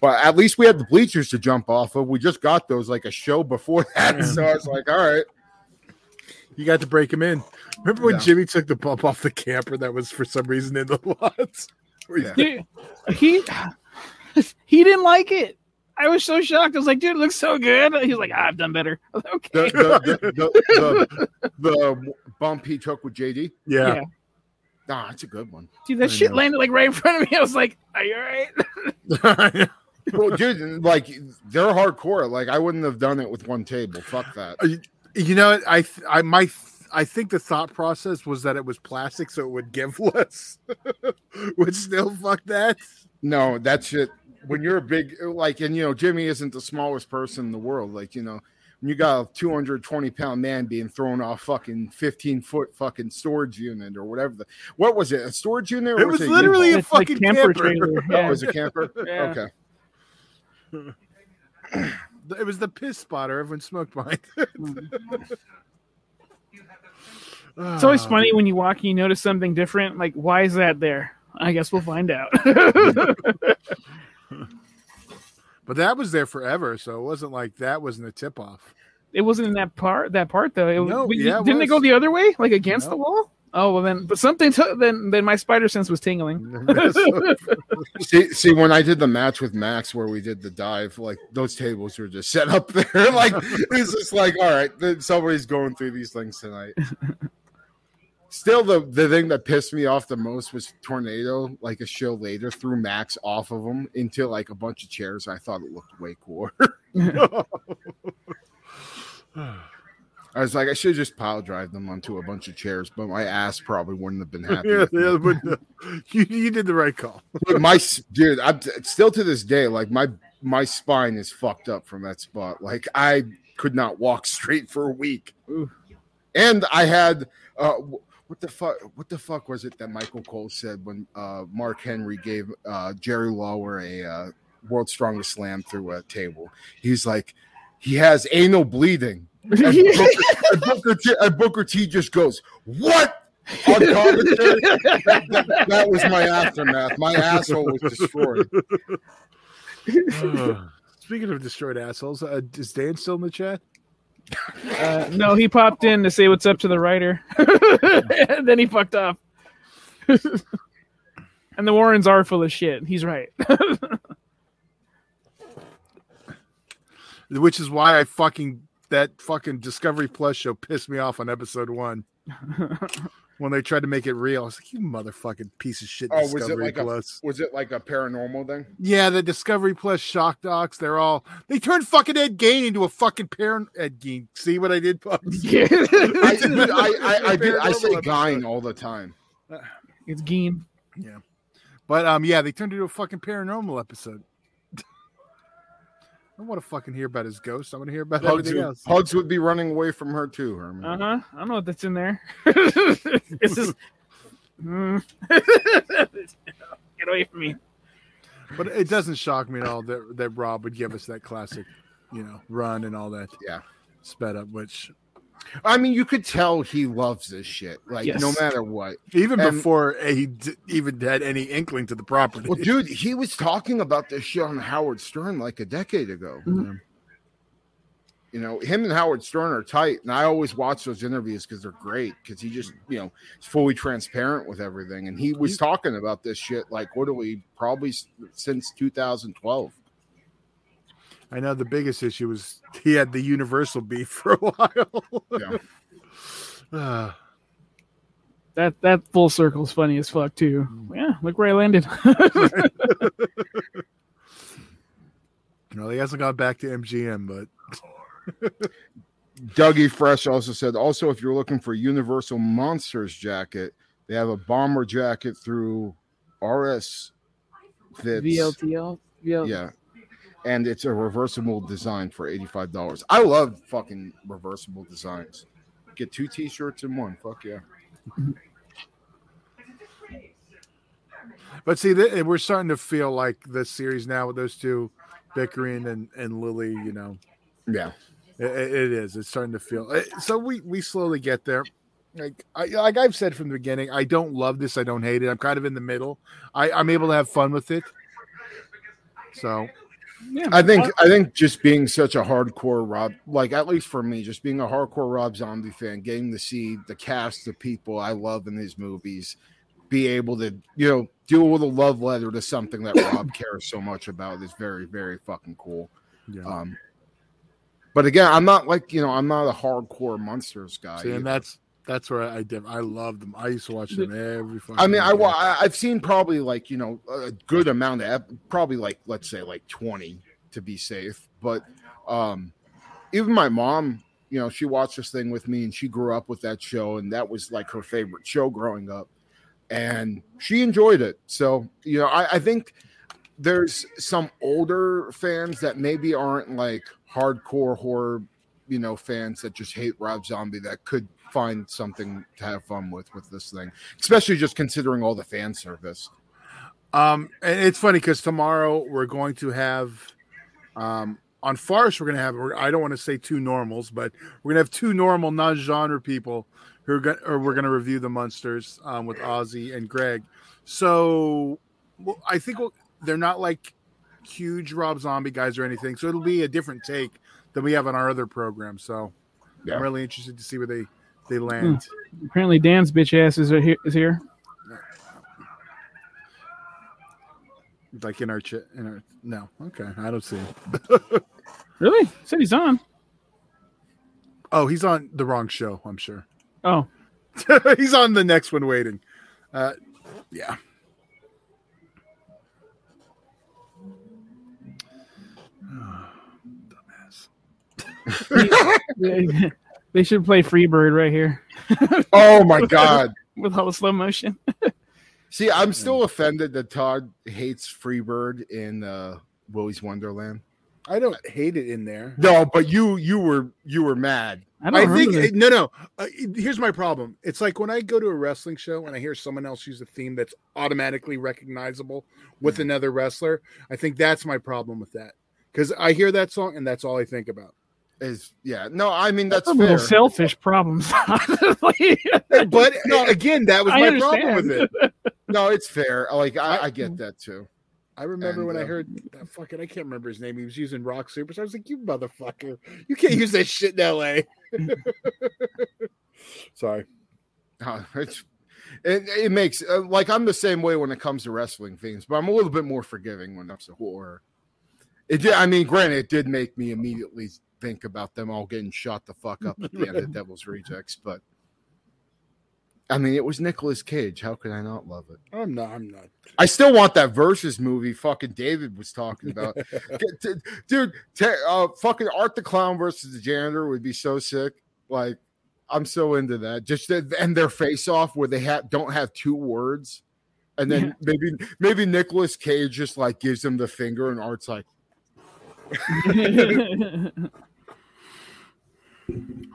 but at least we had the bleachers to jump off of. We just got those like a show before that, so I was like, all right, You got to break him in. Remember when Yeah. Jimmy took the bump off the camper that was for some reason in the lots? Where he's- Yeah. Dude, he he didn't like it. I was so shocked. I was like, dude, it looks so good. He's like, ah, I've done better. I was like, the okay. the, the, the, the, the bump he took with JD. Yeah. Yeah. Nah, it's a good one. Dude, that I shit know. landed like right in front of me. I was like, "Are you alright?" Well, dude, like they're hardcore. Like I wouldn't have done it with one table. Fuck that. You know, I th- I my th- I think the thought process was that it was plastic, so it would give less. Which still fuck that. No, that shit. When you're a big like, and you know, Jimmy isn't the smallest person in the world. Like, you know, when you got a 220 pound man being thrown off fucking 15 foot fucking storage unit or whatever. The, what was it? A storage unit? Or It was a literally U-Haul? a It's like fucking camper camper. trailer. Oh, Yeah. was it camper? Yeah. Okay. It was the piss spotter. Everyone smoked behind. It's always funny when you walk and you notice something different. Like, why is that there? I guess we'll find out. But that was there forever, so it wasn't like that wasn't a tip off. it wasn't in that part. That part though. It, No, yeah, didn't it go the other way, like against No. the wall? Oh well, then. But something. T- then, then my spider sense was tingling. See, see, when I did the match with Max where we did the dive, like those tables were just set up there. like it's just like, all right, then somebody's going through these things tonight. Still, the the thing that pissed me off the most was tornado. Like a show later, threw Max off of him into like a bunch of chairs. I thought it looked way cooler. I was like, I should just pile drive them onto a bunch of chairs, but my ass probably wouldn't have been happy. yeah, yeah, but uh, you, you did the right call. Dude, my dude, I'm still to this day like my my spine is fucked up from that spot. Like I could not walk straight for a week, Ooh. and I had uh, wh- what the fuck? What the fuck was it that Michael Cole said when uh, Mark Henry gave uh, Jerry Lawler a uh, World's Strongest Slam through a table? He's like, he has anal bleeding. And Booker, and Booker, T, and Booker T just goes, "What?" On commentary, that, that- that was my aftermath. My asshole was destroyed. Speaking of destroyed assholes, uh, is Dan still in the chat? Uh, no, he popped in to say what's up to the writer, and then he fucked off. and the Warrens are full of shit. He's right. Which is why I fucking that fucking Discovery Plus show pissed me off on episode one when they tried to make it real. I was like, "You motherfucking piece of shit." Oh, was it Discovery like a- Was it like a paranormal thing? Yeah, the Discovery Plus shock docs. They're all they turned fucking Ed Gain into a fucking parent. Ed Gein. See what I did? Pugs? I, dude, I, I, I, did, I say Paranormal Gine episode. all the time. it's Geen. Yeah, but um, yeah, they turned it into a fucking paranormal episode. I don't want to fucking hear about his ghost. I want to hear about Pugs everything would, else. Pugs would be running away from her too, Herman. Uh huh. I don't know what that's in there. it's just. Mm. Get away from me. But it doesn't shock me at all that that Rob would give us that classic, you know, run and all that. Yeah. sped up. Which I mean, you could tell he loves this shit. Like, Yes. no matter what. even And- before he d- even had any inkling to the property. Well, dude, he was talking about this shit on Howard Stern like a decade ago. Mm-hmm. Yeah. You know, him and Howard Stern are tight, and I always watch those interviews because they're great. Because he just, you know, is fully transparent with everything, and he was talking about this shit like literally probably since 2012. I know the biggest issue was he had the Universal beef for a while. Yeah. Ah, That that full circle's funny as fuck too. Yeah, look where I landed. no, he hasn't gone back to MGM, but Dougie Fresh also said, also if you're looking for Universal Monsters jacket, they have a bomber jacket through RS Fits. VLTL. VL. Yeah. And it's a reversible design for $85. I love fucking reversible designs. Get two t-shirts in one. Fuck yeah. but see, th- we're starting to feel like this series now with those two bickering and and Lily. You know, Yeah. it, it is. It's starting to feel it- so. We we slowly get there. Like I like I've said from the beginning, I don't love this. I don't hate it. I'm kind of in the middle. I I'm able to have fun with it. So Yeah. I think I think just being such a hardcore Rob, like at least for me, just being a hardcore Rob Zombie fan, getting to see the cast of people I love in his movies, be able to you know do a little love letter to something that Rob cares so much about is very very fucking cool. yeah. Um, but again, I'm not like you know I'm not a hardcore Munsters guy. See, and that's That's where I did. I love them. I used to watch them every. Fucking I mean, I, I I've seen probably like you know a good amount of probably like let's say like twenty to be safe. But um, even my mom, you know, she watched this thing with me, and she grew up with that show, and that was like her favorite show growing up, and she enjoyed it. So you know, I, I think there's some older fans that maybe aren't like hardcore horror, you know, fans that just hate Rob Zombie that could find something to have fun with with this thing, especially just considering all the fan service. Um, and it's funny because tomorrow we're going to have, um, on Farce we're going to have. I don't want to say two normals, but we're going to have two normal non-genre people who are going, or we're going to review the Munsters um, with Ozzy and Greg. So well, I think we'll, they're not like huge Rob Zombie guys or anything. So it'll be a different take than we have on our other program. So Yeah. I'm really interested to see where they they land. Apparently, Dan's bitch ass is here. Is here. Like in our ch- in our no, okay, I don't see. Him. Really? Said he's on. Oh, he's on the wrong show. I'm sure. Oh, he's on the next one waiting. Uh, yeah. Dumbass. they, they should play Freebird right here Oh my god! with all the slow motion. See, I'm still offended that Todd hates Freebird in uh, Willy's Wonderland. I don't hate it in there. No, but you you were you were mad. I don't I think this. no, no. Uh, here's my problem. It's like when I go to a wrestling show and I hear someone else use a theme that's automatically recognizable with another wrestler. I think that's my problem with that because I hear that song and that's all I think about. Is yeah, no, I mean that's a little selfish problems. But uh, again, that was I my problem with it. No, it's fair. Like I, I get that too. I remember And, when I uh, heard that fucking I can't remember his name. He was using Rock Super. So I was like, "You motherfucker! You can't use that shit in L.A." Sorry. Uh, it's, it, it makes uh, like I'm the same way when it comes to wrestling things, but I'm a little bit more forgiving when it comes to horror. It did. I mean, granted, it did make me immediately think about them all getting shot the fuck up at the end of Devil's Rejects, but I mean, it was Nicolas Cage. How could I not love it? I'm not. I'm not. I still want that versus movie. Fucking David was talking about, t- dude. Uh, fucking Art the Clown versus the Janitor would be so sick. Like, I'm so into that. Just and their face off where they have don't have two words, and then Yeah. maybe maybe Nicolas Cage just like gives him the finger, and Art's like,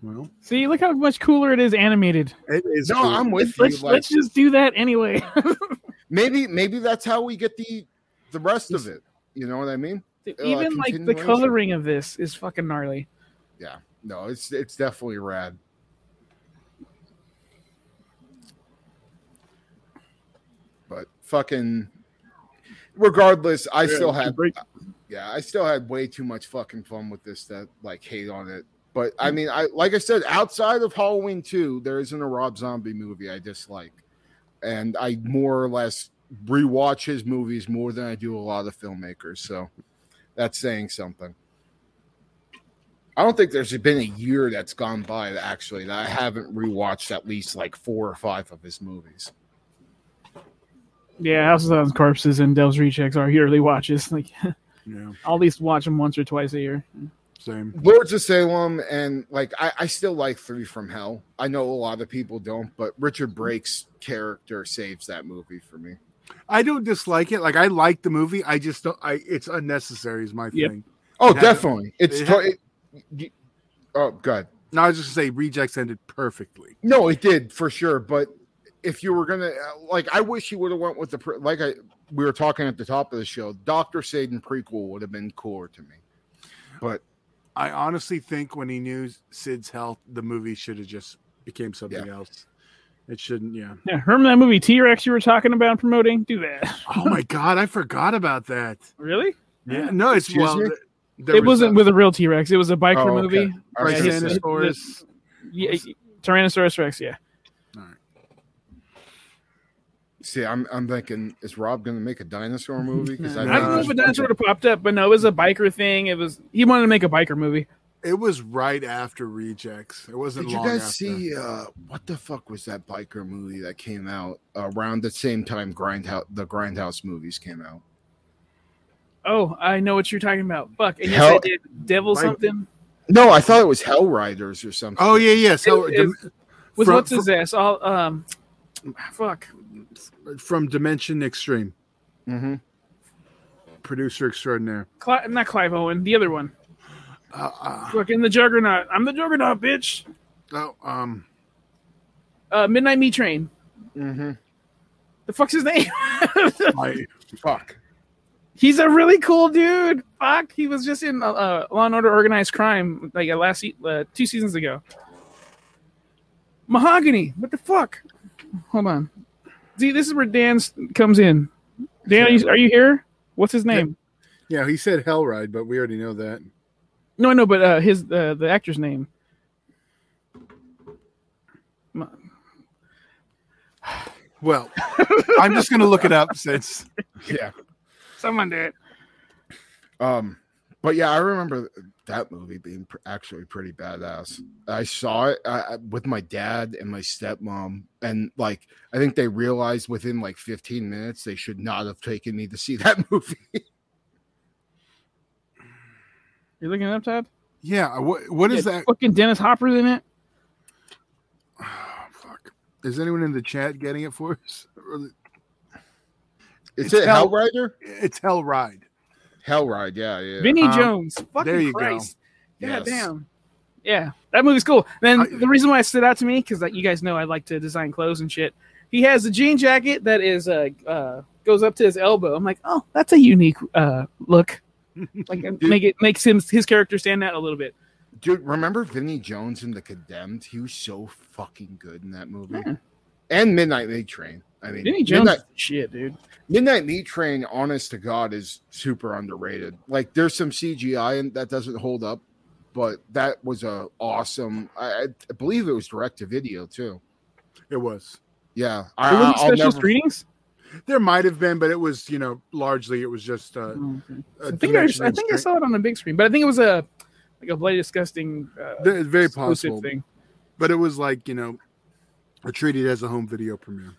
Well, See, look how much cooler it is animated. it is. "No, cool. I'm with Let's, you." Like, let's just do that anyway. maybe maybe that's how we get the the rest of it. You know what I mean? Uh, even like the coloring of this is fucking gnarly. Yeah. No, it's it's definitely rad. But fucking regardless, I still had yeah, I still had way too much fucking fun with this that like hate on it. But I mean, I like I said, outside of Halloween 2, there isn't a Rob Zombie movie I dislike. And I more or less rewatch his movies more than I do a lot of filmmakers. So that's saying something. I don't think there's been a year that's gone by that actually that I haven't rewatched at least like four or five of his movies. Yeah, House of Thousand Corpses and Devil's Rejects are yearly watches. Like, Yeah, I'll at least watch them once or twice a year. Same. Lords of Salem and like I, I still like Three from Hell. I know a lot of people don't, but Richard Brake's character saves that movie for me. I don't dislike it. Like I like the movie. I just don't. I it's unnecessary. Is my Yep. thing. Oh, It had- definitely. It's it to- had- it- you- oh god. No, I was just gonna say rejects ended perfectly. No, it did for sure. But if you were gonna uh, like, I wish you would have went with the pre- like I we were talking at the top of the show. Doctor Satan prequel would have been cooler to me. But I honestly think when he knew Sid's health, the movie should have just became something Yeah. else. It shouldn't. Yeah. Yeah, remember that movie T Rex you were talking about promoting? Do that. Oh my god, I forgot about that. Really? Yeah. No, it's Excuse well. th- it was wasn't with a real T Rex. It was a biker Oh, okay. movie. I was Yeah, gonna it's- say- it- Tyrannosaurus. Yeah, Tyrannosaurus Rex. Yeah. See, I'm I'm thinking, is Rob gonna make a dinosaur movie? Because I don't know if a dinosaur would have popped up, but no, it was a biker thing. It was he wanted to make a biker movie. It was right after Rejects. It wasn't Did you guys after. see uh what the fuck was that biker movie that came out around the same time Grindhouse the Grindhouse movies came out? Oh, I know what you're talking about. Fuck. And yes, Hell- I did. Devil Like- something. No, I thought it was Hell Riders or something. Oh yeah, yes. It- Hell, it- Dim- Was from, what's his ass? All um, fuck. From, from Dimension Extreme, hmm producer extraordinaire. Cli- not Clive Owen. The other one. Uh, uh, Fucking the Juggernaut. I'm the Juggernaut, bitch. oh, um, Uh, Midnight Meat Train. hmm The fuck's his name? I, Fuck. He's a really cool dude. Fuck. He was just in uh, uh, Law and Order: Organized Crime like uh, last uh, two seasons ago. Mahogany. What the fuck? Hold on. See, this is where Dan comes in. Dan, are you, are you here? What's his name? yeah, he said Hellride, but we already know that. No, no, but uh, his uh, the actor's name. Well, I'm just gonna look it up since Yeah. Someone did. Um, but yeah, I remember that movie being pr- actually pretty badass. I saw it with my dad and my stepmom, and like I think they realized within like 15 minutes they should not have taken me to see that movie. You're looking it up, Todd? yeah. What what is Yeah, that? Fucking Dennis Hopper's in it. Oh, fuck. Is anyone in the chat getting it for us? Or the- Is It's it Hell- Hellrider? It's Hellride. Hellride, yeah, yeah. Vinnie Um, Jones. Fucking there you go. Christ. God Yes. damn. Yeah, that movie's cool. Then I- the reason why it stood out to me because like you guys know I like to design clothes and shit. He has a jean jacket that is uh, uh goes up to his elbow. I'm like, oh, that's a unique uh look. Like make it makes him his character stand out a little bit. Dude, remember Vinnie Jones in The Condemned? He was so fucking good in that movie. Yeah. And Midnight Meat Train. I mean, Vinnie Jones, Midnight, is shit, dude. Midnight Meat Train, honest to God, is super underrated. Like, there's some CGI and that doesn't hold up, but that was a awesome. I, I believe it was direct to video too. It was. Yeah, There I, wasn't special never. screenings. There might have been, but it was you know largely it was just. Uh, Oh, okay. a I think I, Dimension I think I saw it on the big screen, but I think it was a like a bloody disgusting. Uh, Th- Very exclusive possible, thing. but it was like you know, treated as a home video premiere.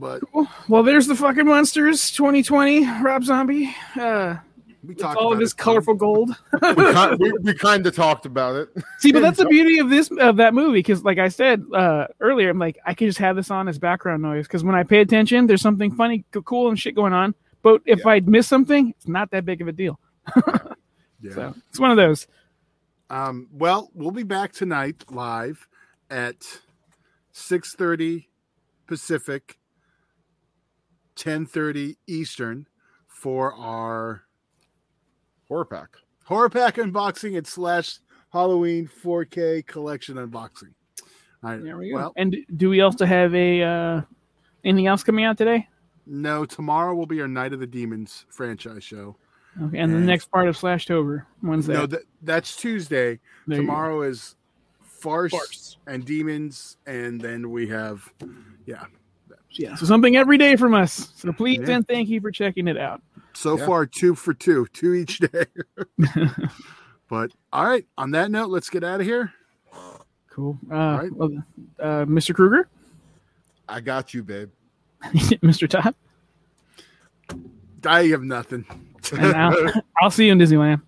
Alright. But Well, there's the fucking Munsters 2020. Rob Zombie. Uh, we talked all of about his it. colorful gold. we, kind, we, we kind of talked about it. See, but that's the beauty of this of that movie because, like I said uh, earlier, I'm like I could just have this on as background noise because when I pay attention, there's something funny, cool, and shit going on. But if Yeah. I'd miss something, it's not that big of a deal. Yeah. So it's one of those. Um, well, we'll be back tonight live at six thirty Pacific, ten thirty Eastern for our Horror pack. horror pack unboxing and slash Halloween 4K collection unboxing. All right. There we go. Well, and do we also have a uh, anything else coming out today? no, tomorrow will be our Night of the Demons franchise show. Okay, and the next part of Slashtober. When's that? No, that, that's Tuesday. There tomorrow is farce, Farce. and demons, and then we have, yeah. Yeah, so something every day from us. So please Yeah. and thank you for checking it out. So Yeah. far, two for two, two each day. but all right, on that note, let's get out of here. Cool. Uh, right. well, uh, Mr. Kruger, I got you, babe. Mr. Todd, I have nothing. I'll, I'll see you in Disneyland.